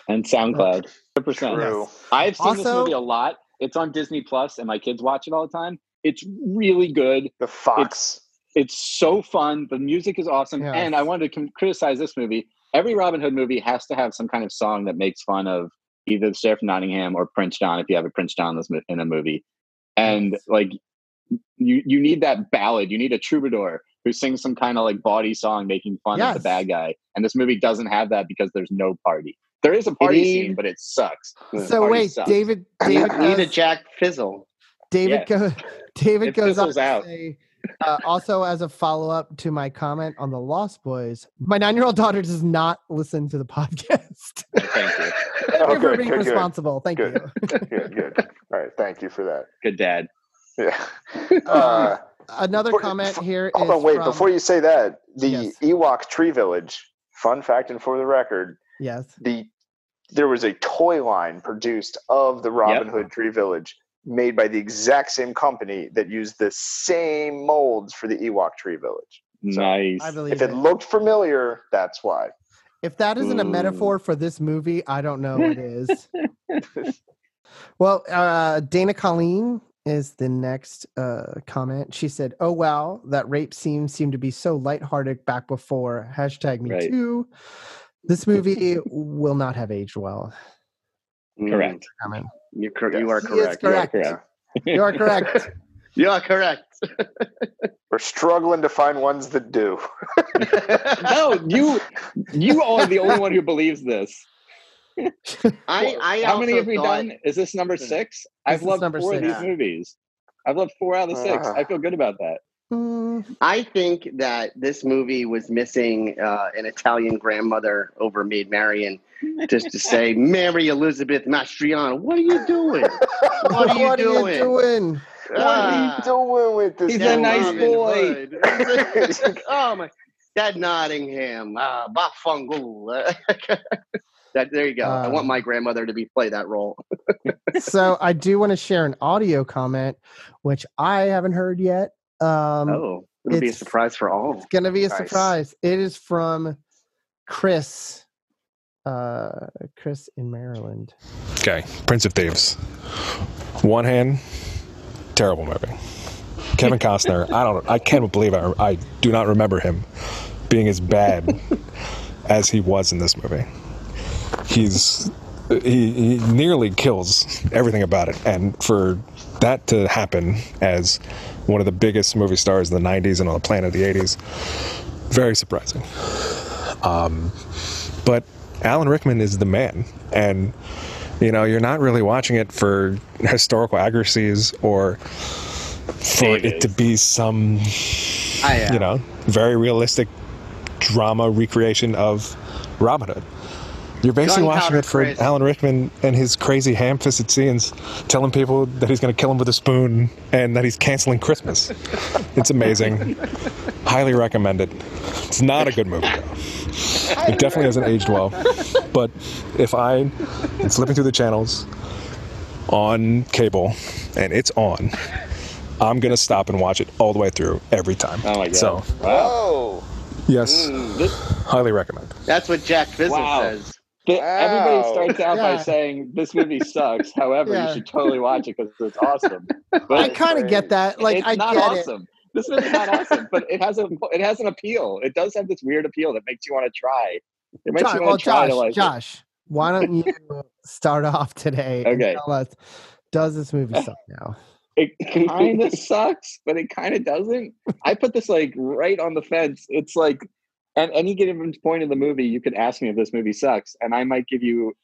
Speaker 4: and SoundCloud. 100%.
Speaker 2: True.
Speaker 4: I've seen this movie a lot. It's on Disney Plus, and my kids watch it all the time. It's really good.
Speaker 2: The Fox.
Speaker 4: It's so fun. The music is awesome.
Speaker 1: Yes.
Speaker 4: And I wanted to com- criticize this movie. Every Robin Hood movie has to have some kind of song that makes fun of either the Sheriff of Nottingham or Prince John if you have a Prince John in in a movie. And like you you need that ballad. You need a troubadour who sings some kind of like body song making fun of the bad guy. And this movie doesn't have that because there's no party. There is a party
Speaker 3: need-
Speaker 4: scene, but it sucks.
Speaker 1: So wait,
Speaker 4: sucks.
Speaker 1: David. [clears throat]
Speaker 3: Need,
Speaker 1: David
Speaker 3: need a Jack Fizzle.
Speaker 1: David
Speaker 4: Yeah.
Speaker 1: goes. [laughs] David
Speaker 4: It
Speaker 1: goes on
Speaker 4: fizzles
Speaker 1: to
Speaker 4: out.
Speaker 1: say, Uh, also, as a follow up to my comment on the Lost Boys, my nine year old daughter does not listen to the [laughs] podcast.
Speaker 4: Thank you. [laughs]
Speaker 2: Oh,
Speaker 1: Thank you for being
Speaker 2: good, good.
Speaker 1: responsible. Thank
Speaker 2: Good.
Speaker 1: you.
Speaker 2: good, good. All right, thank you for that.
Speaker 4: Good dad.
Speaker 2: Yeah. Uh, [laughs]
Speaker 1: Another
Speaker 2: For-
Speaker 1: comment here
Speaker 2: hold
Speaker 1: is
Speaker 2: on, wait.
Speaker 1: from-
Speaker 2: Before you say that, the
Speaker 1: Yes.
Speaker 2: Ewok Tree Village. Fun fact, and for the record,
Speaker 1: Yes.
Speaker 2: the there was a toy line produced of the Robin Hood Tree Village, made by the exact same company that used the same molds for the Ewok Tree Village.
Speaker 4: Nice.
Speaker 1: I believe
Speaker 2: If it
Speaker 1: it.
Speaker 2: looked familiar, that's why.
Speaker 1: If that isn't a
Speaker 2: Mm.
Speaker 1: metaphor for this movie, I don't know what is. [laughs] well, uh, Dana Colleen is the next uh, comment. She said, "Oh wow, that rape scene seemed to be so lighthearted back before." Hashtag Me
Speaker 4: Right.
Speaker 1: Too. This movie will not have aged well.
Speaker 4: Correct.
Speaker 1: Comment.
Speaker 3: You're cor- you are
Speaker 1: He is
Speaker 3: correct. You are
Speaker 1: correct. You are correct.
Speaker 3: You are correct. [laughs] [laughs]
Speaker 2: We're struggling to find ones that do.
Speaker 4: no, you you are the only one who believes this.
Speaker 3: I, I
Speaker 4: How many have we
Speaker 3: thought-
Speaker 4: done? Is this number six? I've
Speaker 1: is
Speaker 4: loved
Speaker 1: number
Speaker 4: four of these movies. I've loved four out of the six.
Speaker 3: Ah.
Speaker 4: I feel good about that.
Speaker 1: Mm,
Speaker 3: I think that this movie was missing uh, an Italian grandmother over Maid Marian, just to say, [laughs] Mary Elizabeth Mastrantonio, what are you doing? What are you
Speaker 1: what
Speaker 3: doing?
Speaker 1: are you doing?
Speaker 2: What are
Speaker 3: Ah,
Speaker 2: you doing with this?
Speaker 4: He's a nice boy. [laughs]
Speaker 3: Oh my, that Nottingham, uh, Bafungul. [laughs] that there you go. I want
Speaker 1: Um,
Speaker 3: my grandmother to be play that role. [laughs]
Speaker 1: so I do want to share an audio comment, which I haven't heard yet. Um,
Speaker 3: oh, it'll be a surprise for all.
Speaker 1: It's gonna be a
Speaker 3: Nice.
Speaker 1: surprise. It is from Chris. Uh, Chris in Maryland.
Speaker 13: Okay, Prince of Thieves. One hand, terrible movie. Kevin Costner. I don't. I can't believe I. I do not remember him being as bad [laughs] as he was in this movie. He's he, he nearly kills everything about it, and for that to happen as one of the biggest movie stars in the '90s and on the planet of the '80s, very surprising. Um, but Alan Rickman is the man, and you know you're not really watching it for historical accuracies or for it to be some
Speaker 3: I am.
Speaker 13: you know very realistic drama recreation of Robin Hood. You're basically watching it for
Speaker 3: Chris.
Speaker 13: Alan Rickman and his crazy ham-fisted scenes, telling people that he's going to kill him with a spoon and that he's canceling Christmas. [laughs] It's amazing. Highly recommend it. It's not a good movie. Though. It definitely hasn't aged well. But if I am flipping through the channels on cable and it's on, I'm gonna stop and watch it all the way through every time.
Speaker 4: Oh my god!
Speaker 13: So
Speaker 2: Oh,
Speaker 13: yes,
Speaker 3: Mm.
Speaker 4: This,
Speaker 13: highly recommend.
Speaker 3: That's what Jack Fizzle
Speaker 4: Wow.
Speaker 3: says.
Speaker 4: The- everybody starts out by saying this movie [laughs] sucks. However,
Speaker 1: Yeah.
Speaker 4: you should totally watch it because it's [laughs] awesome.
Speaker 1: I kind of get that. Like
Speaker 4: it's
Speaker 1: I
Speaker 4: not
Speaker 1: get
Speaker 4: awesome. This movie's not awesome, but it has a it has an appeal. It does have this weird appeal that makes you want to try. It
Speaker 1: it.
Speaker 4: makes
Speaker 1: Josh,
Speaker 4: you
Speaker 1: well,
Speaker 4: want to try
Speaker 1: Josh,
Speaker 4: to like. it.
Speaker 1: Josh, why don't you [laughs] start off today and
Speaker 4: Okay.
Speaker 1: tell us does this movie suck now?
Speaker 4: It kind of sucks, but it kind of doesn't. I put this like right on the fence. It's like at any given point in the movie, you could ask me if this movie sucks, and I might give you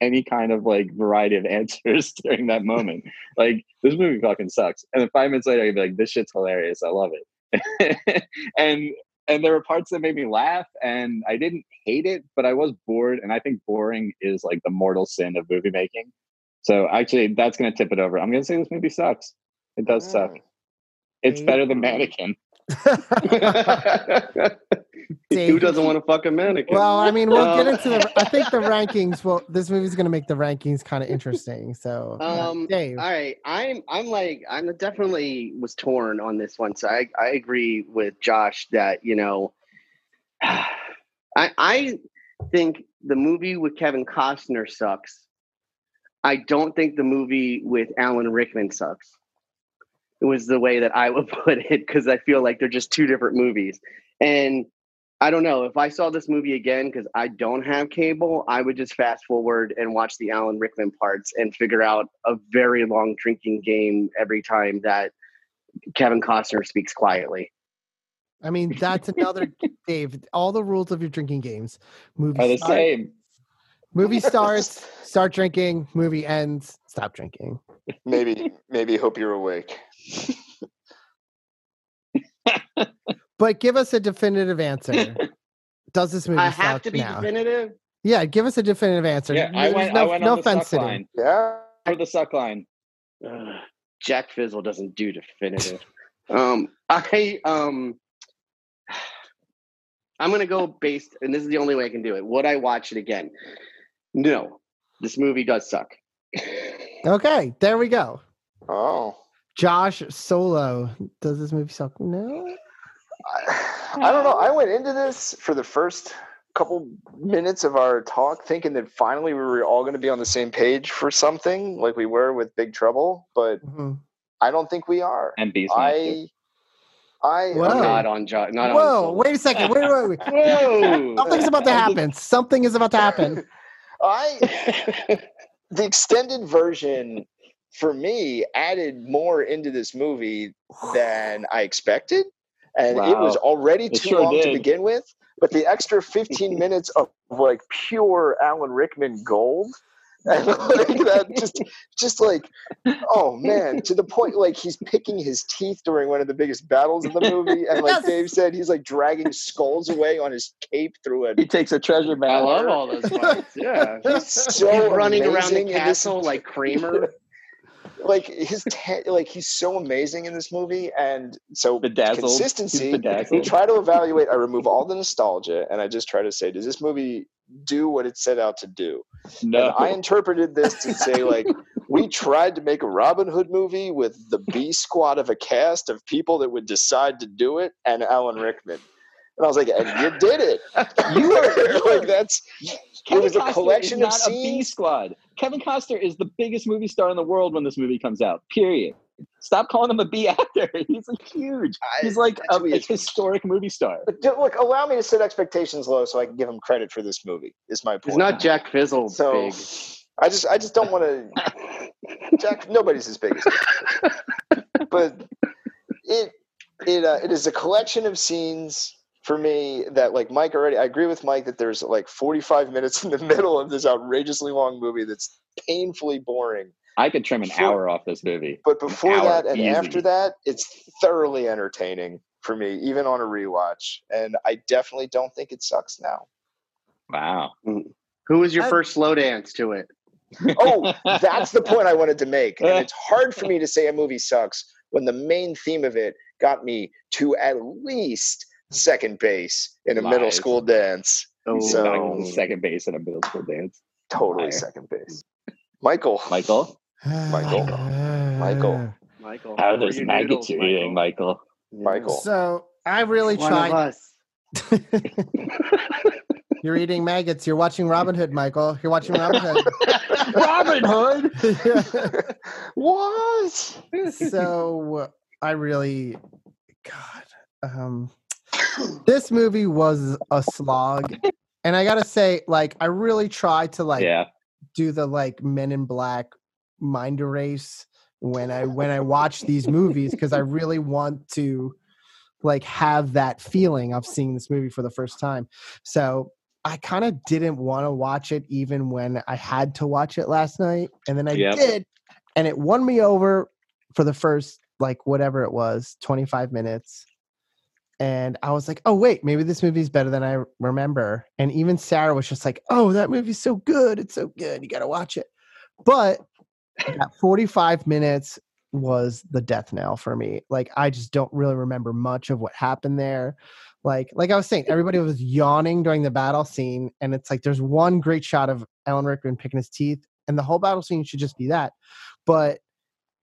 Speaker 4: any kind of like variety of [laughs] answers during that moment. like this movie fucking sucks, and then five minutes later, I'd be like, "This shit's hilarious. I love it." [laughs] and and there were parts that made me laugh, and I didn't hate it, but I was bored, and I think boring is like the mortal sin of movie making. So actually, that's going to tip it over. I'm going to say this movie sucks. It does suck. Mm. It's better than Mannequin.
Speaker 3: Who doesn't want to fuck a mannequin?
Speaker 1: Well, I mean, we'll get into the. I think the [laughs] rankings. Well, this movie's going to make the rankings kind of interesting. So,
Speaker 3: Um,
Speaker 1: Dave,
Speaker 3: all right, I'm I'm like I'm definitely was torn on this one. So I I agree with Josh that you know, [sighs] I I think the movie with Kevin Costner sucks. I don't think the movie with Alan Rickman sucks. It was the way that I would [laughs] put it because I feel like they're just two different movies. And I don't know if I saw this movie again because I don't have cable, I would just fast forward and watch the Alan Rickman parts and figure out a very long drinking game every time that Kevin Costner speaks quietly.
Speaker 1: I mean, that's another [laughs] Dave. All the rules of your drinking games. Movie
Speaker 4: Are the
Speaker 1: start-
Speaker 4: same.
Speaker 1: Movie [laughs] starts, start drinking. Movie ends, stop drinking.
Speaker 2: maybe maybe hope you're awake.
Speaker 1: But give us a definitive answer. Does this movie
Speaker 3: I have to be
Speaker 1: now?
Speaker 3: definitive.
Speaker 1: Yeah, give us a definitive answer.
Speaker 4: Yeah, I went.
Speaker 1: no,
Speaker 4: I went
Speaker 1: no
Speaker 4: on the
Speaker 1: fence
Speaker 4: suck line.
Speaker 2: Yeah.
Speaker 4: For the suck line.
Speaker 3: Ugh, Jack Fizzle doesn't do definitive. [laughs] um, I um, I'm gonna go based, and this is the only way I can do it. Would I watch it again? No, this movie does suck. [laughs]
Speaker 1: Okay, there we go.
Speaker 2: Oh.
Speaker 1: Josh Solo. Does this movie suck? No.
Speaker 2: I don't know. I went into this for the first couple minutes of our talk thinking that finally we were all going to be on the same page for something like we were with Big Trouble, but
Speaker 1: Mhm.
Speaker 2: I don't think we are.
Speaker 4: And Beastmaster.
Speaker 2: I I
Speaker 1: Whoa.
Speaker 3: Not on Josh. Not on.
Speaker 1: Whoa!
Speaker 3: Solo.
Speaker 1: Wait a second. Wait, wait, wait. [laughs]
Speaker 3: Whoa!
Speaker 1: Something's about to happen. Something is about to happen. [laughs]
Speaker 2: I [laughs] the extended version for me added more into this movie [sighs] than I expected. And it was already
Speaker 4: It
Speaker 2: too
Speaker 4: sure
Speaker 2: long to begin with. But the extra 15 [laughs] minutes of like pure Alan Rickman gold. [laughs] And like that just just like oh man, to the point like he's picking his teeth during one of the biggest battles in the movie. And like
Speaker 1: Yes.
Speaker 2: Dave said, he's like dragging skulls away on his cape through it
Speaker 4: He takes a treasure
Speaker 3: I
Speaker 4: bag.
Speaker 3: love all those [laughs] fights. Yeah,
Speaker 2: He's so
Speaker 3: He's running around the
Speaker 2: in this-
Speaker 3: castle like Kramer.
Speaker 2: Like his te- like he's so amazing in this movie and so
Speaker 4: Bedazzled.
Speaker 2: Consistency
Speaker 4: bedazzled.
Speaker 2: try to evaluate i remove all the nostalgia and i just try to say does this movie do what it set out to do
Speaker 4: No.
Speaker 2: and i interpreted this to say like we tried to make a robin hood movie with the b squad of a cast of people that would decide to do it and alan rickman and i was like and you did it
Speaker 4: You are- [laughs] [laughs]
Speaker 2: like that's
Speaker 4: Kevin
Speaker 2: was a
Speaker 4: Costner
Speaker 2: collection
Speaker 4: is
Speaker 2: of
Speaker 4: not a B squad. Kevin Costner is the biggest movie star in the world when this movie comes out. Period. Stop calling him a B actor. [laughs] He's a huge. He's like a,
Speaker 2: he
Speaker 4: a
Speaker 2: is.
Speaker 4: historic movie star.
Speaker 2: But do- look, allow me to set expectations low so I can give him credit for this movie. Is my point.
Speaker 3: It's not Jack Fizzle
Speaker 2: so.
Speaker 3: big.
Speaker 2: I just, I just don't want to. Jack, nobody's as big as but it, it, uh, it is a collection of scenes for me that, like Mike already. I agree with Mike that there's like 45 minutes in the [laughs] middle of this outrageously long movie that's painfully boring.
Speaker 4: I could trim an
Speaker 2: Before-
Speaker 4: hour off this movie.
Speaker 2: But before
Speaker 4: hour,
Speaker 2: that and
Speaker 4: easy.
Speaker 2: after that, it's thoroughly entertaining for me, even on a rewatch. And I definitely don't think it sucks now.
Speaker 4: Wow. Mm.
Speaker 3: Who was your
Speaker 1: I-
Speaker 3: first slow dance to it? [laughs]
Speaker 2: Oh, that's the point I wanted to make. And it's [laughs] hard for me to say a movie sucks when the main theme of it got me to at least second base in a middle school dance.
Speaker 3: Oh,
Speaker 2: So-
Speaker 4: not going to second base in a middle school dance.
Speaker 2: Totally
Speaker 4: Liar.
Speaker 2: second base. Michael.
Speaker 4: Michael,
Speaker 2: Michael. Michael.
Speaker 3: Michael.
Speaker 4: how are those maggots
Speaker 3: noodles,
Speaker 4: you're eating, Michael?
Speaker 2: Michael.
Speaker 1: So I really
Speaker 3: One of
Speaker 1: tried.
Speaker 3: us. [laughs]
Speaker 1: You're eating maggots. You're watching Robin Hood, Michael. You're watching Robin Hood. [laughs]
Speaker 4: Robin Hood. [laughs]
Speaker 2: what?
Speaker 1: so I really, God, um, this movie was a slog, and I gotta say, like, I really tried to like
Speaker 4: yeah.
Speaker 1: do the like Men in Black mind erase when I when I watch these movies because I really want to like have that feeling of seeing this movie for the first time. So I kind of didn't want to watch it even when I had to watch it last night, and then I
Speaker 4: Yep.
Speaker 1: did, and it won me over for the first like whatever it was, twenty five minutes. And I was like, oh, wait, maybe this movie's better than I remember. And even Sarah was just like, oh, that movie's so good. It's so good. You got to watch it. But that 45 minutes was the death knell for me. Like, I just don't really remember much of what happened there. Like, like I was saying, [laughs] everybody was yawning during the battle scene. And it's like, there's one great shot of Alan Rickman picking his teeth, and the whole battle scene should just be that. But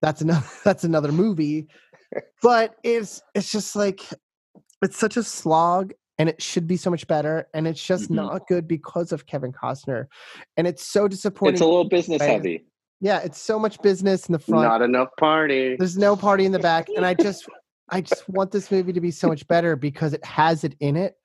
Speaker 1: that's another [laughs] that's another movie. But it's it's just like it's such a slog and it should be so much better and it's just
Speaker 4: Mhm.
Speaker 1: not good because of Kevin Costner. And it's so disappointing.
Speaker 4: It's a little business heavy.
Speaker 1: Yeah, it's so much business in the front.
Speaker 3: Not enough party.
Speaker 1: There's no party in the back and I just I just want this movie to be so much better because it has it in it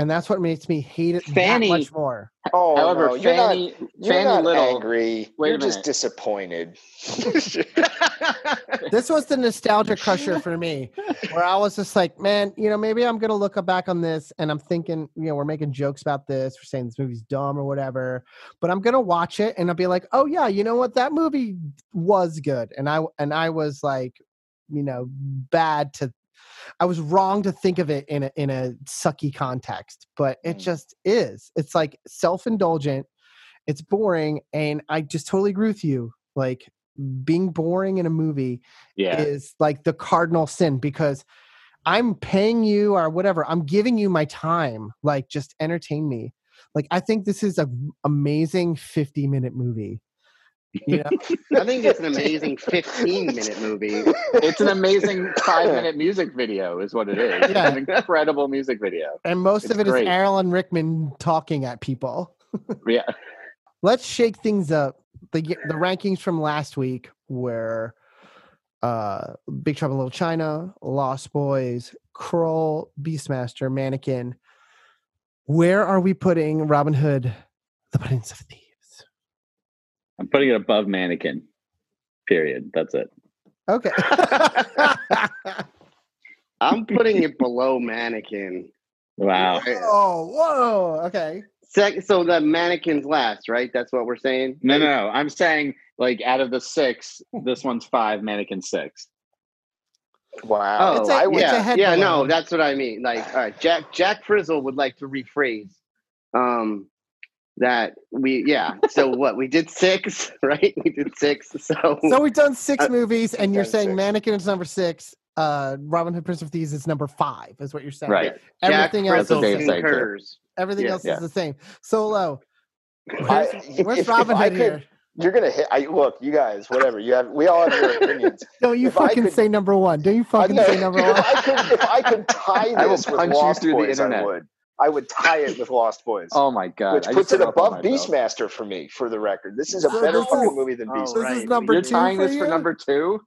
Speaker 1: and that's what makes me hate it
Speaker 4: Fanny-
Speaker 1: that much more.
Speaker 2: Oh,
Speaker 4: However,
Speaker 2: no, you're
Speaker 4: Fanny,
Speaker 2: not, you're
Speaker 4: Fanny
Speaker 2: not
Speaker 4: Little.
Speaker 2: angry.
Speaker 4: Wait a
Speaker 2: you're just
Speaker 4: minute.
Speaker 2: disappointed. [laughs] [laughs]
Speaker 1: this was the nostalgia crusher for me where i was just like man you know maybe i'm gonna look back on this and i'm thinking you know we're making jokes about this we're saying this movie's dumb or whatever but i'm gonna watch it and i'll be like oh yeah you know what that movie was good and i and i was like you know bad to I was wrong to think of it in a in a sucky context, but it
Speaker 4: Mm.
Speaker 1: just is. It's like self indulgent. It's boring, and I just totally agree with you. Like being boring in a movie
Speaker 4: Yeah.
Speaker 1: is like the cardinal sin because I'm paying you or whatever. I'm giving you my time. Like just entertain me. Like I think this is an amazing 50 minute movie. You know? [laughs]
Speaker 3: I think it's an amazing 15 minute movie.
Speaker 4: It's an amazing five minute music video, is what it is. It's
Speaker 1: Yeah.
Speaker 4: an incredible music video.
Speaker 1: and most
Speaker 4: It's
Speaker 1: of it is
Speaker 4: great.
Speaker 1: Alan Rickman talking at people. [laughs]
Speaker 4: Yeah.
Speaker 1: Let's shake things up. The the rankings from last week were uh Big Trouble in Little China, Lost Boys, Krull, Beastmaster, Mannequin. Where are we putting Robin Hood, the Prince of Thieves?
Speaker 4: I'm putting it above mannequin. Period. That's it.
Speaker 1: Okay. [laughs]
Speaker 3: I'm putting it below Mannequin.
Speaker 4: Wow.
Speaker 1: oh, whoa. Okay.
Speaker 3: Sec- so the Mannequin's last, right? That's what we're saying.
Speaker 4: No, no, no. I'm saying like out of the six, this one's five, mannequin six.
Speaker 2: Wow.
Speaker 3: Oh,
Speaker 1: It's a-
Speaker 2: I
Speaker 1: it's
Speaker 3: yeah, yeah.
Speaker 1: below.
Speaker 3: No, that's what I mean. Like, all right, Jack Jack Frizzle would like to rephrase. Um, that we yeah. So [laughs] what we did six, [laughs] right? We did six. So
Speaker 1: So we've done six
Speaker 3: Uh,
Speaker 1: movies, and you're saying
Speaker 2: six.
Speaker 1: Mannequin is number six. Uh, Robin Hood, Prince of Thieves is number five. Is what you're saying?
Speaker 4: Right.
Speaker 3: Jack
Speaker 1: Everything else
Speaker 3: Frizzle
Speaker 4: That's what Dave
Speaker 1: is
Speaker 4: said, too.
Speaker 1: everything
Speaker 3: Yeah.
Speaker 1: else
Speaker 4: Yeah.
Speaker 1: is the same. Solo. Where's, [laughs]
Speaker 2: if-
Speaker 1: where's Robin Hood
Speaker 2: could-
Speaker 1: here?
Speaker 2: you're gonna hit. I look, you guys, whatever. You have. We all have your opinions.
Speaker 1: Don't you
Speaker 2: if
Speaker 1: fucking
Speaker 2: could-
Speaker 1: say number one? Don't you fucking
Speaker 2: know.
Speaker 1: say number
Speaker 2: if
Speaker 1: one?
Speaker 2: I could, if I could tie
Speaker 4: I will
Speaker 2: this with
Speaker 4: punch you
Speaker 2: Lost
Speaker 4: through the
Speaker 2: Boys, I would. I would tie it with Lost Boys.
Speaker 4: Oh my god.
Speaker 2: which puts it above
Speaker 4: myself.
Speaker 2: Beastmaster for me, for the record. This is a
Speaker 1: So
Speaker 2: better
Speaker 1: this
Speaker 2: fucking movie than
Speaker 3: Oh,
Speaker 2: Beastmaster.
Speaker 1: This
Speaker 3: right.
Speaker 1: is number
Speaker 4: You're
Speaker 1: two
Speaker 4: tying
Speaker 1: for
Speaker 4: this
Speaker 1: you?
Speaker 4: for number two?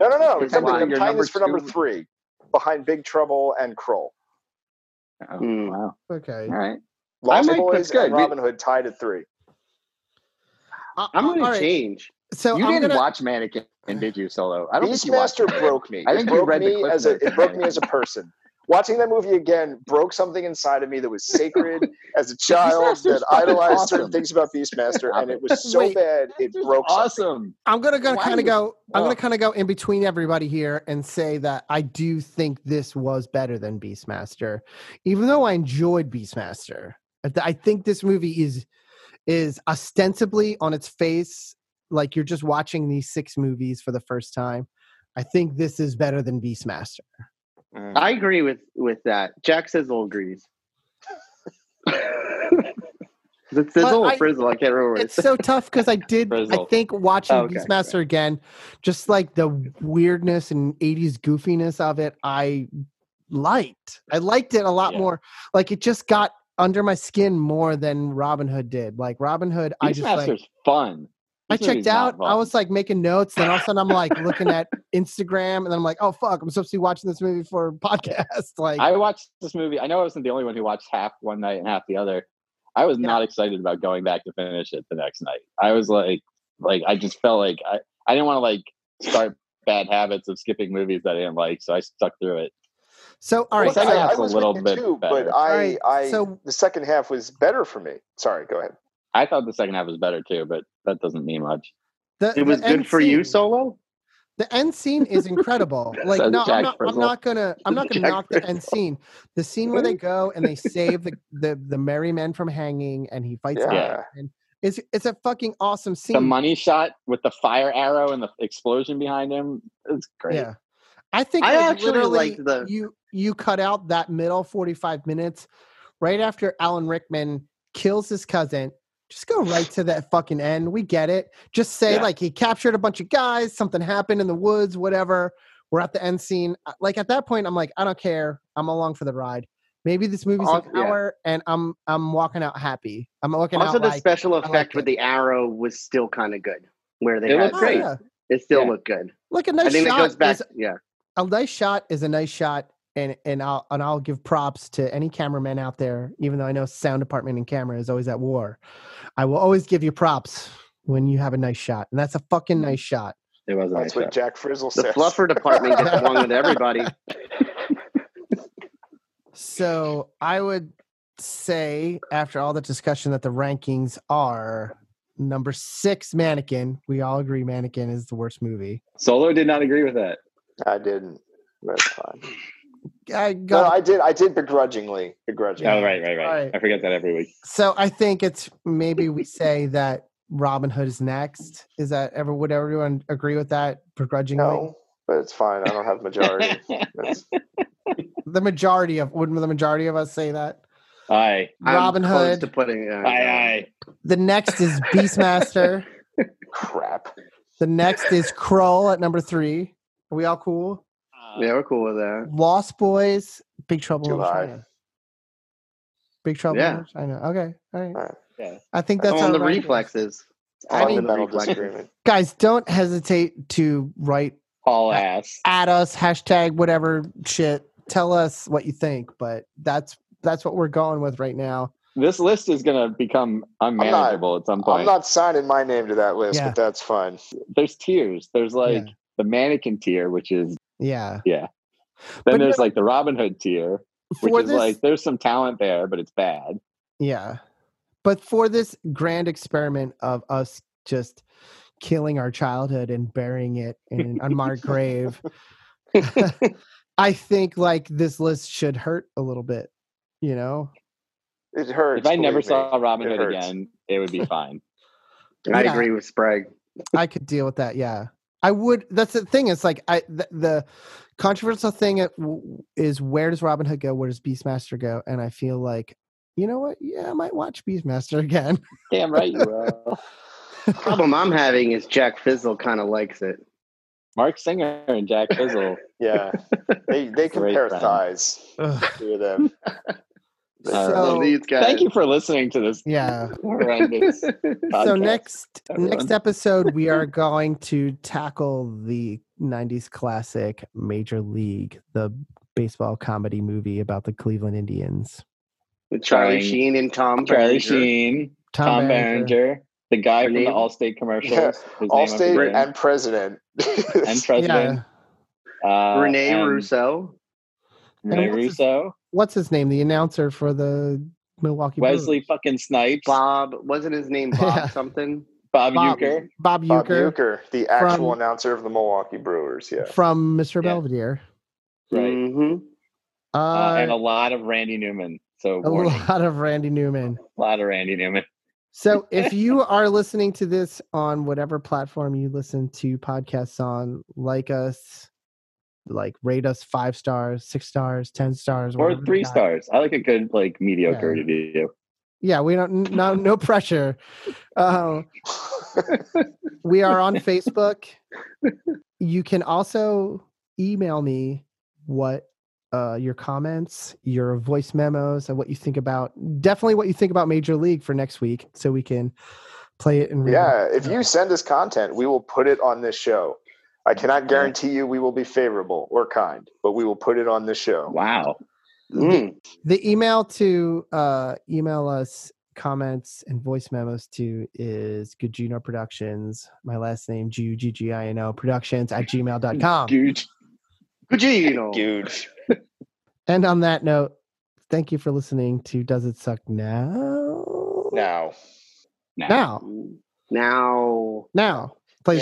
Speaker 2: No, no, no.
Speaker 4: You're
Speaker 2: It's something,
Speaker 4: tying
Speaker 2: I'm tying this for number three, behind Big Trouble and Krull.
Speaker 4: Oh,
Speaker 3: Hmm.
Speaker 4: Wow.
Speaker 1: Okay.
Speaker 4: All right.
Speaker 2: Lost
Speaker 3: might-
Speaker 2: Boys
Speaker 4: that's good.
Speaker 2: and Robin Hood tied at three.
Speaker 1: I-
Speaker 3: I'm gonna change.
Speaker 1: So
Speaker 4: you
Speaker 1: I'm
Speaker 4: didn't
Speaker 1: gonna.
Speaker 4: watch Mannequin, and did you, Solo? I don't think you watched
Speaker 2: Beastmaster broke me.
Speaker 4: I think you
Speaker 2: broke
Speaker 4: read the
Speaker 2: me
Speaker 4: clip
Speaker 2: as a it broke me as a person. Watching that movie again broke something inside of me that was sacred as a [laughs] child that
Speaker 4: fucking
Speaker 2: idolized certain things about Beastmaster, and it was [laughs] so
Speaker 1: Wait.
Speaker 2: bad it broke something.
Speaker 4: Awesome.
Speaker 1: I'm gonna, gonna kind of go. I'm
Speaker 4: Oh.
Speaker 1: gonna kind of go in between everybody here and say that I do think this was better than Beastmaster, even though I enjoyed Beastmaster. I think this movie is is ostensibly on its face like you're just watching these six movies for the first time. I think this is better than Beastmaster.
Speaker 2: Mm.
Speaker 3: I agree with with that. Jack Sizzle agrees. [laughs] it's Sizzle
Speaker 1: But
Speaker 3: or Frizzle? I can't remember. what
Speaker 1: It's so tough because I did. I think watching
Speaker 3: Oh, okay.
Speaker 1: Beastmaster again, just like the weirdness and '80s goofiness of it, I liked. I liked it a lot
Speaker 4: Yeah.
Speaker 1: more. Like it just got under my skin more than Robin Hood did. Like Robin Hood, I just like.
Speaker 4: Beastmaster's fun.
Speaker 1: I checked out. I was like making notes, then all of a sudden I'm like looking at [laughs] Instagram, and then I'm like, "Oh fuck! I'm supposed to be watching this movie for a podcast." Like,
Speaker 4: I watched this movie. I know I wasn't the only one who watched half one night and half the other. I was
Speaker 1: Yeah.
Speaker 4: not excited about going back to finish it the next night. I was like, like I just felt like I, I didn't want to like start bad habits of skipping movies that I didn't like, so I stuck through it.
Speaker 1: so all right.
Speaker 2: Look,
Speaker 4: second
Speaker 2: I,
Speaker 1: so-
Speaker 2: I
Speaker 4: half's a little
Speaker 2: with
Speaker 4: bit
Speaker 2: too,
Speaker 4: better.
Speaker 2: but I, I,
Speaker 1: so-
Speaker 2: the second half was better for me. Sorry, go ahead.
Speaker 4: I thought the second half was better too, but that doesn't mean much.
Speaker 1: the-
Speaker 3: It was good
Speaker 1: end
Speaker 3: for you, Solo.
Speaker 1: The end scene is incredible. [laughs] like
Speaker 4: Says
Speaker 1: no, I'm not, I'm not gonna I'm not gonna
Speaker 3: Jack
Speaker 1: knock the end scene. The scene where they [laughs] go and they save the the, the merry men from hanging and he fights
Speaker 2: Yeah.
Speaker 1: out. And it's it's a fucking awesome scene.
Speaker 4: The money shot with the fire arrow and the explosion behind him is great.
Speaker 1: Yeah. I think
Speaker 3: I
Speaker 1: like,
Speaker 3: actually
Speaker 1: literally
Speaker 3: liked the-
Speaker 1: you you cut out that middle 45 minutes right after Alan Rickman kills his cousin. Just go right to that fucking end. We get it. Just say
Speaker 4: Yeah.
Speaker 1: like he captured a bunch of guys, something happened in the woods, whatever. We're at the end scene. Uh, Like at that point, I'm like, I don't care. I'm along for the ride. Maybe this movie's
Speaker 3: Al-
Speaker 1: an
Speaker 3: yeah.
Speaker 1: hour, and I'm I'm walking out happy. I'm walking
Speaker 3: Also,
Speaker 1: out Also,
Speaker 3: the
Speaker 1: like,
Speaker 3: special effect with
Speaker 1: it.
Speaker 3: the arrow was still kind of good. Where they
Speaker 4: It
Speaker 3: had
Speaker 4: looked
Speaker 1: oh,
Speaker 4: great.
Speaker 1: yeah.
Speaker 3: it still
Speaker 4: Yeah.
Speaker 3: looked good.
Speaker 1: Look, a
Speaker 3: I
Speaker 1: nice
Speaker 3: think that
Speaker 1: shot
Speaker 3: goes back.
Speaker 1: is
Speaker 3: yeah,
Speaker 1: a nice shot is a nice shot and and I'll and I'll give props to any cameraman out there even though I know sound department and camera is always at war. I will always give you props when you have a nice shot. And that's a fucking mm. nice shot.
Speaker 4: It was a nice
Speaker 2: That's what
Speaker 4: shot.
Speaker 2: Jack Frizzle
Speaker 3: the
Speaker 2: says.
Speaker 3: fluffer department gets along with everybody. [laughs]
Speaker 1: So, I would say after all the discussion that the rankings are number 6 Mannequin. We all agree Mannequin is the worst movie.
Speaker 4: Solo did not agree with that.
Speaker 2: I didn't. That's fine.
Speaker 1: I
Speaker 2: No. I did. I did begrudgingly. Begrudgingly.
Speaker 4: Oh, right, right, right.
Speaker 1: Right.
Speaker 4: I forget that every week.
Speaker 1: so I think it's maybe we say that Robin Hood is next. Is that ever? Would everyone agree with that? Begrudgingly,
Speaker 2: No, but it's fine. I don't have majority. [laughs]
Speaker 1: The majority of would the majority of us say that?
Speaker 4: Aye.
Speaker 3: I'm
Speaker 1: Robin Hood.
Speaker 3: to putting. Uh,
Speaker 4: Aye, aye.
Speaker 1: The next is Beastmaster. [laughs]
Speaker 2: crap.
Speaker 1: the next is Krull at number three. Are we all cool?
Speaker 3: Yeah, uh, we're cool with that.
Speaker 1: Lost Boys, Big Trouble
Speaker 2: Too
Speaker 1: in
Speaker 2: high.
Speaker 1: China. Big Trouble
Speaker 3: Yeah.
Speaker 1: in China. Okay, all right.
Speaker 2: All right.
Speaker 4: Yeah.
Speaker 1: I think that's
Speaker 3: on the reflexes.
Speaker 1: I
Speaker 3: On
Speaker 1: mean-
Speaker 3: the reflexes.
Speaker 1: Guys, don't hesitate to write
Speaker 4: All ass.
Speaker 1: at us hashtag whatever shit. Tell us what you think, but that's that's what we're going with right now.
Speaker 4: This list is going to become unmanageable at some point.
Speaker 2: I'm not signing my name to that list,
Speaker 1: Yeah.
Speaker 2: but that's fine.
Speaker 4: There's tiers. There's like
Speaker 1: Yeah.
Speaker 4: the mannequin tier, which is
Speaker 1: Yeah.
Speaker 4: yeah. Then
Speaker 1: you
Speaker 4: there's
Speaker 1: know-
Speaker 4: like the Robin Hood tier, which is
Speaker 1: this,
Speaker 4: like there's some talent there, but it's bad.
Speaker 1: yeah. But for this grand experiment of us just killing our childhood and burying it in an unmarked grave, [laughs] I think like this list should hurt a little bit. You know,
Speaker 2: It hurts.
Speaker 4: if I never
Speaker 2: me.
Speaker 4: saw Robin
Speaker 2: It
Speaker 4: Hood
Speaker 2: hurts.
Speaker 4: again, it would be fine.
Speaker 3: I
Speaker 1: Yeah.
Speaker 3: agree with Sprague.
Speaker 1: I could deal with that. Yeah, I would. That's the thing. It's like I the, the controversial thing uh, is where does Robin Hood go? Where does Beastmaster go? And I feel like you know what? Yeah, I might watch Beastmaster [laughs] again.
Speaker 4: Damn right you will. [laughs]
Speaker 3: Problem I'm having is Jack Fizzle kind of likes it.
Speaker 4: Mark Singer and Jack Fizzle. [laughs]
Speaker 2: Yeah, they they compare
Speaker 4: friend.
Speaker 2: thighs. Two of them.
Speaker 4: All
Speaker 1: So-
Speaker 3: These guys.
Speaker 4: Thank you for listening to this
Speaker 1: Yeah.
Speaker 4: horrendous [laughs]
Speaker 1: so next
Speaker 4: everyone.
Speaker 1: next episode we are going to tackle the 90s classic major league the baseball comedy movie about the cleveland indians
Speaker 3: With Charlie
Speaker 4: Starring
Speaker 3: Sheen and Tom
Speaker 4: Charlie
Speaker 3: Berenger.
Speaker 4: Sheen,
Speaker 1: Tom
Speaker 4: Tom,
Speaker 1: Berenger.
Speaker 4: Berenger, the guy from the
Speaker 3: name?
Speaker 4: Allstate commercials.
Speaker 2: Yeah,
Speaker 4: whose name I'm
Speaker 2: Allstate and president.
Speaker 4: and president. Uh,
Speaker 3: Renee
Speaker 4: and
Speaker 3: Russo.
Speaker 4: Renee
Speaker 1: And
Speaker 4: Russo.
Speaker 1: What's his name the announcer for the milwaukee
Speaker 4: Wesley
Speaker 1: Brewers?
Speaker 4: fucking Snipes.
Speaker 3: Bob wasn't his name Bob [laughs]
Speaker 1: Yeah.
Speaker 3: something?
Speaker 4: Bob,
Speaker 1: Bob,
Speaker 4: Uecker.
Speaker 1: bob
Speaker 2: Bob
Speaker 1: Uecker
Speaker 2: Uecker, the actual
Speaker 1: From-
Speaker 2: announcer of the Milwaukee Brewers. Yeah.
Speaker 1: from mr
Speaker 4: Yeah.
Speaker 1: belvedere
Speaker 4: Right.
Speaker 3: hmm
Speaker 1: uh,
Speaker 4: Uh, and a lot of Randy Newman. So
Speaker 1: a
Speaker 4: warning.
Speaker 1: lot of randy newman
Speaker 4: a lot of Randy Newman.
Speaker 1: So [laughs] if you are listening to this on whatever platform you listen to podcasts on, like us, like rate us five stars, six stars, ten stars,
Speaker 4: Or three stars. I like a good like mediocre
Speaker 1: Yeah.
Speaker 4: review.
Speaker 1: Yeah, we don't no no pressure. Uh, we are on Facebook. [laughs] You can also email me what uh, your comments, your voice memos, and what you think about definitely what you think about Major League for next week, so we can play it and read it.
Speaker 2: Yeah, if you send us content, we will put it on this show. I cannot guarantee you we will be favorable or kind, but we will put it on the show.
Speaker 4: Wow.
Speaker 3: Mm.
Speaker 1: The email to uh, email us comments and voice memos to is Guggino Productions. My last name, G U G G I N O Productions at gmail.com.
Speaker 4: Huge.
Speaker 3: Guggino.
Speaker 2: Huge. [laughs]
Speaker 1: And on that note, thank you for listening to Does It Suck Now?
Speaker 2: Now,
Speaker 1: Now.
Speaker 3: Now.
Speaker 1: Now. Play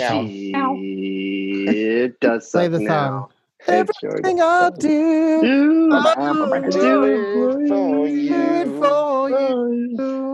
Speaker 2: Now.
Speaker 3: It does [laughs]
Speaker 1: Play the
Speaker 3: now.
Speaker 1: song.
Speaker 4: It sure
Speaker 1: Everything I do,
Speaker 3: Dude,
Speaker 1: I
Speaker 2: do it for you.
Speaker 1: do it for you.